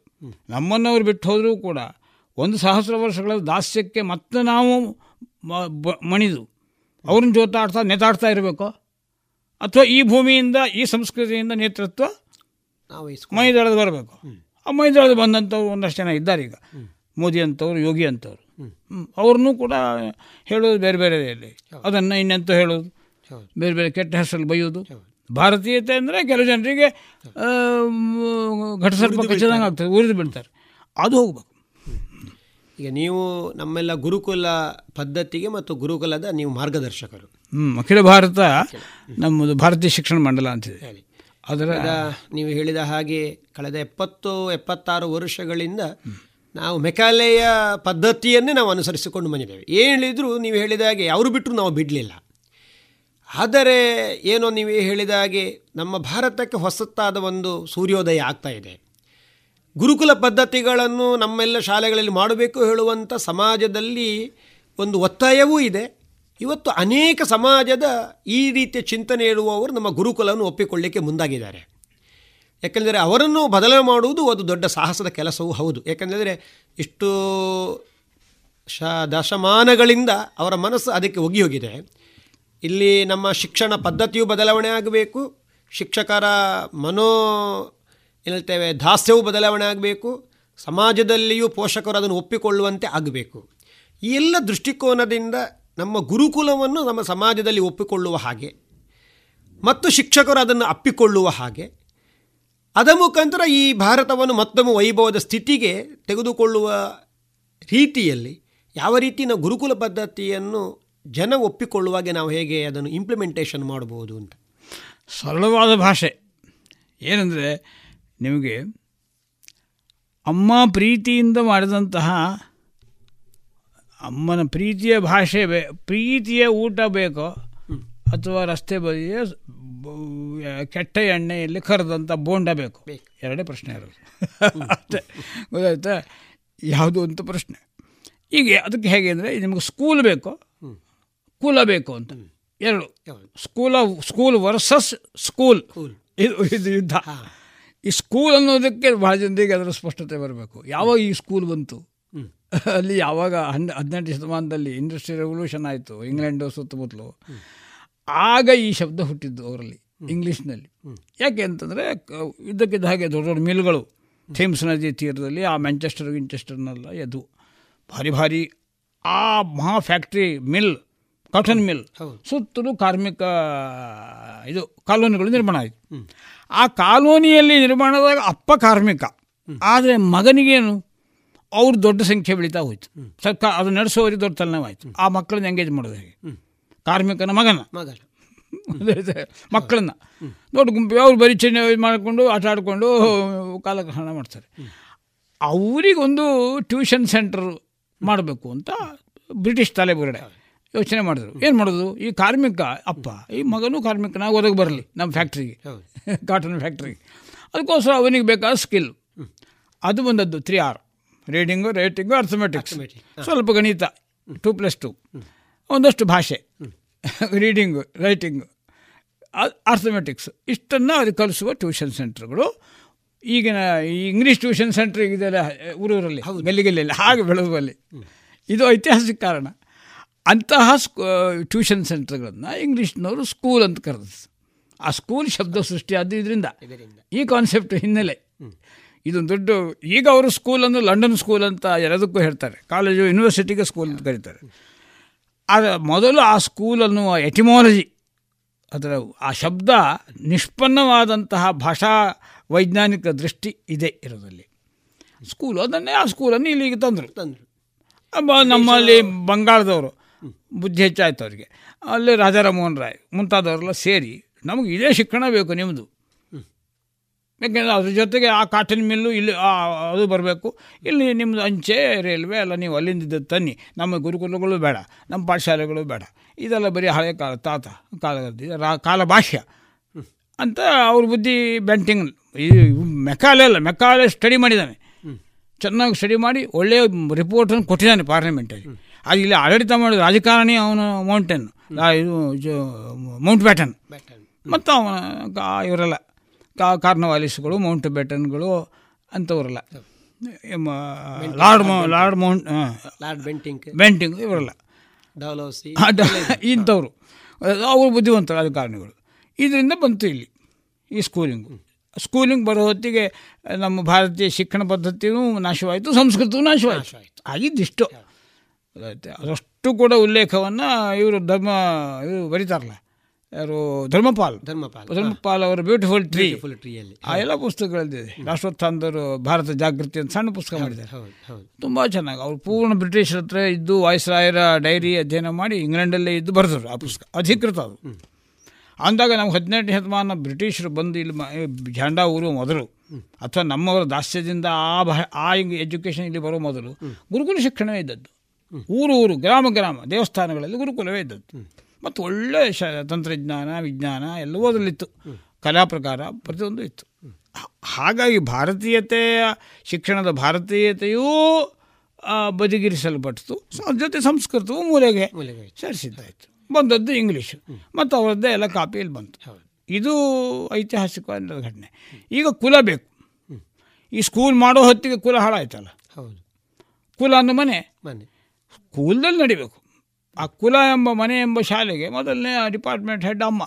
ನಮ್ಮನ್ನು ಅವ್ರು ಬಿಟ್ಟು ಹೋದರೂ ಕೂಡ ಒಂದು ಸಹಸ್ರ ವರ್ಷಗಳ ದಾಸ್ಯಕ್ಕೆ ಮತ್ತೆ ನಾವು ಮಣಿದು ಅವ್ರನ್ನ ಜೋತಾಡ್ತಾ ನೆತಾಡ್ತಾ ಇರಬೇಕು? ಅಥವಾ ಈ ಭೂಮಿಯಿಂದ ಈ ಸಂಸ್ಕೃತಿಯಿಂದ ನೇತೃತ್ವ ಮೈದಾಳದ ಬರಬೇಕು? ಆ ಮೈದಾಳದ ಬಂದಂಥವ್ರು ಒಂದಷ್ಟು ಜನ ಇದ್ದಾರೆ ಈಗ. ಮೋದಿ ಅಂಥವ್ರು ಯೋಗಿ ಅಂಥವ್ರು. ಅವ್ರನ್ನೂ ಕೂಡ ಹೇಳೋದು ಬೇರೆ ಬೇರೆ ಇಲ್ಲಿ. ಅದನ್ನು ಇನ್ನೆಂತೂ ಹೇಳೋದು? ಬೇರೆ ಬೇರೆ ಕೆಟ್ಟ ಹೆಸರಲ್ಲಿ ಬೈಯೋದು ಭಾರತೀಯತೆ ಅಂದರೆ ಕೆಲವು ಜನರಿಗೆ ಘಟಸರ್ಪ ಕಚ್ಚಿದಂಗೆ ಆಗ್ತದೆ ಉರಿದು ಬಿಡ್ತಾರೆ ಅದು ಹೋಗ್ಬೇಕು. ಈಗ ನೀವು ನಮ್ಮೆಲ್ಲ ಗುರುಕುಲ ಪದ್ಧತಿಗೆ ಮತ್ತು ಗುರುಕುಲದ ನೀವು ಮಾರ್ಗದರ್ಶಕರು. ಹ್ಞೂ ಅಖಿಲ ಭಾರತ ನಮ್ಮದು ಭಾರತೀಯ ಶಿಕ್ಷಣ ಮಂಡಲ ಅಂತಿದೆ ಅದರ ನೀವು ಹೇಳಿದ ಹಾಗೆ ಕಳೆದ ಎಪ್ಪತ್ತು ಎಪ್ಪತ್ತಾರು ವರ್ಷಗಳಿಂದ ನಾವು ಮೆಕಾಲೆಯ ಪದ್ಧತಿಯನ್ನೇ ನಾವು ಅನುಸರಿಸಿಕೊಂಡು ಬಂದಿದ್ದೇವೆ. ಏನು ಹೇಳಿದರೂ ನೀವು ಹೇಳಿದ ಹಾಗೆ ಅವರು ಬಿಟ್ಟರು ನಾವು ಬಿಡಲಿಲ್ಲ. ಆದರೆ ಏನೋ ನೀವು ಹೇಳಿದ ಹಾಗೆ ನಮ್ಮ ಭಾರತಕ್ಕೆ ಹೊಸತಾದ ಒಂದು ಸೂರ್ಯೋದಯ ಆಗ್ತಾ ಇದೆ. ಗುರುಕುಲ ಪದ್ಧತಿಗಳನ್ನು ನಮ್ಮೆಲ್ಲ ಶಾಲೆಗಳಲ್ಲಿ ಮಾಡಬೇಕು ಹೇಳುವಂಥ ಸಮಾಜದಲ್ಲಿ ಒಂದು ಒತ್ತಾಯವೂ ಇದೆ. ಇವತ್ತು ಅನೇಕ ಸಮಾಜದ ಈ ರೀತಿಯ ಚಿಂತನೆ ಇರುವವರು ನಮ್ಮ ಗುರುಕುಲವನ್ನು ಒಪ್ಪಿಕೊಳ್ಳಿಕ್ಕೆ ಮುಂದಾಗಿದ್ದಾರೆ. ಯಾಕೆಂದರೆ ಅವರನ್ನು ಬದಲಾವಣೆ ಮಾಡುವುದು ಒಂದು ದೊಡ್ಡ ಸಾಹಸದ ಕೆಲಸವೂ ಹೌದು. ಯಾಕೆಂದರೆ ಇಷ್ಟು ಶ ದಶಮಾನಗಳಿಂದ ಅವರ ಮನಸ್ಸು ಅದಕ್ಕೆ ಒಗಿ ಹೋಗಿದೆ. ಇಲ್ಲಿ ನಮ್ಮ ಶಿಕ್ಷಣ ಪದ್ಧತಿಯು ಬದಲಾವಣೆ ಆಗಬೇಕು. ಶಿಕ್ಷಕರ ಮನೋ ಏನೇಳ್ತೇವೆ ದಾಸ್ಯವೂ ಬದಲಾವಣೆ ಆಗಬೇಕು. ಸಮಾಜದಲ್ಲಿಯೂ ಪೋಷಕರು ಅದನ್ನು ಒಪ್ಪಿಕೊಳ್ಳುವಂತೆ ಆಗಬೇಕು. ಈ ಎಲ್ಲ ದೃಷ್ಟಿಕೋನದಿಂದ ನಮ್ಮ ಗುರುಕುಲವನ್ನು ನಮ್ಮ ಸಮಾಜದಲ್ಲಿ ಒಪ್ಪಿಕೊಳ್ಳುವ ಹಾಗೆ, ಮತ್ತು ಶಿಕ್ಷಕರು ಅದನ್ನು ಅಪ್ಪಿಕೊಳ್ಳುವ ಹಾಗೆ, ಅದ ಮುಖಾಂತರ ಈ ಭಾರತವನ್ನು ಮತ್ತೊಮ್ಮೆ ವೈಭವದ ಸ್ಥಿತಿಗೆ ತೆಗೆದುಕೊಳ್ಳುವ ರೀತಿಯಲ್ಲಿ ಯಾವ ರೀತಿ ನಾವು ಗುರುಕುಲ ಪದ್ಧತಿಯನ್ನು ಜನ ಒಪ್ಪಿಕೊಳ್ಳುವಾಗೆ ನಾವು ಹೇಗೆ ಅದನ್ನು ಇಂಪ್ಲಿಮೆಂಟೇಷನ್ ಮಾಡಬಹುದು ಅಂತ? ಸರಳವಾದ ಭಾಷೆ. ಏನಂದರೆ ನಿಮಗೆ ಅಮ್ಮ ಪ್ರೀತಿಯಿಂದ ಮಾಡಿದಂತಹ ಅಮ್ಮನ ಪ್ರೀತಿಯ ಭಾಷೆ ಬೇ ಪ್ರೀತಿಯ ಊಟ ಬೇಕೋ ಅಥವಾ ರಸ್ತೆ ಬದಿಯ ಕೆಟ್ಟ ಎಣ್ಣೆಯಲ್ಲಿ ಕರೆದಂಥ ಬೋಂಡ ಬೇಕು? ಎರಡೇ ಪ್ರಶ್ನೆ ಇರೋದು. ಅಷ್ಟೇ. ಗೊತ್ತಾಯ್ತಾ? ಯಾವುದು ಅಂತ ಪ್ರಶ್ನೆ. ಈಗ ಅದಕ್ಕೆ ಹೇಗೆ ಅಂದರೆ ನಿಮಗೆ ಸ್ಕೂಲ್ ಬೇಕು? ಕುಲ ಬೇಕು ಅಂತ ಎರಡು. School school versus school. ಇದು ಇದು ಯುದ್ಧ. ಈ ಸ್ಕೂಲ್ ಅನ್ನೋದಕ್ಕೆ ಬಹಳ ಜನರಿಗೆ ಅದರ ಸ್ಪಷ್ಟತೆ ಬರಬೇಕು. ಯಾವಾಗ ಈ ಸ್ಕೂಲ್ ಬಂತು? ಅಲ್ಲಿ ಯಾವಾಗ ಹನ್ನೆ ಹದಿನೆಂಟು ಶತಮಾನದಲ್ಲಿ ಇಂಡಸ್ಟ್ರಿ ರೆವಲ್ಯೂಷನ್ ಆಯಿತು. ಇಂಗ್ಲೆಂಡು ಸುತ್ತಮುತ್ತಲು. ಆಗ ಈ ಶಬ್ದ ಹುಟ್ಟಿದ್ದು ಅವರಲ್ಲಿ ಇಂಗ್ಲೀಷ್ನಲ್ಲಿ. ಯಾಕೆ ಅಂತಂದರೆ ಇದಕ್ಕಿದ್ದ ಹಾಗೆ ದೊಡ್ಡ ದೊಡ್ಡ ಮಿಲ್ಗಳು. ಥೇಮ್ಸ್ ನದಿ ತೀರದಲ್ಲಿ ಆ ಮ್ಯಾಂಚೆಸ್ಟರ್ ವಿಂಚೆಸ್ಟರ್ನೆಲ್ಲ ಎದ್ದು ಭಾರಿ ಭಾರಿ ಆ ಮಹಾ ಫ್ಯಾಕ್ಟ್ರಿ ಮಿಲ್ ಕಾಟನ್ ಮಿಲ್ ಸುತ್ತಲೂ ಕಾರ್ಮಿಕ ಇದು ಕಾಲೋನಿಗಳು ನಿರ್ಮಾಣ ಆಯಿತು ಆ ಕಾಲೋನಿಯಲ್ಲಿ ನಿರ್ಮಾಣದಾಗ ಅಪ್ಪ ಕಾರ್ಮಿಕ. ಆದರೆ ಮಗನಿಗೇನು? ಅವ್ರು ದೊಡ್ಡ ಸಂಖ್ಯೆ ಬೆಳೀತಾ ಹೋಯ್ತು. ಸರ್ಕಾರ ಅದು ನಡೆಸೋರಿಗೆ ದೊಡ್ಡ ತಲೆನೋವಾಯಿತು. ಆ ಮಕ್ಕಳನ್ನ ಎಂಗೇಜ್ ಮಾಡೋದು ಹೇಗೆ? ಕಾರ್ಮಿಕನ ಮಗನ? ಮಗನ. ಮಕ್ಕಳನ್ನ. ದೊಡ್ಡ ಗುಂಪು ಅವ್ರು ಬರೀ ಚಿನ್ನ ಮಾಡಿಕೊಂಡು ಆಟ ಆಡಿಕೊಂಡು ಕಾಲಗ್ರಹಣ ಮಾಡ್ತಾರೆ. ಅವರಿಗೊಂದು ಟ್ಯೂಷನ್ ಸೆಂಟರ್ ಮಾಡಬೇಕು ಅಂತ ಬ್ರಿಟಿಷ್ ತಲೆಬುರಡೆ ಯೋಚನೆ ಮಾಡಿದ್ರು. ಏನು ಮಾಡೋದು? ಈ ಕಾರ್ಮಿಕ ಅಪ್ಪ ಈ ಮಗನೂ ಕಾರ್ಮಿಕನಾಗಿ ಒದಗಿ ಬರಲಿ ನಮ್ಮ ಫ್ಯಾಕ್ಟ್ರಿಗೆ ಕಾಟನ್ ಫ್ಯಾಕ್ಟ್ರಿಗೆ ಅದಕ್ಕೋಸ್ಕರ ಅವನಿಗೆ ಬೇಕಾದ ಸ್ಕಿಲ್ ಅದು ಬಂದದ್ದು three R reading writing arithmetics ಸ್ವಲ್ಪ ಗಣಿತ ಟೂ ಪ್ಲಸ್ ಟು ಒಂದಷ್ಟು ಭಾಷೆ. ರೀಡಿಂಗು ರೈಟಿಂಗು ಅರ್ಥಮೆಟಿಕ್ಸ್ ಇಷ್ಟನ್ನು ಅದು ಕಲಿಸುವ ಟ್ಯೂಷನ್ ಸೆಂಟರ್ಗಳು ಈಗಿನ ಈ ಇಂಗ್ಲೀಷ್ ಟ್ಯೂಷನ್ ಸೆಂಟ್ರ್ ಇದೆಲ್ಲ ಊರೂರಲ್ಲಿ ಗಲ್ಲಿಗಲ್ಲಿ ಹಾಗೆ ಬೆಳೆದುವಲ್ಲಿ ಇದು ಐತಿಹಾಸಿಕ ಕಾರಣ. ಅಂತಹ ಸ್ಕೂ ಟ್ಯೂಷನ್ ಸೆಂಟರ್ಗಳನ್ನು ಇಂಗ್ಲೀಷ್ನವರು ಸ್ಕೂಲ್ ಅಂತ ಕರೆದ್ರು ಆ ಸ್ಕೂಲ್ ಶಬ್ದ ಸೃಷ್ಟಿ ಅದು ಇದರಿಂದ. ಈ ಕಾನ್ಸೆಪ್ಟ್ ಹಿನ್ನೆಲೆ. ಇದೊಂದು ದೊಡ್ಡ ಈಗ ಅವರು ಸ್ಕೂಲ್ ಅಂದರೆ ಲಂಡನ್ ಸ್ಕೂಲ್ ಅಂತ ಎಲ್ಲದಕ್ಕೂ ಹೇಳ್ತಾರೆ. ಕಾಲೇಜು ಯೂನಿವರ್ಸಿಟಿಗೆ ಸ್ಕೂಲ್ ಅಂತ ಕರೀತಾರೆ. ಆದರೆ ಮೊದಲು ಆ ಸ್ಕೂಲ್ ಅನ್ನುವ ಎಟಿಮಾಲಜಿ ಅದರ ಆ ಶಬ್ದ ನಿಷ್ಪನ್ನವಾದಂತಹ ಭಾಷಾ ವೈಜ್ಞಾನಿಕ ದೃಷ್ಟಿ ಇದೆ ಇರೋದಲ್ಲಿ ಸ್ಕೂಲು ಅದನ್ನೇ ಆ ಸ್ಕೂಲನ್ನು ಇಲ್ಲಿಗೆ ತಂದರು. ತಂದರು. ನಮ್ಮಲ್ಲಿ ಬಂಗಾಳದವರು. ಬುದ್ಧಿ ಹೆಚ್ಚಾಯ್ತು ಅವರಿಗೆ. ಅಲ್ಲಿ ರಾಜಾರಾಮೋಹನ್ ರಾಯ್ ಮುಂತಾದವರೆಲ್ಲ ಸೇರಿ ನಮಗೆ ಇದೇ ಶಿಕ್ಷಣ ಬೇಕು ನಿಮ್ಮದು ಯಾಕೆಂದರೆ ಅದ್ರ ಜೊತೆಗೆ ಆ ಕಾಟನ್ ಮಿಲ್ಲು ಇಲ್ಲಿ ಅದು ಬರಬೇಕು. ಇಲ್ಲಿ ನಿಮ್ಮದು ಅಂಚೆ ರೈಲ್ವೆ ಎಲ್ಲ ನೀವು ಅಲ್ಲಿಂದ ತನ್ನಿ. ನಮ್ಮ ಗುರುಕುಲಗಳು ಬೇಡ ನಮ್ಮ ಪಾಠಶಾಲೆಗಳು ಬೇಡ. ಇದೆಲ್ಲ ಬರೀ ಹಳೆಯ ಕಾಲ ತಾತ ಕಾಲ ರಾ ಕಾಲ ಭಾಷ್ಯ ಅಂತ ಅವ್ರ ಬುದ್ಧಿ ಬ್ಯಾಂಟಿಂಗ್ ಈ ಮೆಕಾಲೆ ಅಲ್ಲ ಮೆಕಾಲೆ ಸ್ಟಡಿ ಮಾಡಿದ್ದಾನೆ. ಚೆನ್ನಾಗಿ ಸ್ಟಡಿ ಮಾಡಿ ಒಳ್ಳೆಯ ರಿಪೋರ್ಟನ್ನು ಕೊಟ್ಟಿದ್ದಾನೆ ಪಾರ್ಲಿಮೆಂಟಲ್ಲಿ ಅದು ಇಲ್ಲಿ ಆಡಳಿತ ಮಾಡಿದ ರಾಜಕಾರಣಿ ಅವನು ಮೌಂಟೇನ್ ಇದು ಮೌಂಟ್ ಬ್ಯಾಟನ್ ಮತ್ತು ಅವನ ಇವರೆಲ್ಲ ಕಾ ಕಾರ್ನವಾಲಿಸ್ಗಳು ಮೌಂಟ್ ಬ್ಯಾಟನ್ಗಳು ಅಂಥವರೆಲ್ಲ. Lord Lord Mount Lord Bentinck Bentinck ಇವರೆಲ್ಲ. ಡಾಲೋಸಿ ಇಂಥವ್ರು. ಅವರು ಬುದ್ಧಿವಂತ ರಾಜಕಾರಣಿಗಳು. ಇದರಿಂದ ಬಂತು ಇಲ್ಲಿ ಈ ಸ್ಕೂಲಿಂಗು ಸ್ಕೂಲಿಂಗ್ ಬರೋ ಹೊತ್ತಿಗೆ ನಮ್ಮ ಭಾರತೀಯ ಶಿಕ್ಷಣ ಪದ್ಧತಿಯೂ ನಾಶವಾಯಿತು ಸಂಸ್ಕೃತವೂ ನಾಶವಾಯಿತು. ಆಗಿದ್ದಿಷ್ಟು ಅದಷ್ಟು ಕೂಡ ಉಲ್ಲೇಖವನ್ನು ಇವರು ಧರ್ಮ ಇವರು ಬರೀತಾರಲ್ಲ. ಯಾರು ಧರ್ಮಪಾಲ್. ಧರ್ಮಪಾಲ್. ಧರ್ಮಪಾಲ್ ಅವರ ಬ್ಯೂಟಿಫುಲ್ ಟ್ರೀ ಟ್ರೀಯಲ್ಲಿ ಆ ಎಲ್ಲ ಪುಸ್ತಕಗಳಿದೆ ರಾಷ್ಟ್ರೋತ್ಥಾನದವರು ಭಾರತ ಜಾಗೃತಿ ಅಂತ ಸಣ್ಣ ಪುಸ್ತಕ ಮಾಡಿದ್ದಾರೆ. ತುಂಬ ಚೆನ್ನಾಗಿ. ಅವರು ಪೂರ್ಣ ಬ್ರಿಟಿಷ್ ಹತ್ರ ಇದ್ದು ವಾಯ್ಸ್ರಾಯರ ಡೈರಿ ಅಧ್ಯಯನ ಮಾಡಿ ಇಂಗ್ಲೆಂಡಲ್ಲೇ ಇದ್ದು ಬರೆದರು ಆ ಪುಸ್ತಕ. ಅಧಿಕೃತ ಅದು. ಅಂದಾಗ ನಾವು ಹದಿನೆಂಟನೇ ಶತಮಾನ ಬ್ರಿಟಿಷರು ಬಂದು ಇಲ್ಲಿ ಝಂಡಾ ಊರು ಮೊದಲು. ಅಥವಾ ನಮ್ಮವರ ದಾಸ್ಯದಿಂದ ಆ ಭಾ ಆ ಎಜುಕೇಷನ್ ಇಲ್ಲಿ ಬರೋ ಮೊದಲು. ಗುರುಕುಲ ಶಿಕ್ಷಣವೇ ಇದ್ದದ್ದು. ಊರು ಊರು ಗ್ರಾಮ ಗ್ರಾಮ ದೇವಸ್ಥಾನಗಳಲ್ಲಿ ಗುರುಕುಲವೇ ಇದ್ದದ್ದು. ಮತ್ತು ಒಳ್ಳೆಯ ಶ ತಂತ್ರಜ್ಞಾನ ವಿಜ್ಞಾನ ಎಲ್ಲವೂ ಅದರಲ್ಲಿತ್ತು. ಕಲಾ ಪ್ರಕಾರ ಪ್ರತಿಯೊಂದು ಇತ್ತು. ಹಾಗಾಗಿ ಭಾರತೀಯತೆಯ ಶಿಕ್ಷಣದ ಭಾರತೀಯತೆಯೂ ಬದಿಗಿರಿಸಲ್ಪಟ್ಟಿತು. ಅದ್ರ ಜೊತೆ ಸಂಸ್ಕೃತವು ಮೂಲೆಗೆ ಸೇರಿಸಿದ್ದಾಯಿತು. ಬಂದದ್ದು ಇಂಗ್ಲೀಷು. ಮತ್ತು ಅವರದ್ದೇ ಎಲ್ಲ ಕಾಪಿಯಲ್ಲಿ ಬಂತು. ಇದು ಐತಿಹಾಸಿಕವಾದ ಘಟನೆ. ಈಗ ಕುಲ ಬೇಕು. ಈ ಸ್ಕೂಲ್ ಮಾಡೋ ಹೊತ್ತಿಗೆ ಕುಲ ಹಾಳಾಯ್ತಲ್ಲ. ಹೌದು. ಕುಲ ಅನ್ನೋ ಮನೆ. ಮನೆ. ಸ್ಕೂಲ್ದಲ್ಲಿ ನಡಿಬೇಕು. ಆ ಕುಲ ಎಂಬ ಮನೆ ಎಂಬ ಶಾಲೆಗೆ ಮೊದಲನೇ ಡಿಪಾರ್ಟ್ಮೆಂಟ್ ಹೆಡ್ ಅಮ್ಮ.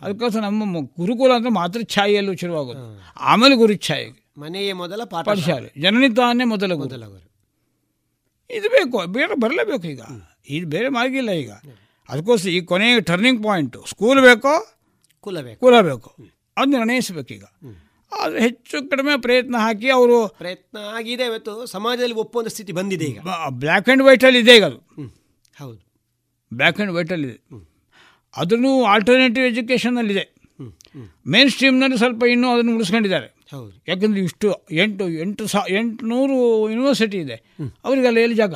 ಅದಕ್ಕೋಸ್ಕರ ನಮ್ಮ ಗುರುಕುಲ ಅಂದರೆ ಮಾತೃ ಛಾಯೆಯಲ್ಲೂ ಶುರುವಾಗುತ್ತೆ ಆಮೇಲೆ ಗುರು ಛಾಯೆಗೆ ಮನೆಯೇ ಮೊದಲ ಪಾಠಶಾಲೆ. ಜನನಿ ತಾನೇ ಮೊದಲ ಮೊದಲ ಇದು ಬೇಕು ಬೇರೆ ಬರಲೇಬೇಕು ಈಗ. ಇದು ಬೇರೆ ಮಾರ್ಗಿಲ್ಲ ಈಗ. ಅದಕ್ಕೋಸ್ಕರ ಈ ಕೊನೆಯ ಟರ್ನಿಂಗ್ ಪಾಯಿಂಟು ಸ್ಕೂಲ್ ಬೇಕೋ? ಕುಲ ಬೇಕು. ಕುಲ ಬೇಕು. ಅದು ನಿರ್ಣಯಿಸಬೇಕೀಗ ಹೆಚ್ಚು ಕಡಿಮೆ ಪ್ರಯತ್ನ ಹಾಕಿ ಅವರು ಪ್ರಯತ್ನ ಆಗಿದೆ ಇವತ್ತು ಸಮಾಜದಲ್ಲಿ ಒಪ್ಪುವಂಥ ಸ್ಥಿತಿ ಬಂದಿದೆ ಈಗ. ಬ್ಲ್ಯಾಕ್ ಆ್ಯಂಡ್ ವೈಟಲ್ಲಿ ಇದೆ ಈಗ ಅದು. ಹೌದು. ಬ್ಲ್ಯಾಕ್ ಆ್ಯಂಡ್ ವೈಟಲ್ಲಿದೆ ಅದನ್ನು ಆಲ್ಟರ್ನೇಟಿವ್ ಎಜುಕೇಷನಲ್ಲಿದೆ ಮೇನ್ ಸ್ಟ್ರೀಮ್ನಲ್ಲಿ ಸ್ವಲ್ಪ ಇನ್ನೂ ಅದನ್ನು ಉಳಿಸ್ಕೊಂಡಿದ್ದಾರೆ. ಹೌದು. ಯಾಕಂದರೆ ಇಷ್ಟು ಎಂಟು ಎಂಟು ಸಾ ಎಂಟುನೂರು ಯೂನಿವರ್ಸಿಟಿ ಇದೆ. ಅವರಿಗೆಲ್ಲ ಎಲ್ಲಿ ಜಾಗ?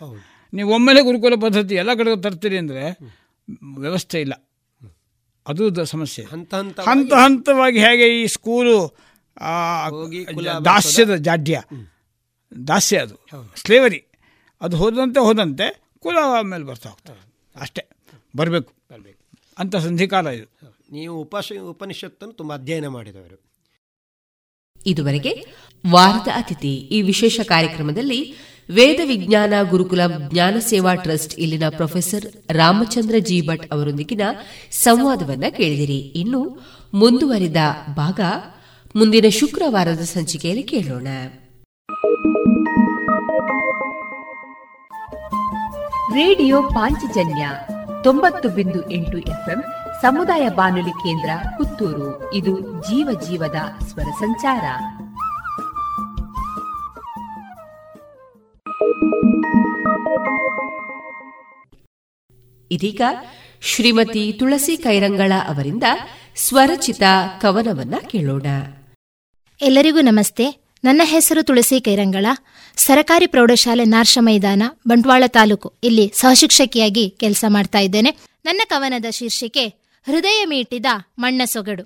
ಹೌದು. ನೀವು ಒಮ್ಮೆಲೆ ಗುರುಕುಲ ಪದ್ಧತಿ ಎಲ್ಲ ಕಡೆ ತರ್ತೀರಿ ಅಂದರೆ ವ್ಯವಸ್ಥೆ ಇಲ್ಲ. ಅದು ಸಮಸ್ಯೆ. ಹಂತ ಹಂತ ಹಂತ ಹಂತವಾಗಿ ಹೇಗೆ ಈ ಸ್ಕೂಲು ದಾಸ್ಯದ ಜಾಡ್ಯ. ದಾಸ್ಯ ಅದು. ಸ್ಲೇವರಿ ಅದು ಹೋದಂತೆ ಹೋದಂತೆ ಕುಲ ಮೇಲೆ ಬರ್ತಾ ಹೋಗ್ತದೆ. ಅಷ್ಟೇ. ಬರಬೇಕು. ಬರಬೇಕು. ಅಂತ ಸಂಧಿಕಾಲ ಇದು. ನೀವು ಉಪಶ ಉಪನಿಷತ್ತನ್ನು ತುಂಬ ಅಧ್ಯಯನ ಮಾಡಿದವರು. ಇದುವರೆಗೆ ವಾರದ ಅತಿಥಿ ಈ ವಿಶೇಷ ಕಾರ್ಯಕ್ರಮದಲ್ಲಿ ವೇದ ವಿಜ್ಞಾನ ಗುರುಕುಲ ಜ್ಞಾನ ಸೇವಾ ಟ್ರಸ್ಟ್ ಇಲ್ಲಿನ ಪ್ರೊಫೆಸರ್ ರಾಮಚಂದ್ರ ಜಿ ಭಟ್ ಅವರೊಂದಿಗಿನ ಸಂವಾದವನ್ನ ಕೇಳಿದಿರಿ. ಇನ್ನು ಮುಂದುವರಿದ ಭಾಗ ಮುಂದಿನ ಶುಕ್ರವಾರದ ಸಂಚಿಕೆಯಲ್ಲಿ ಕೇಳೋಣ. ರೇಡಿಯೋ ಪಾಂಚಜನ್ಯ ತೊಂಬತ್ತು ಬಿಂದು ಎಂಟು ಎಫ್ಎಂ ಸಮುದಾಯ ಬಾನುಲಿ ಕೇಂದ್ರ ಪುತ್ತೂರು. ಇದು ಜೀವ ಜೀವದ ಸ್ವರ ಸಂಚಾರ. ಇದೀಗ ಶ್ರೀಮತಿ ತುಳಸಿ ಕೈರಂಗಳ ಅವರಿಂದ ಸ್ವರಚಿತ ಕವನವನ್ನ ಕೇಳೋಣ. ಎಲ್ಲರಿಗೂ ನಮಸ್ತೆ. ನನ್ನ ಹೆಸರು ತುಳಸಿ ಕೈರಂಗಳ. ಸರಕಾರಿ ಪ್ರೌಢಶಾಲೆ ನಾರ್ಷ ಮೈದಾನ, ಬಂಟ್ವಾಳ ತಾಲೂಕು. ಇಲ್ಲಿ ಸಹಶಿಕ್ಷಕಿಯಾಗಿ ಕೆಲಸ ಮಾಡ್ತಾ ಇದ್ದೇನೆ. ನನ್ನ ಕವನದ ಶೀರ್ಷಿಕೆ, ಹೃದಯ ಮೀಟಿದ ಮಣ್ಣ ಸೊಗಡು.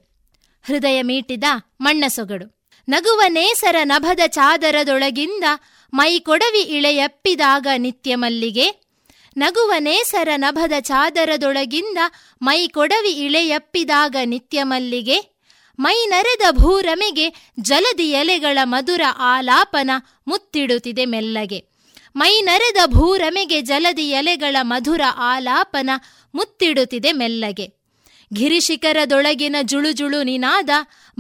ಹೃದಯ ಮೀಟಿದ ಮಣ್ಣ ಸೊಗಡು. ನಗುವ ನೇಸರ ನಭದ ಚಾದರದೊಳಗಿಂದ ಮೈ ಕೊಡವಿ ಇಳೆಯಪ್ಪಿದಾಗ ನಿತ್ಯ ಮಲ್ಲಿಗೆ ನಗುವ ನೇಸರ ನಭದ ಚಾದರದೊಳಗಿಂದ ಮೈ ಕೊಡವಿ ಇಳೆಯಪ್ಪಿದಾಗ ನಿತ್ಯ ಮಲ್ಲಿಗೆ ಮೈ ನರೆದ ಭೂರಮೆಗೆ ಜಲದಿ ಎಲೆಗಳ ಮಧುರ ಆಲಾಪನ ಮುತ್ತಿಡುತ್ತಿದೆ ಮೆಲ್ಲಗೆ. ಮೈ ನರೆದ ಭೂರಮೆಗೆ ಜಲದಿ ಎಲೆಗಳ ಮಧುರ ಆಲಾಪನ ಮುತ್ತಿಡುತ್ತಿದೆ ಮೆಲ್ಲಗೆ. ಗಿರಿಶಿಖರದೊಳಗಿನ ಜುಳುಜುಳು ನಿನಾದ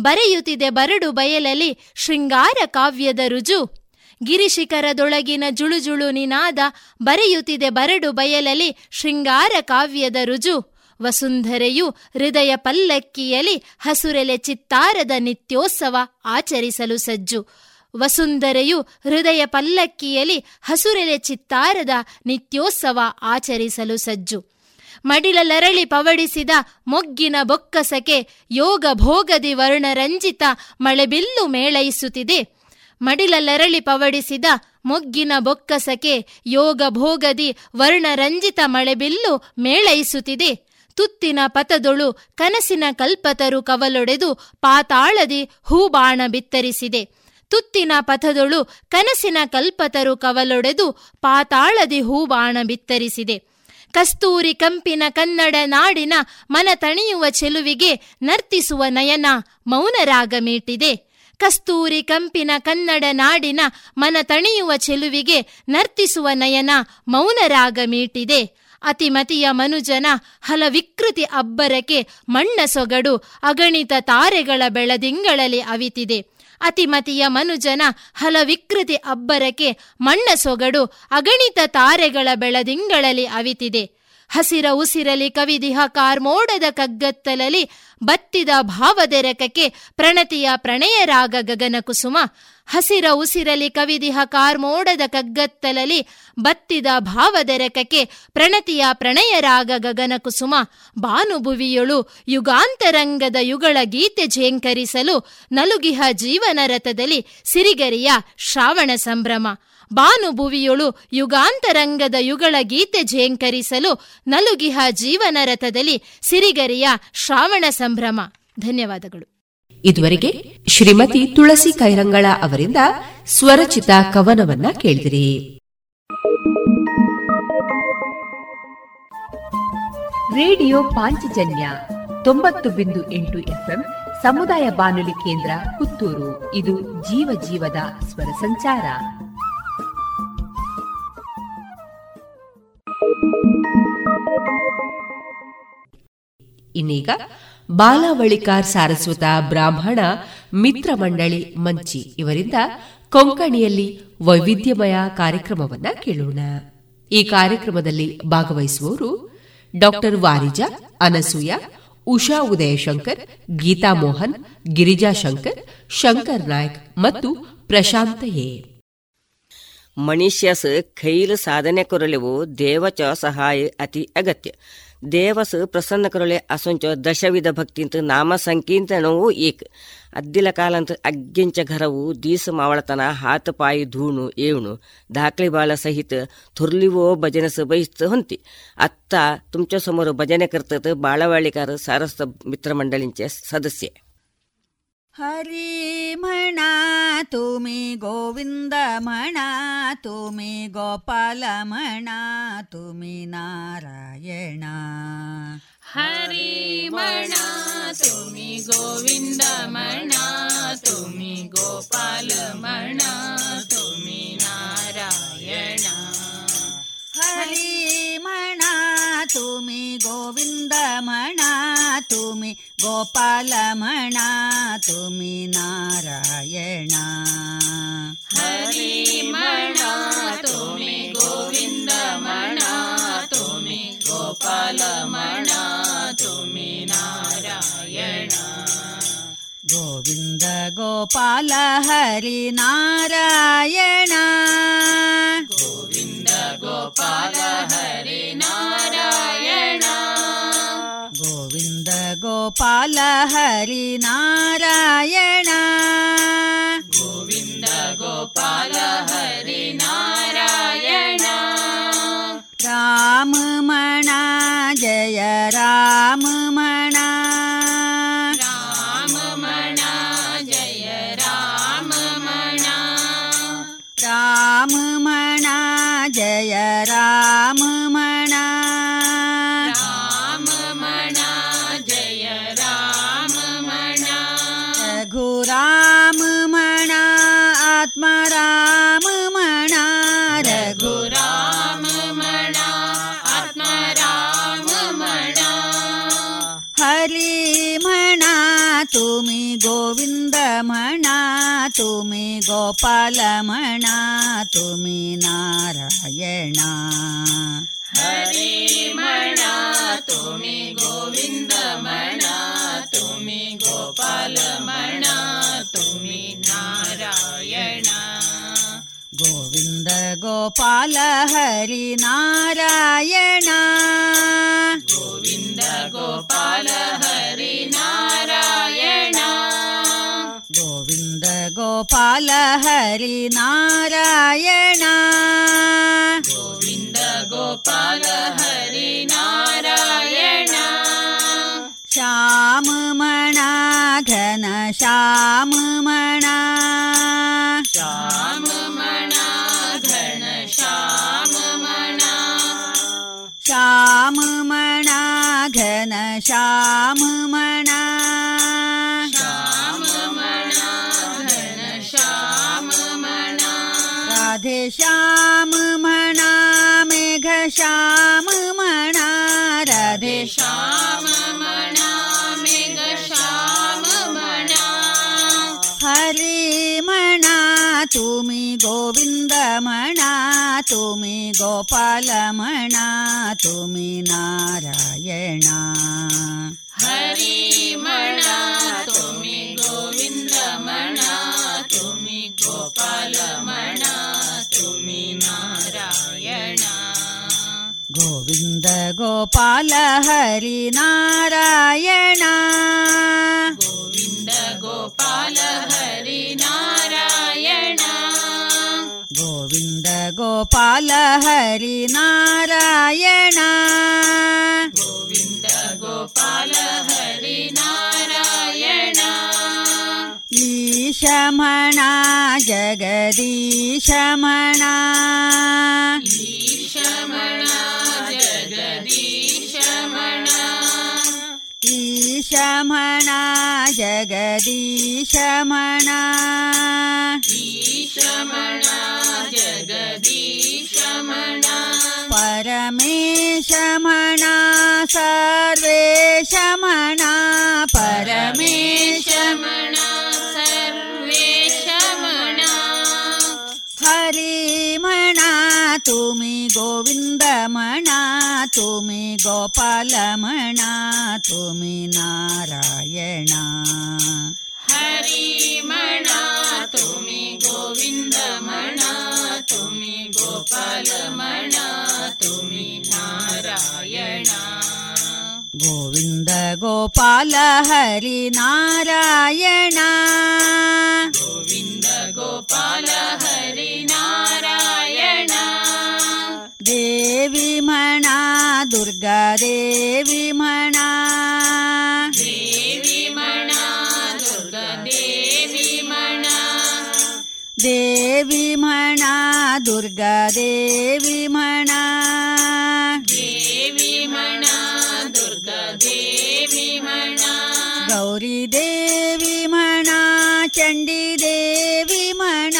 ಬರೆಯುತ್ತಿದೆ ಬರಡು ಬಯಲಲ್ಲಿ ಶೃಂಗಾರ ಕಾವ್ಯದ ರುಜು. ಗಿರಿಶಿಖರದೊಳಗಿನ ಜುಳುಜುಳು ನಿನಾದ ಬರೆಯುತ್ತಿದೆ ಬರಡು ಬಯಲಲಿ ಶೃಂಗಾರ ಕಾವ್ಯದ ರುಜು. ವಸುಂಧರೆಯು ಹೃದಯ ಪಲ್ಲಕ್ಕಿಯಲಿ ಹಸುರೆಲೆ ಚಿತ್ತಾರದ ನಿತ್ಯೋತ್ಸವ ಆಚರಿಸಲು ಸಜ್ಜು. ವಸುಂಧರೆಯು ಹೃದಯ ಪಲ್ಲಕ್ಕಿಯಲಿ ಹಸುರೆಲೆ ಚಿತ್ತಾರದ ನಿತ್ಯೋತ್ಸವ ಆಚರಿಸಲು ಸಜ್ಜು. ಮಡಿಲಲರಳಿ ಪವಡಿಸಿದ ಮೊಗ್ಗಿನ ಬೊಕ್ಕಸಕೆ ಯೋಗ ಭೋಗದಿ ವರ್ಣರಂಜಿತ ಮಳೆಬಿಲ್ಲು ಮೇಳೈಸುತ್ತಿದೆ. ಮಡಿಲಲರಳಿ ಪವಡಿಸಿದ ಮೊಗ್ಗಿನ ಬೊಕ್ಕಸಕೆ ಯೋಗ ಭೋಗದಿ ವರ್ಣರಂಜಿತ ಮಳೆಬಿಲ್ಲು ಮೇಳೈಸುತ್ತಿದೆ. ತುತ್ತಿನ ಪತದೊಳು ಕನಸಿನ ಕಲ್ಪತರು ಕವಲೊಡೆದು ಪಾತಾಳದಿ ಹೂಬಾಣ ಬಿತ್ತರಿಸಿದೆ. ತುತ್ತಿನ ಪಥದೊಳು ಕನಸಿನ ಕಲ್ಪತರು ಕವಲೊಡೆದು ಪಾತಾಳದಿ ಹೂಬಾಣ ಬಿತ್ತರಿಸಿದೆ. ಕಸ್ತೂರಿ ಕಂಪಿನ ಕನ್ನಡ ನಾಡಿನ ಮನ ತಣಿಯುವ ಚೆಲುವಿಗೆ ನರ್ತಿಸುವ ನಯನ ಮೌನರಾಗ ಮೀಟಿದೆ ಕಸ್ತೂರಿ ಕಂಪಿನ ಕನ್ನಡ ನಾಡಿನ ಮನ ತಣಿಯುವ ಚೆಲುವಿಗೆ ನರ್ತಿಸುವ ನಯನ ಮೌನರಾಗ ಮೀಟಿದೆ. ಅತಿಮತಿಯ ಮನುಜನ ಹಲವಿಕೃತಿ ಅಬ್ಬರಕ್ಕೆ ಮಣ್ಣ ಸೊಗಡು ಅಗಣಿತ ತಾರೆಗಳ ಬೆಳದಿಂಗಳಲ್ಲಿ ಅವಿತಿದೆ. ಅತಿಮತಿಯ ಮನುಜನ ಹಲವಿಕೃತಿ ಅಬ್ಬರಕ್ಕೆ ಮಣ್ಣ ಸೊಗಡು ಅಗಣಿತ ತಾರೆಗಳ ಬೆಳದಿಂಗಳಲ್ಲಿ ಅವಿತಿದೆ. ಹಸಿರ ಉಸಿರಲಿ ಕವಿದಿಹ ಕಾರ್ಮೋಡದ ಕಗ್ಗತ್ತಲಲಿ ಬತ್ತಿದ ಭಾವದೆರಕಕ್ಕೆ ಪ್ರಣತಿಯ ಪ್ರಣಯರಾಗ ಗಗನ ಕುಸುಮ. ಹಸಿರ ಉಸಿರಲಿ ಕವಿದಿಹ ಕಾರ್ಮೋಡದ ಕಗ್ಗತ್ತಲಲಿ ಬತ್ತಿದ ಭಾವದೆರಕಕ್ಕೆ ಪ್ರಣತಿಯ ಪ್ರಣಯರಾಗ ಗಗನ ಕುಸುಮ. ಭಾನುಭುವಿಯೊಳು ಯುಗಾಂತರಂಗದ ಯುಗಳ ಗೀತೆ ಝೇಂಕರಿಸಲು ನಲುಗಿಹ ಜೀವನ ರಥದಲ್ಲಿ ಸಿರಿಗರಿಯ ಶ್ರಾವಣ ಸಂಭ್ರಮ. ಭಾನುಭುವಿಯೊಳು ಯುಗಾಂತರಂಗದ ಯುಗಳ ಗೀತೆ ಝೇಂಕರಿಸಲು ನಲುಗಿಹ ಜೀವನ ರಥದಲ್ಲಿ ಸಿರಿಗರಿಯ ಶ್ರಾವಣ ಸಂಭ್ರಮ. ಧನ್ಯವಾದಗಳು. ಇದುವರೆಗೆ ಶ್ರೀಮತಿ ತುಳಸಿ ಕೈರಂಗಳ ಅವರಿಂದ ಸ್ವರಚಿತ ಕವನವನ್ನ ಕೇಳಿದಿರಿ. ರೇಡಿಯೋ ಪಾಂಚಜನ್ಯ ತೊಂಬತ್ತು ಬಿಂದು ಎಂಟು ಎಫ್ಎಂ ಸಮುದಾಯ ಬಾನುಲಿ ಕೇಂದ್ರ ಪುತ್ತೂರು. ಇದು ಜೀವ ಜೀವದ ಸ್ವರ ಸಂಚಾರ. ಇನ್ನೀಗ ಬಾಲಾವಳಿಕಾರ್ ಸಾರಸ್ವತ ಬ್ರಾಹ್ಮಣ ಮಿತ್ರ ಮಂಡಳಿ ಮಂಚಿ ಇವರಿಂದ ಕೊಂಕಣಿಯಲ್ಲಿ ವೈವಿಧ್ಯಮಯ ಕಾರ್ಯಕ್ರಮವನ್ನ ಕೇಳೋಣ. ಈ ಕಾರ್ಯಕ್ರಮದಲ್ಲಿ ಭಾಗವಹಿಸುವವರು ಡಾಕ್ಟರ್ ವಾರಿಜಾ, ಅನಸೂಯ, ಉಷಾ ಉದಯಶಂಕರ್, ಗೀತಾ ಮೋಹನ್, ಗಿರಿಜಾ ಶಂಕರ್ ಶಂಕರ್ ನಾಯ್ಕ್ ಮತ್ತು ಪ್ರಶಾಂತ ಎ. ಮನುಷ್ಯಸ್ ಖೈಲ್ ಸಾಧನೆ ಕೊರಲಿವು ದೇವಚ ಸಹಾಯ ಅತಿ ಅಗತ್ಯ. ದೇವಸ್ ಪ್ರಸನ್ನ ಕೊರಲೆ ಅಸಂಚ ದಶವಿಧ ಭಕ್ತಿಂತ ನಾಮ ಸಂಕೀರ್ತನವು ಏಕ್. ಅದ್ದಿಲ ಕಾಲಂತ ಅಗ್ಗಿಂಚ ಘರವು ದೀಸ ಮಾವಳತನ ಹಾತ ಪಾಯಿ ಧೂಣು ಏಣು ದಾಖಲೆ ಬಾಳ ಸಹಿತ ತುರ್ಲಿವೋ ಭಜನಸ ಬಯಸ್ತ ಹೊಂತಿ. ಅತ್ತ ತುಮಚ ಸಮೋರು ಭಜನೆ ಕರ್ತತ ಬಾಳವಾಳಿಕಾರ ಸಾರಸ್ತ ಮಿತ್ರಮಂಡಳಿಂಚ ಸದಸ್ಯೆ. हरी म्हणा तुम्ही गोविंद म्हणा तुम्ही गोपाल म्हणा तुम्ही नारायणा हरी म्हणा तुम्ही गोविंद म्हणा तुम्ही गोपाल म्हणा तुम्ही नारायणा मुरली मणा तुम्ही गोविंद मणा तुम्ही गोपाल मणा तुम्ही नारायणा हरी मणा तुम्ही गोविंद मणा तुम्ही गोपाल मणा तुम्ही नारायण ಗೋವಿಂದ ಗೋಪಾಲ ಹರಿ ನಾರಾಯಣ. ಗೋವಿಂದ ಗೋಪಾಲ ಹರಿ ನಾರಾಯಣ. ಗೋವಿಂದ ಗೋಪಾಲ ಹರಿ ನಾರಾಯಣ. ಗೋವಿಂದ ಗೋಪಾಲ ಹರಿ ನಾರಾಯಣ. ರಾಮ ಮಣ ಜಯ ರಾಮ ಜಯ ತುಮಿ ಗೋಪಾಲ ಮಣ ತುಮಿ ನಾರಾಯಣ ಹರಿ ಮಣ ತುಮಿ ಗೋವಿಂದ ಮಣ ತುಮಿ ಗೋಪಾಲ ಮಣ ತುಮಿ ನಾರಾಯಣ ಗೋವಿಂದ ಗೋಪಾಲ ಗೋಪಾಲ ಹರಿ ನಾರಾಯಣ. ತುಮಿ ಗೋವಿಂದ ಮಣ ತುಮಿ ಗೋಪಾಲ ಮಣ ತುಮಿ ನಾರಾಯಣ. ಹರಿ ಮಣ ತುಮಿ ಗೋವಿಂದ ಮಣ ತುಮಿ ಗೋಪಾಲ ಮಣ ತುಮಿ ನಾರಾಯಣ. ಗೋವಿಂದ ಗೋವಿಂದ ಗೋಪಾಲ ಹರಿ ನಾರಾಯಣ. ಗೋವಿಂದ ಗೋಪಾಲ ಹರಿ ನಾರಾಯಣ. ಈಶಮಣ ಜಗದೀಶಮಣ. ಈಶಮಣ ಜಗದೀಶಮಣ. ಈಶಮಣ ಜಗದೀಶಮಣ. ಪರಮೇಶಮಣ ಸರ್ವೇಶಮಣ ಪರಮೇಶಮಣ ತುಮಿ ಗೋವಿಂದ ಮಣ ತುಮಿ ಗೋಪಾಲ ಮಣ ತುಮಿ ನಾರಾಯಣ. ಹರಿಮಣ ತುಮಿ ಗೋವಿಂದ ಮಣ ತುಮಿ ಗೋಪಾಲ ಮಣ ತುಮಿ ನಾರಾಯಣ. ಗೋವಿಂದ ಗೋಪಾಲ ಹರಿ ನಾರಾಯಣ. ಗೋವಿಂದ ಗೋಪಾಲ ಹರಿ ನಾರಾಯಣ. ದೇವಿ ಮಣ ದುರ್ಗಾ ದೇವಿ ಮಣ. ದೇವಿ ಮಣ ದುರ್ಗಾ ದೇವಿ ಮಣ. ದೇವಿ ಮಣ ದುರ್ಗಾ ದೇವಿ ಮಣ. ದೇವಿ ಮಣ ದುರ್ಗಾ ದೇವಿ ಮಣ. ಗೌರಿ ದೇವಿ ಮಣ ಚಂಡಿ ದೇವಿ ಮಣ.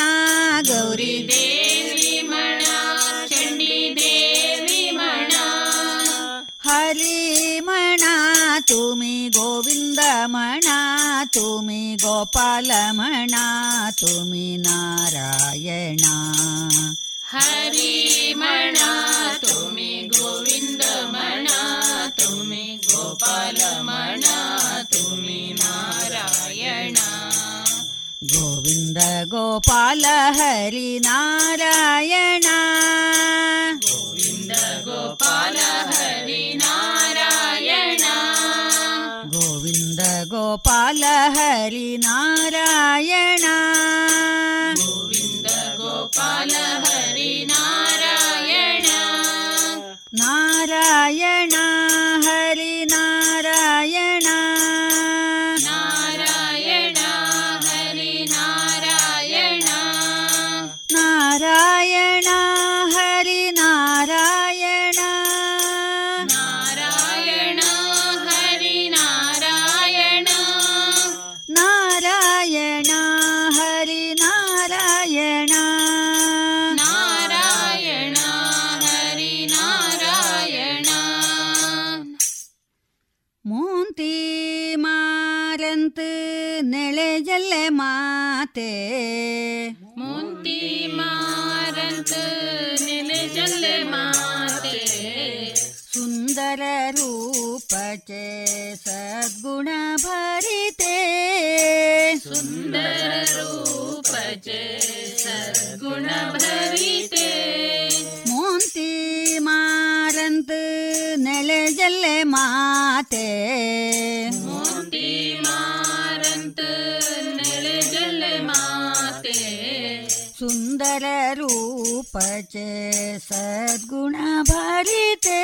ಗೌರಿ ದೇವಿ ತುಮಿ ಗೋವಿಂದ ಮಣ ತುಮಿ ಗೋಪಾಲ ಮಣ ತುಮಿ ನಾರಾಯಣ. ಹರಿ ಮಣ ತುಮಿ ಗೋವಿಂದ ಮಣ ತುಮಿ ಗೋಪಾಲ ಮಣ ತುಮಿ ನಾರಾಯಣ. ಗೋವಿಂದ ಗೋಪಾಲ ಹರಿ ನಾರಾಯಣ. ಗೋವಿಂದ ಗೋಪಾಲ गोपाल हरी नारायण सद्गुण भरिते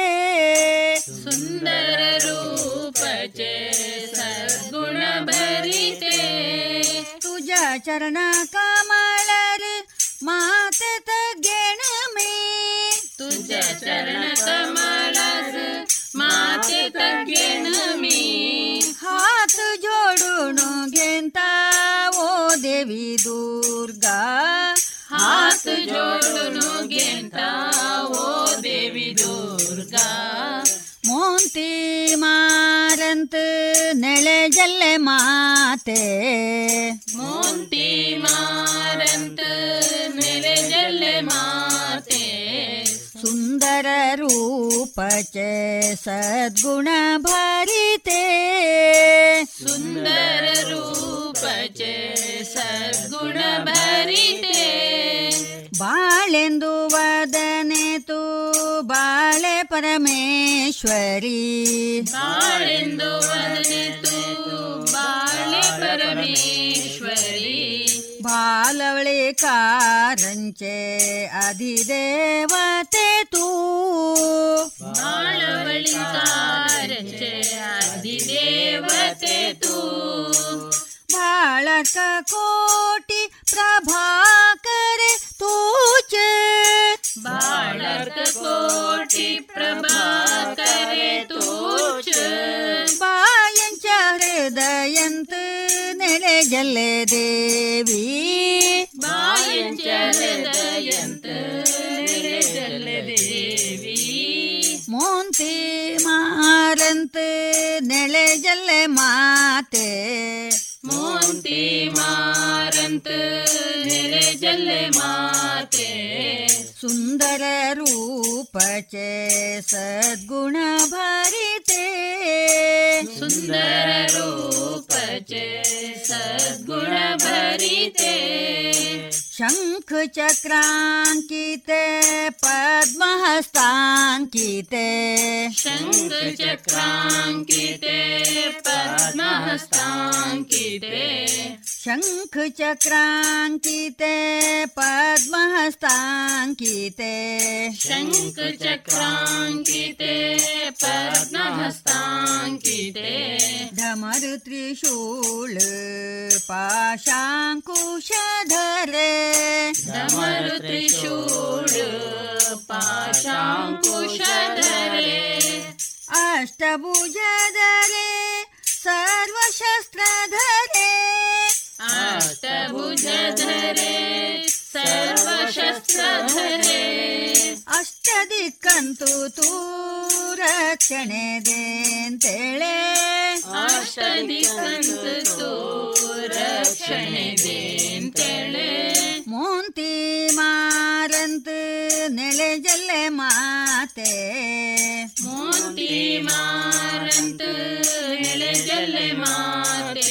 सुन्दर रूप चे सद्गुण भरिते तुजा चरण कमलरि मातत गेण मे तुजा चरण कमलर मातत गेण मे हात जोडून घेता ओ देवी दुर्गा हात जोडून घेता ओ देवी दुर्गा मोंती मारंत ನೆಳೆ ಜಲ್ಲೆ ಮಾತೆ मोती मारंत नेले जल माते सुन्दररूपचे सद्गुणभरिते सुन्दररूपचे सद्गुणभरिते बाळेन्दु वदने तु बाळे परमेश्वरी बाळेन्दु वदने तु बाळे परमेश्वरी ಬಾಲವಳಿ ಕಾರಂಚೆ ಅಧಿದೇವತೆ ತೂ. ಬಾಲವಳಿ ಕಾರಂಚೆ ಅಧಿದೇವತೆ ತೂ. ಬಾಳಕ ಕೋಟಿ ಪ್ರಭಾಕರೆ ತೂಚೆ. ಬಾಳಕ ಕೋಟಿ ಪ್ರಭಾಕರೆ ಬಾಯಂಚಾರದಯಂತ ಬಾಯಂಚ ಹೃದಯಂತ ನೆಲೆ ಜಲ್ಲೆ ದೇವಿ ಬಾಯಂಚ ಹೃದಯಂತ ಜಲ ದೇವಿ ಮೋಂತಿ ಮಾರಂತ ನೆಳೆ ಜಲ್ಲೆ ಮಾತೆ मोन्ते मारन्त हेरे जल्ले माते सुन्दर रूपचे सद्गुण भरिते सुन्दर रूपचे सद्गुण भरिते शङ्खचक्राङ्किते पद्महस्ताङ्किते शङ्खचक्राङ्किते पद्महस्ताङ्किते शङ्खचक्राङ्किते पद्महस्ताङ्किते शङ्खचक्राङ्किते पद्महस्ताङ्किते धमरुत्रिशूल पाशाङ्कुशधरे ಪಾಶಾಂಕುಶಧರೆ डमरु त्रिशूल पाशाङ्कुशधरे ಅಷ್ಟಭುಜಧರೆ ಸರ್ವಶಸ್ತ್ರಧರೆ अष्टभुजधरे सर्वशस्त्रधरे ಅಷ್ಟದಿಕ್ಕಂತು ತೂರ ರಕ್ಷಣೆದೇಂತೇಳೆ ಅಷ್ಟದಿಕ್ಕಂತು ರಕ್ಷಣೆದೇಂತೇಳೆ ಜಲ್ಲೆ ಮಾತೆ. ಮೋತಿ ಮಾರಂತ ಜಲ್ಲೆ ಮಾತೆ.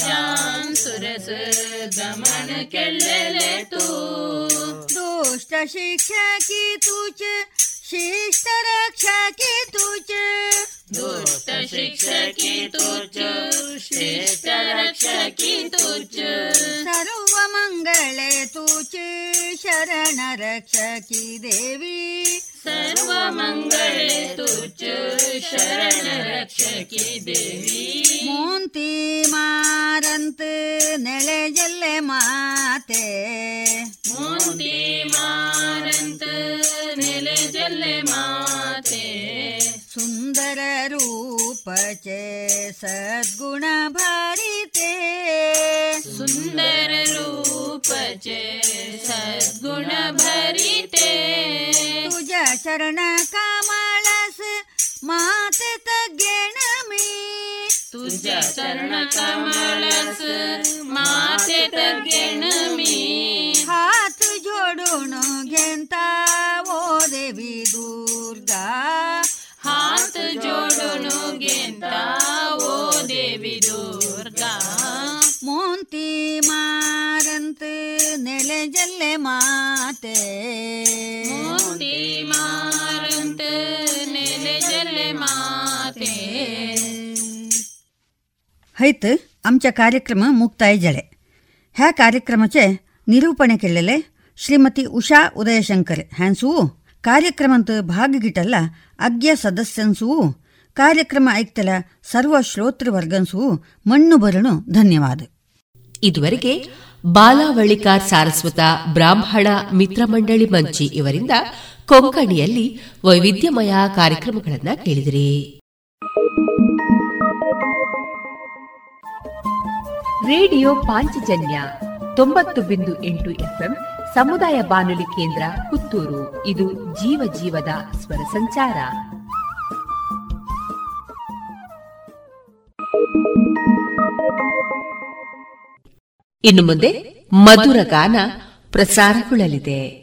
श्याम सुरस दमन के ले ले तू। दुष्ट शिक्षा की तुझ शिष्ट रक्षा की तुझ दुष्ट शिक्षकी तुझ श्रेष्ठ रक्षकी तुझ सर्व मंगले तुझ शरण रक्षकी देवी सर्व मंगळे तुझ शरण रक्षकी देवी मोंती मारंत ನೆಲೆ ಜಲ್ಲೆ ಮಾತೆ ಮೋತಿ ಮಾರಂತ ನೆಲೆ ಜಲ್ಲೆ ಮಾತೆ सुन्दररूपचे सद्गुणभरिते तुझा चरण तुज चरणकमलस् माते तज्ञेण मे। तुज चरणकमलस् माते तज्ञेण मे। हात जोडून घेता वो देवी दुर्गा। हात जोडून घेता ओ देवी दुर्गा मोंती मारंत ನೆಲೆ ಜಲ್ಲೆ ಮಾತೆ मोती मारंत नेले जल्ले माते हैत आमच्या कार्यक्रम मुक्ताय जळे ह्या कार्यक्रमाचे निरूपणे केलेले श्रीमती उषा उदयशंकर ಹ್ಯಾನ್ಸೂ ಕಾರ್ಯಕ್ರಮಂತ ಭಾಗ ಗಿಟ್ಟಲ್ಲ ಅಗ್ಯ ಸದಸ್ಯನ್ಸೂ ಕಾರ್ಯಕ್ರಮ ಐಕ್ತಲ ಸರ್ವ ಶ್ರೋತೃವರ್ಗನ್ಸೂ ಮಣ್ಣು ಬರಣು ಧನ್ಯವಾದ. ಇದುವರೆಗೆ ಬಾಲಾವಳಿಕಾರ್ ಸಾರಸ್ವತ ಬ್ರಾಹ್ಮಣ ಮಿತ್ರಮಂಡಳಿ ಮಂಚಿ ಇವರಿಂದ ಕೊಂಕಣಿಯಲ್ಲಿ ವೈವಿಧ್ಯಮಯ ಕಾರ್ಯಕ್ರಮಗಳನ್ನು ಕೇಳಿದಿರಿ. ರೇಡಿಯೋ ಪಾಂಚಜನ್ಯ ತೊಂಬತ್ತು ಬಿಂದು ಎಂಟು ಎಫ್ಎಂ ಸಮುದಾಯ ಬಾನುಲಿ ಕೇಂದ್ರ ಪುತ್ತೂರು. ಇದು ಜೀವ ಜೀವದ ಸ್ವರ ಸಂಚಾರ. ಇನ್ನು ಮುಂದೆ ಮಧುರ ಗಾನ ಪ್ರಸಾರಗೊಳ್ಳಲಿದೆ.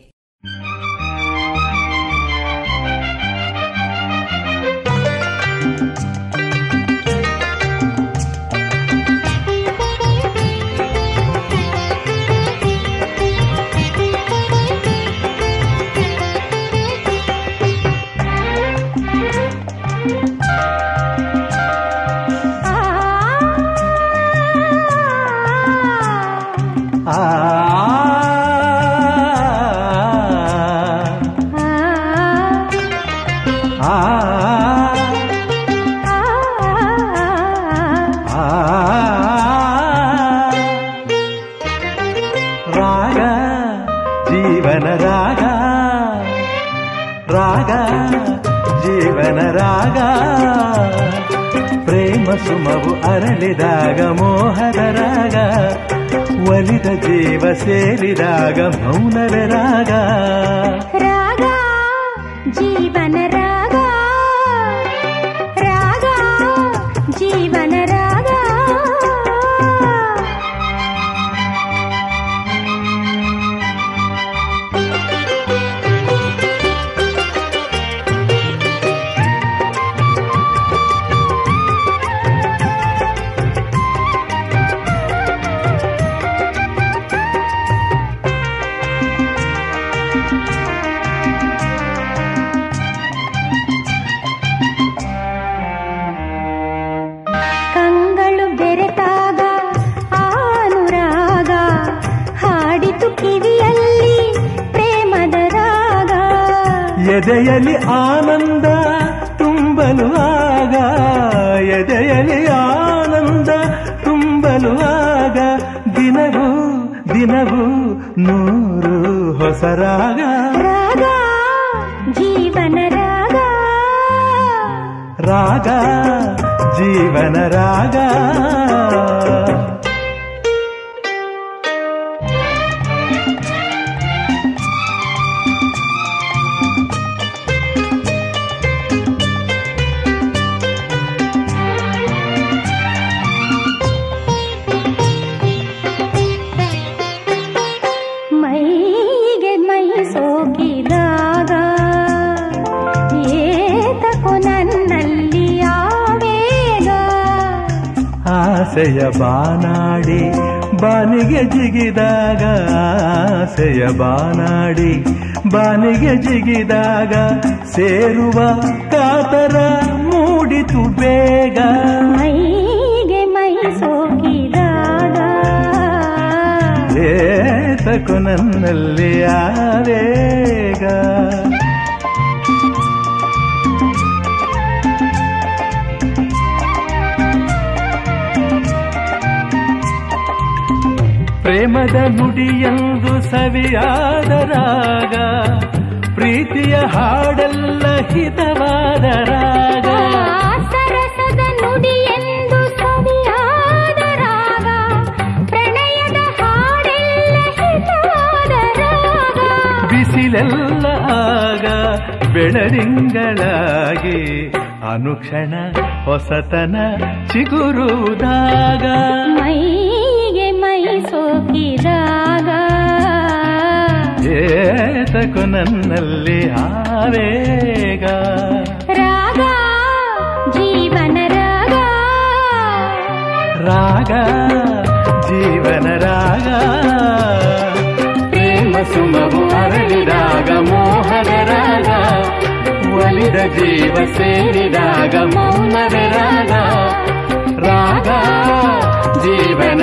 ಪ್ರೇಮ ಸುಮವು ಅರಳಿದಾಗ ಮೋಹದ ರಾಗ ಒಲಿದ ಜೀವ ಸೇರಿದಾಗ ಮೌನವೇ ರಾಗ. ರಾಗ ಜೀವನ ಜಿಗಿದಾಗ ಸೇರುವ ಕಾತರ ಮೂಡಿತು ಬೇಗ. ಮೈಗೆ ಮೈ ಸೋಕಿದಾಗ. ಏತಕು ನನ್ನಲ್ಲಿ ಆವೇಗ ಪ್ರೇಮದ ನುಡಿಯಂದು ಸವಿಯಾದ ರಾಗ. ಪ್ರೀತಿಯ ಹಾಡಲ್ಲ ಹಿತವಾದ ರಾಗ. ಸರಸದ ಎಂದು ಸವಿಯಾದ ರಾಗ. ಪ್ರಣಯದ ಹಾಡೆಲ್ಲ ಹಿತವಾದ ರಾಗ. ಬಿಸಿಲೆಲ್ಲ ಆಗ ಬೆಳರಿಂಗಳಾಗಿ ಅನುಕ್ಷಣ ಹೊಸತನ ಚಿಗುರುವುದಾಗ. ಮೈಗೆ ಮೈ ಸೋಕಿದಾಗ ಏತಕು ನನ್ನಲ್ಲಿ ಆವೇಗ ರಾಗ ಜೀವನ ರಾಗ ರಾಗ ಜೀವನ ರಾಗ ಪ್ರೇಮ ಸುಮವು ಅರಳಿದಾಗ ಮೋಹದ ರಾಗ ಒಲಿದ ಜೀವ ಸೇರಿದಾಗ ಮೌನದ ರಾಗ ರಾಗ ಜೀವನ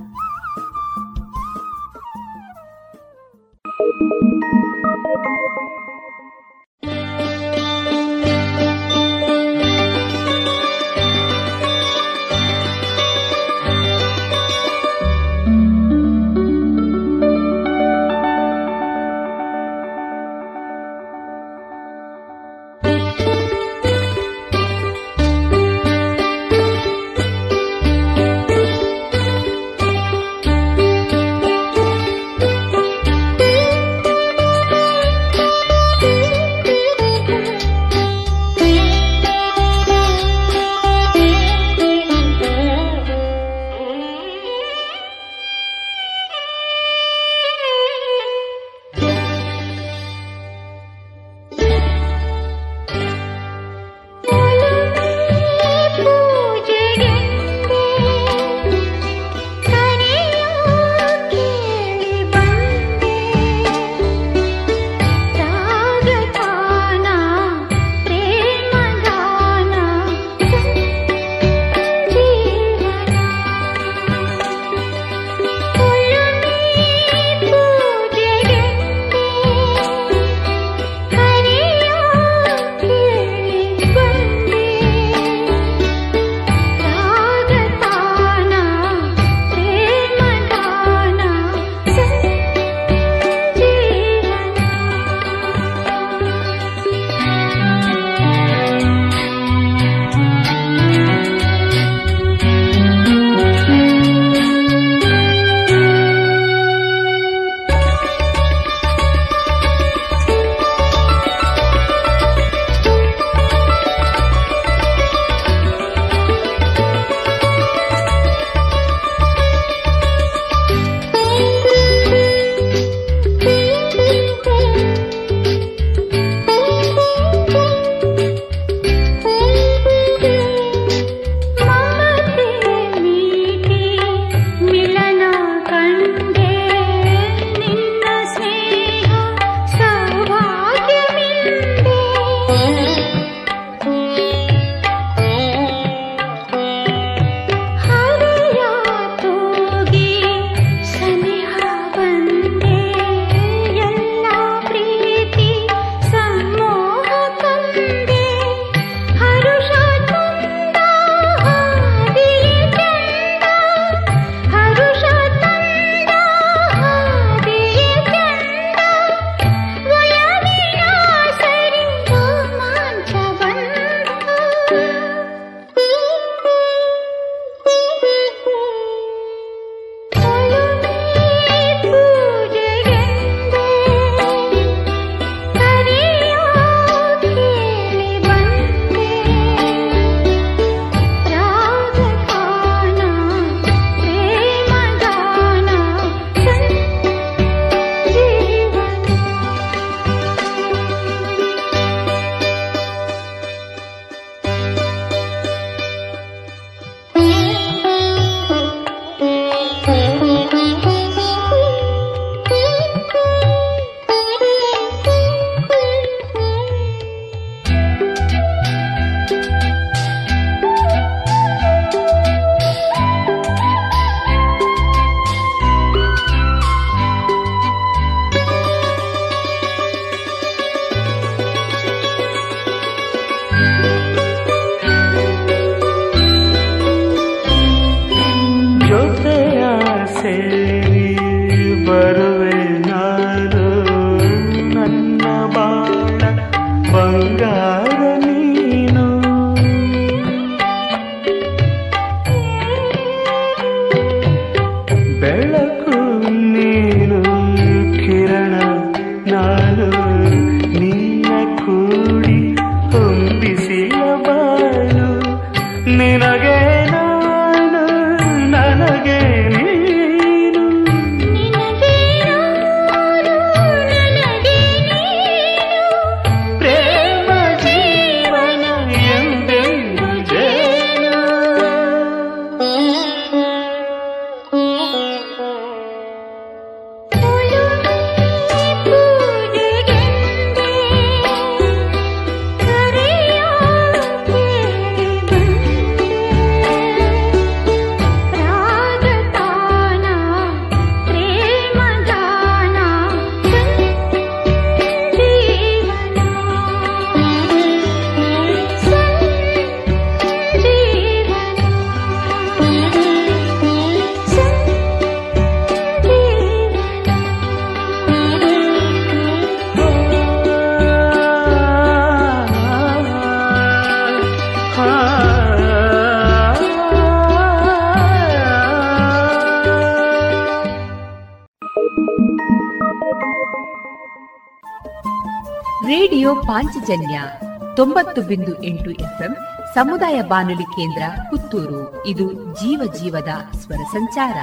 ಎಂಟು ಎಫ್ಎಂ, ಸಮುದಾಯ ಬಾನುಲಿ ಕೇಂದ್ರ ಪುತ್ತೂರು. ಇದು ಜೀವ ಜೀವದ ಸ್ವರ ಸಂಚಾರ.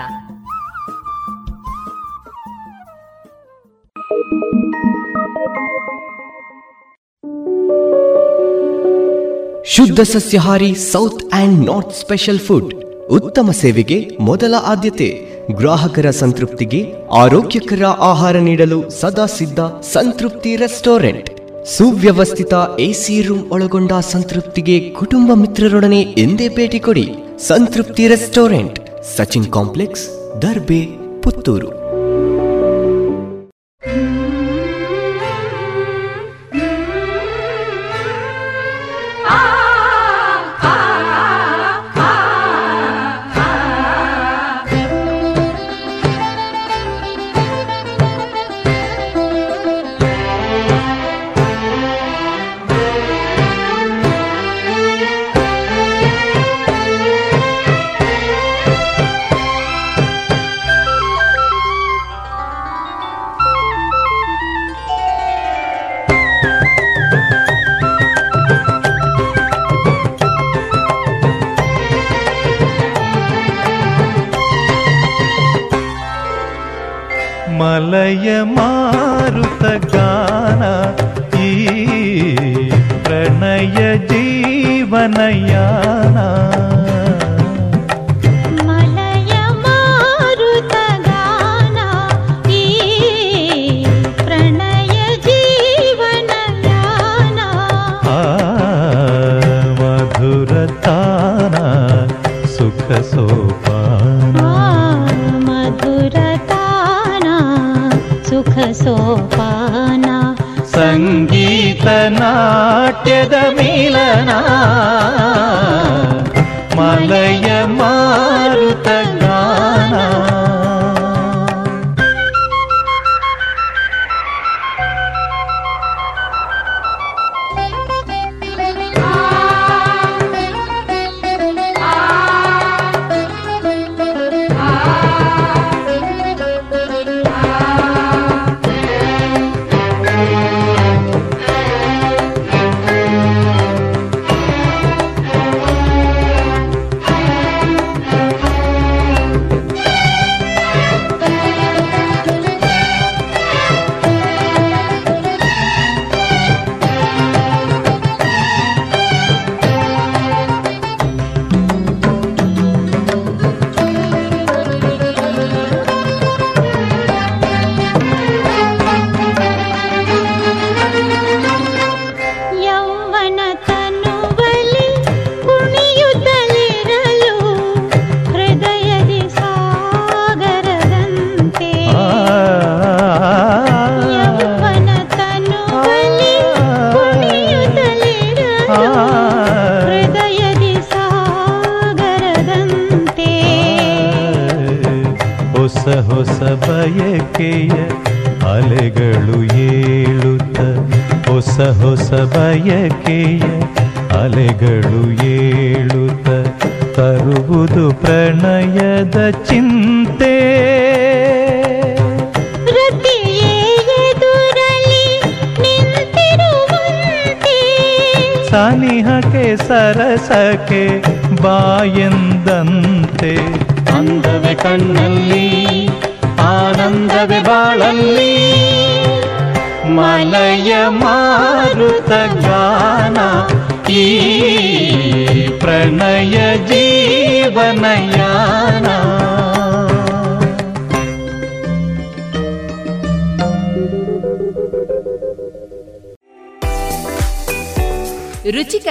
ಶುದ್ಧ ಸಸ್ಯಹಾರಿ south and north special food. ಉತ್ತಮ ಸೇವೆಗೆ ಮೊದಲ ಆದ್ಯತೆ. ಗ್ರಾಹಕರ ಸಂತೃಪ್ತಿಗೆ ಆರೋಗ್ಯಕರ ಆಹಾರ ನೀಡಲು ಸದಾ ಸಿದ್ಧ ಸಂತೃಪ್ತಿ ರೆಸ್ಟೋರೆಂಟ್. ಸುವ್ಯವಸ್ಥಿತ ಎಸಿ ರೂಮ್ ಒಳಗೊಂಡ ಸಂತೃಪ್ತಿಗೆ ಕುಟುಂಬ ಮಿತ್ರರೊಡನೆ ಎಂದೇ ಭೇಟಿ ಕೊಡಿ ಸಂತೃಪ್ತಿ ರೆಸ್ಟೋರೆಂಟ್, ಸಚಿನ್ ಕಾಂಪ್ಲೆಕ್ಸ್, ದರ್ಬೆ, ಪುತ್ತೂರು.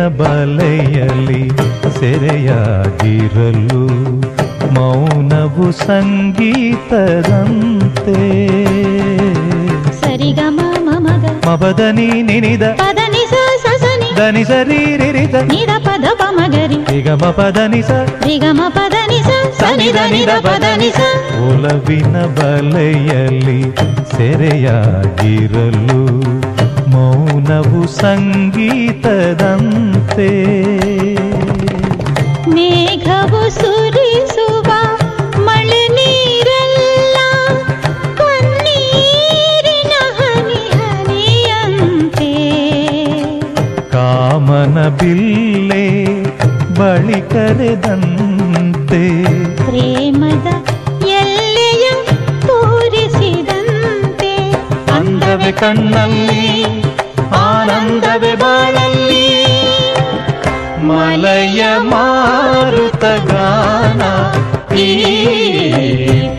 ಒಲವಿನ ಬಲೆಯಲ್ಲಿ ಸೆರೆಯಾಗಿರಲು ಮೌನವು ಸಂಗೀತದಂತೆ. ಸರಿಗಮ ಮಮಗ ಮಬದನಿ ನಿನಿದ ಪದನಿ ಸಸನಿ ದನಿ ಸರಿರಿರಿದ ನಿದ ಪದ ಪಮಗರಿ ನಿಗಮ ಪದನಿ ಸ ರಿಗಮ ಪದನಿ ಸನಿ ದನಿದ ಪದನಿ ಸ. ಒಲವಿನ ಬಲೆಯಲ್ಲಿ ಸೆರೆಯಾಗಿರಲು ಮೌನವು ಸಂಗೀತದಂತೆ. ಮೇಘವು ಸುರಿಸುವ ಮಳೆ ನೀರೆಲ್ಲ ಕಣ್ಣೀರಿನ ಹನಿ ಹನಿಯಂತೆ. ಕಾಮನ ಬಿಲ್ಲೆ ಬಳಿ ಕರೆದಂತೆ. ಪ್ರೇಮದ ಎಲ್ಲೆಯ ತೋರಿಸಿದಂತೆ. ಅಂದವೆ ಕಣ್ಣಲ್ಲಿ ಆನಂದವೆ ಬಾಳಲ್ಲಿ. मलय मारुतगान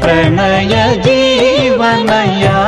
प्रणय जीवनया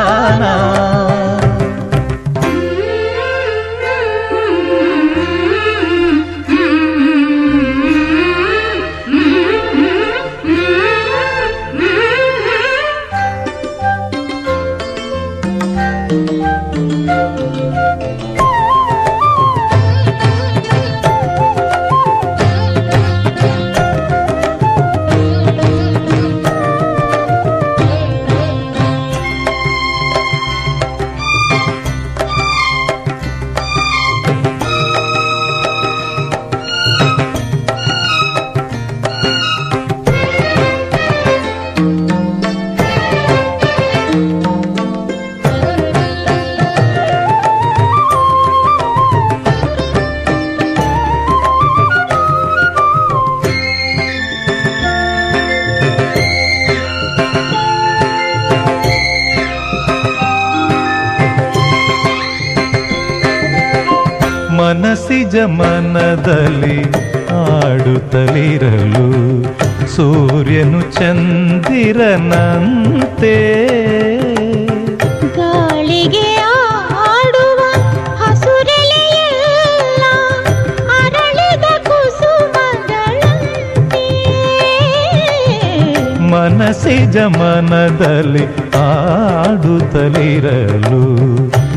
ಮನಸಿಜ ಮನದಲ್ಲಿ ಆಡುತ್ತಲಿರಲು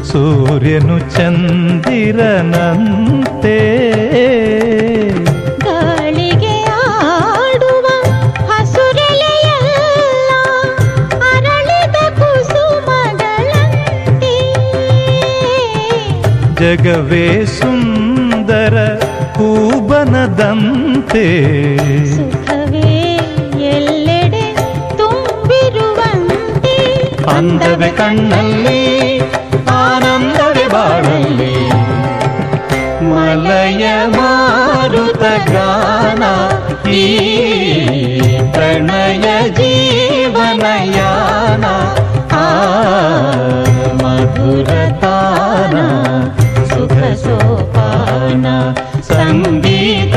ಸೂರ್ಯನು ಚಂದಿರನಂತೆ. ಜಗವೇ ಸುಂದರ ಕೂಬನದಂತೆ ಅಂದವೆ ಕಣ್ಣಲ್ಲಿ ಆನಂದವೆ न्दवे कण्डल् आनन्दी मलय मारुत गानी प्रणय जीवनयाना मधुरताना सुख सोपान सङ्गीत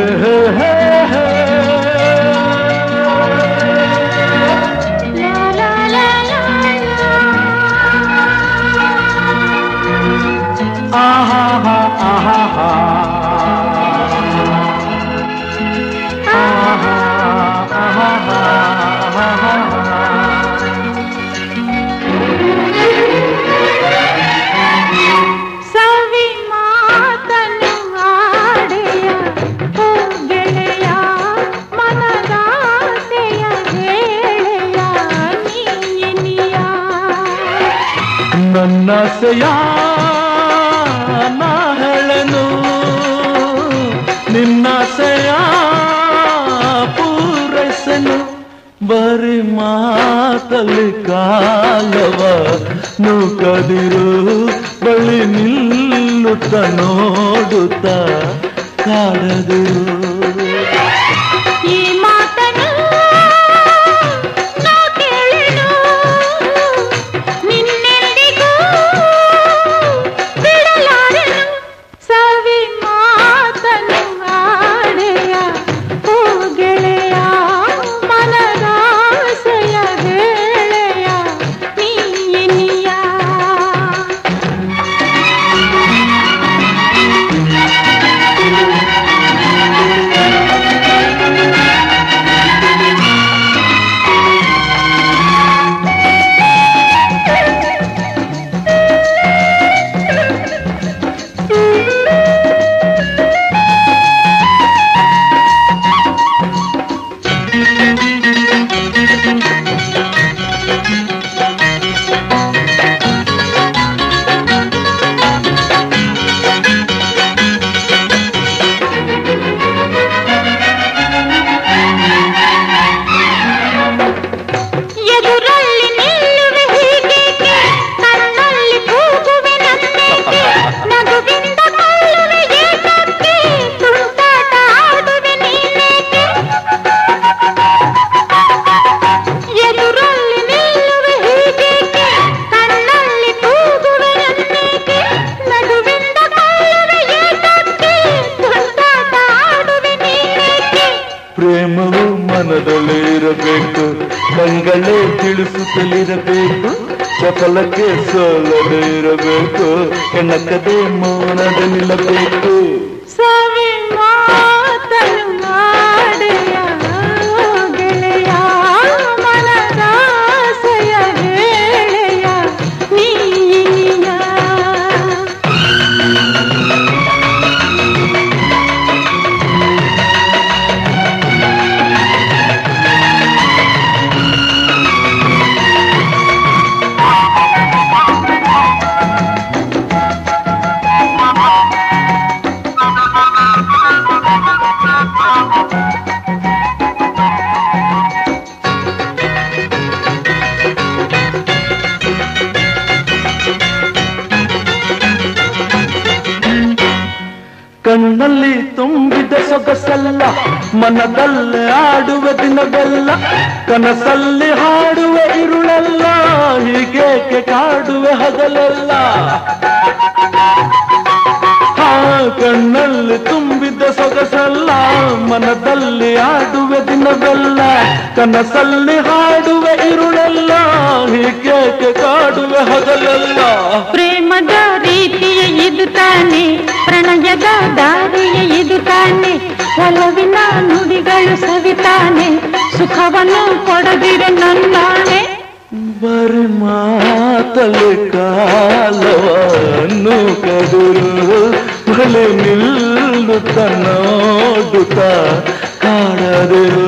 ಇದು ತಾನೆ ಪ್ರಣಯದ ದಾರಿಯ ಇದು ತಾನೆ ಒಲವಿನ ನುಡಿಗಳು ಸವಿತಾನೆ ಸುಖವನ್ನು ಕೊಡದಿರೆ ನನ್ನಾಣೆ ಬರಿ ಮಾತಲ್ಲಿ ಕಾಲವನ್ನು ಕದುರು ಬಳಿ ನಿಲ್ಲುತ್ತ ನೋಡುತ್ತ ಕಾಡದಿರು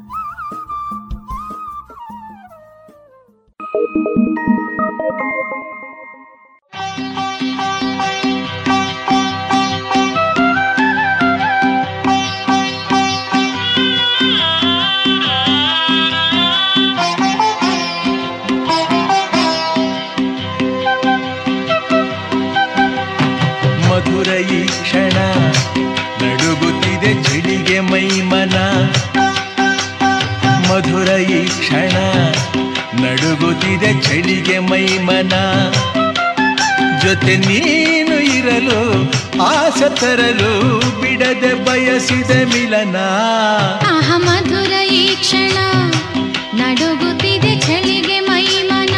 Thank you. ನಡುಗುತ್ತಿದೆ ಚಳಿಗೆ ಮೈಮನ. ಜೊತೆ ನೀನು ಇರಲು ಆಸ ತರಲು ಬಿಡದೆ ಬಯಸಿದ ಮಿಲನ. ಆಹ ಮಧುರ ಈ ಕ್ಷಣ ನಡುಗುತ್ತಿದೆ ಚಳಿಗೆ ಮೈಮನ.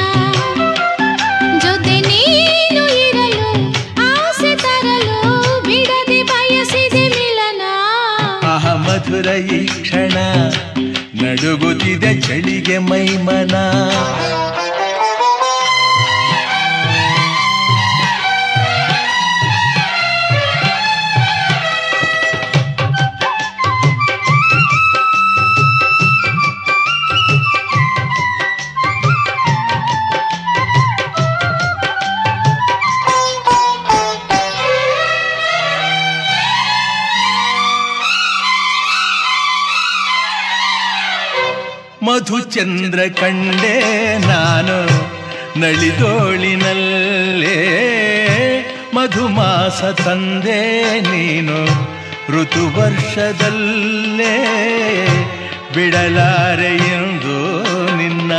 ಜೊತೆ ನೀನು ಇರಲು ಆಸೆ ತರಲು ಬಿಡದೆ ಬಯಸಿದೆ ಮಿಲನ. ಆಹ ಮಧುರ ಈ ಕ್ಷಣ ನಡುಗುತ್ತಿದೆ ಚಳಿಗೆ ಮೈಮನ. ಮಧುಚಂದ್ರ ಕಂಡೆ ನಾನು ನಳಿದೋಳಿನಲ್ಲೇ. ಮಧುಮಾಸ ತಂದೆ ನೀನು ಋತುವರ್ಷದಲ್ಲೇ. ಬಿಡಲಾರೆ ಎಂದು ನಿನ್ನ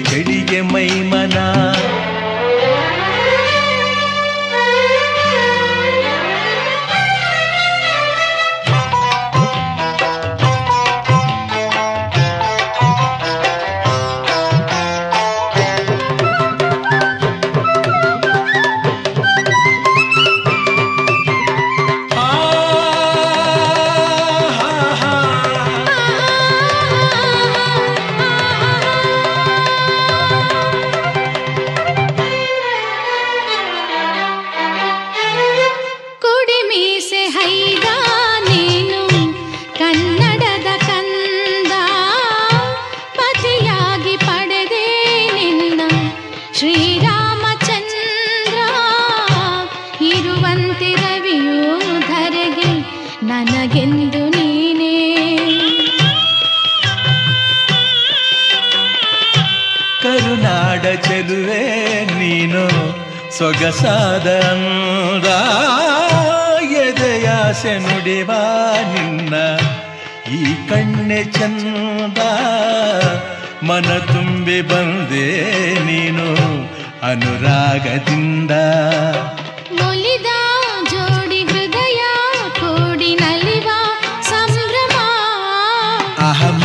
செடிய ನನಗೆಂದು ನೀನೇ? ಕರುನಾಡ ಚೆಲುವೆ ನೀನು ಸೊಗಸಾದ ಎದೆಯಾಸೆ ನುಡಿವ ನಿನ್ನ ಈ ಕಣ್ಣೆ ಚಂದ. ಮನ ತುಂಬಿ ಬಂದೆ ನೀನು ಅನುರಾಗದಿಂದ.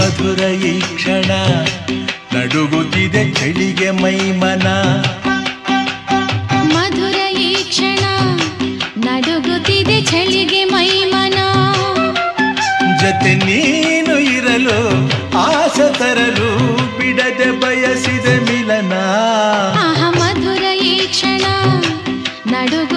ಮಧುರ ಈ ಕ್ಷಣ ನಡುಗುತ್ತಿದೆ ಚಳಿಗೆ ಮೈಮನ. ಮಧುರ ಈ ಕ್ಷಣ ನಡುಗುತ್ತಿದೆ ಚಳಿಗೆ ಮೈಮನ. ಜೊತೆ ನೀನು ಇರಲು ಆಸೆ ತರಲು ಬಿಡದೆ ಬಯಸಿದ ಮಿಲನ. ಮಧುರ ಈ ಕ್ಷಣ ನಡುಗುತ್ತಿದೆ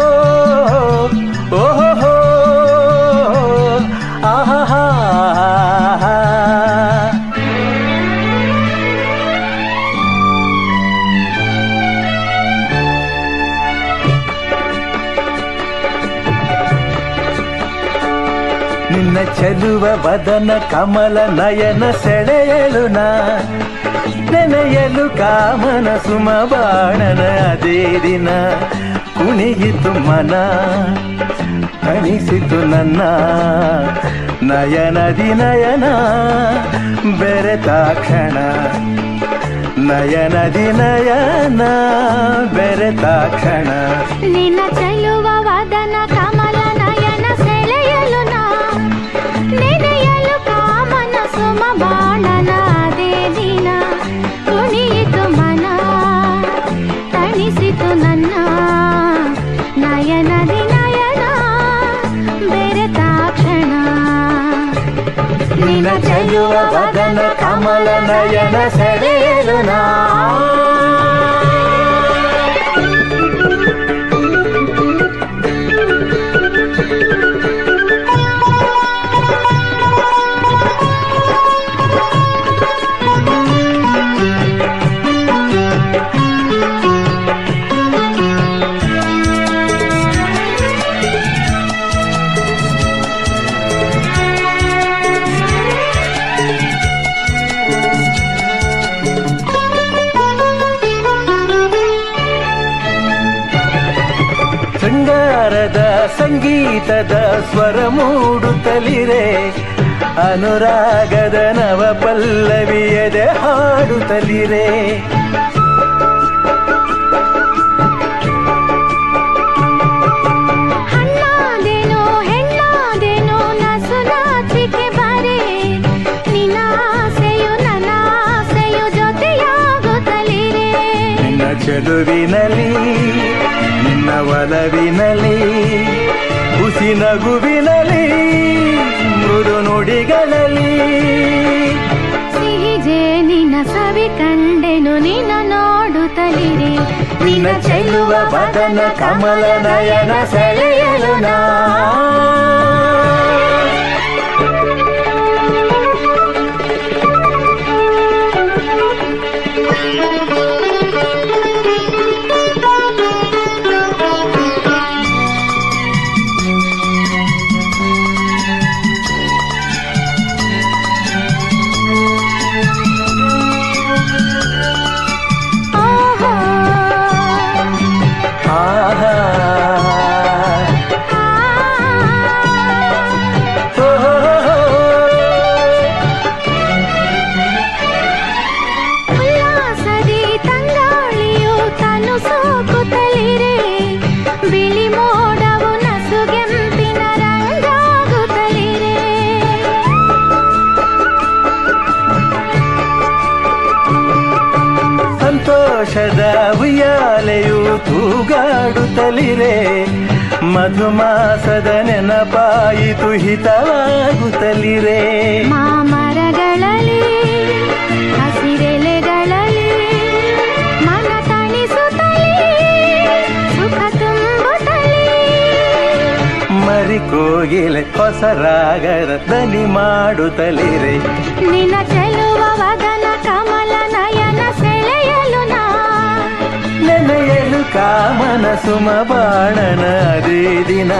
ಚೆಲುವ ವದನ ಕಮಲ ನಯನ ಸೆಳೆಯಲು ನಾ ನೆನೆಯಲು ಕಾಮನ ಸುಮ ಬಾಣನ ಅದೇ ದಿನ ಕುಣಿಯಿತು ಮನ ಅನಿಸಿತು ನನ್ನ ನಯನದಿ ನಯನ ಬೆರೆತಾಕ್ಷಣ ನಯನದಿ ನಯನ ಬೆರೆತಾಕ್ಷಣ ನಿನ್ನ ಚೆಲುವ ವದನ ಕಮಲ ನಯನ ಸೆಳೆಯಲು ನಿನ್ನ ಚೆಲುವ ವದನ ಕಮಲ ನಯನ ಸೆಳೆಯಲು ನಾ ಸಂಗೀತದ ಸ್ವರ ಮೂಡುತ್ತಲಿರೆ. ಅನುರಾಗದ ನವ ಪಲ್ಲವಿಯದೆ ಹಾಡುತ್ತಲಿರೆ ಚೆಲುವಿನಲಿ ನಿನ್ನ ಒಲವಿನಲಿ ಹುಸಿ ನಗುವಿನಲಿ ಮೃದು ನುಡಿಗಳಲ್ಲಿ ಸಿಹಿ ನಿನ್ನ ಸವಿ ಕಂಡೆನು ನಿನ್ನ ನೋಡುತ್ತಲಿರೆ. ನಿನ್ನ ಚೆಲ್ಲುವ ಬದನ ಕಮಲ ನಯನ ಸೆಳೆಯಲು ನಾ. நீனா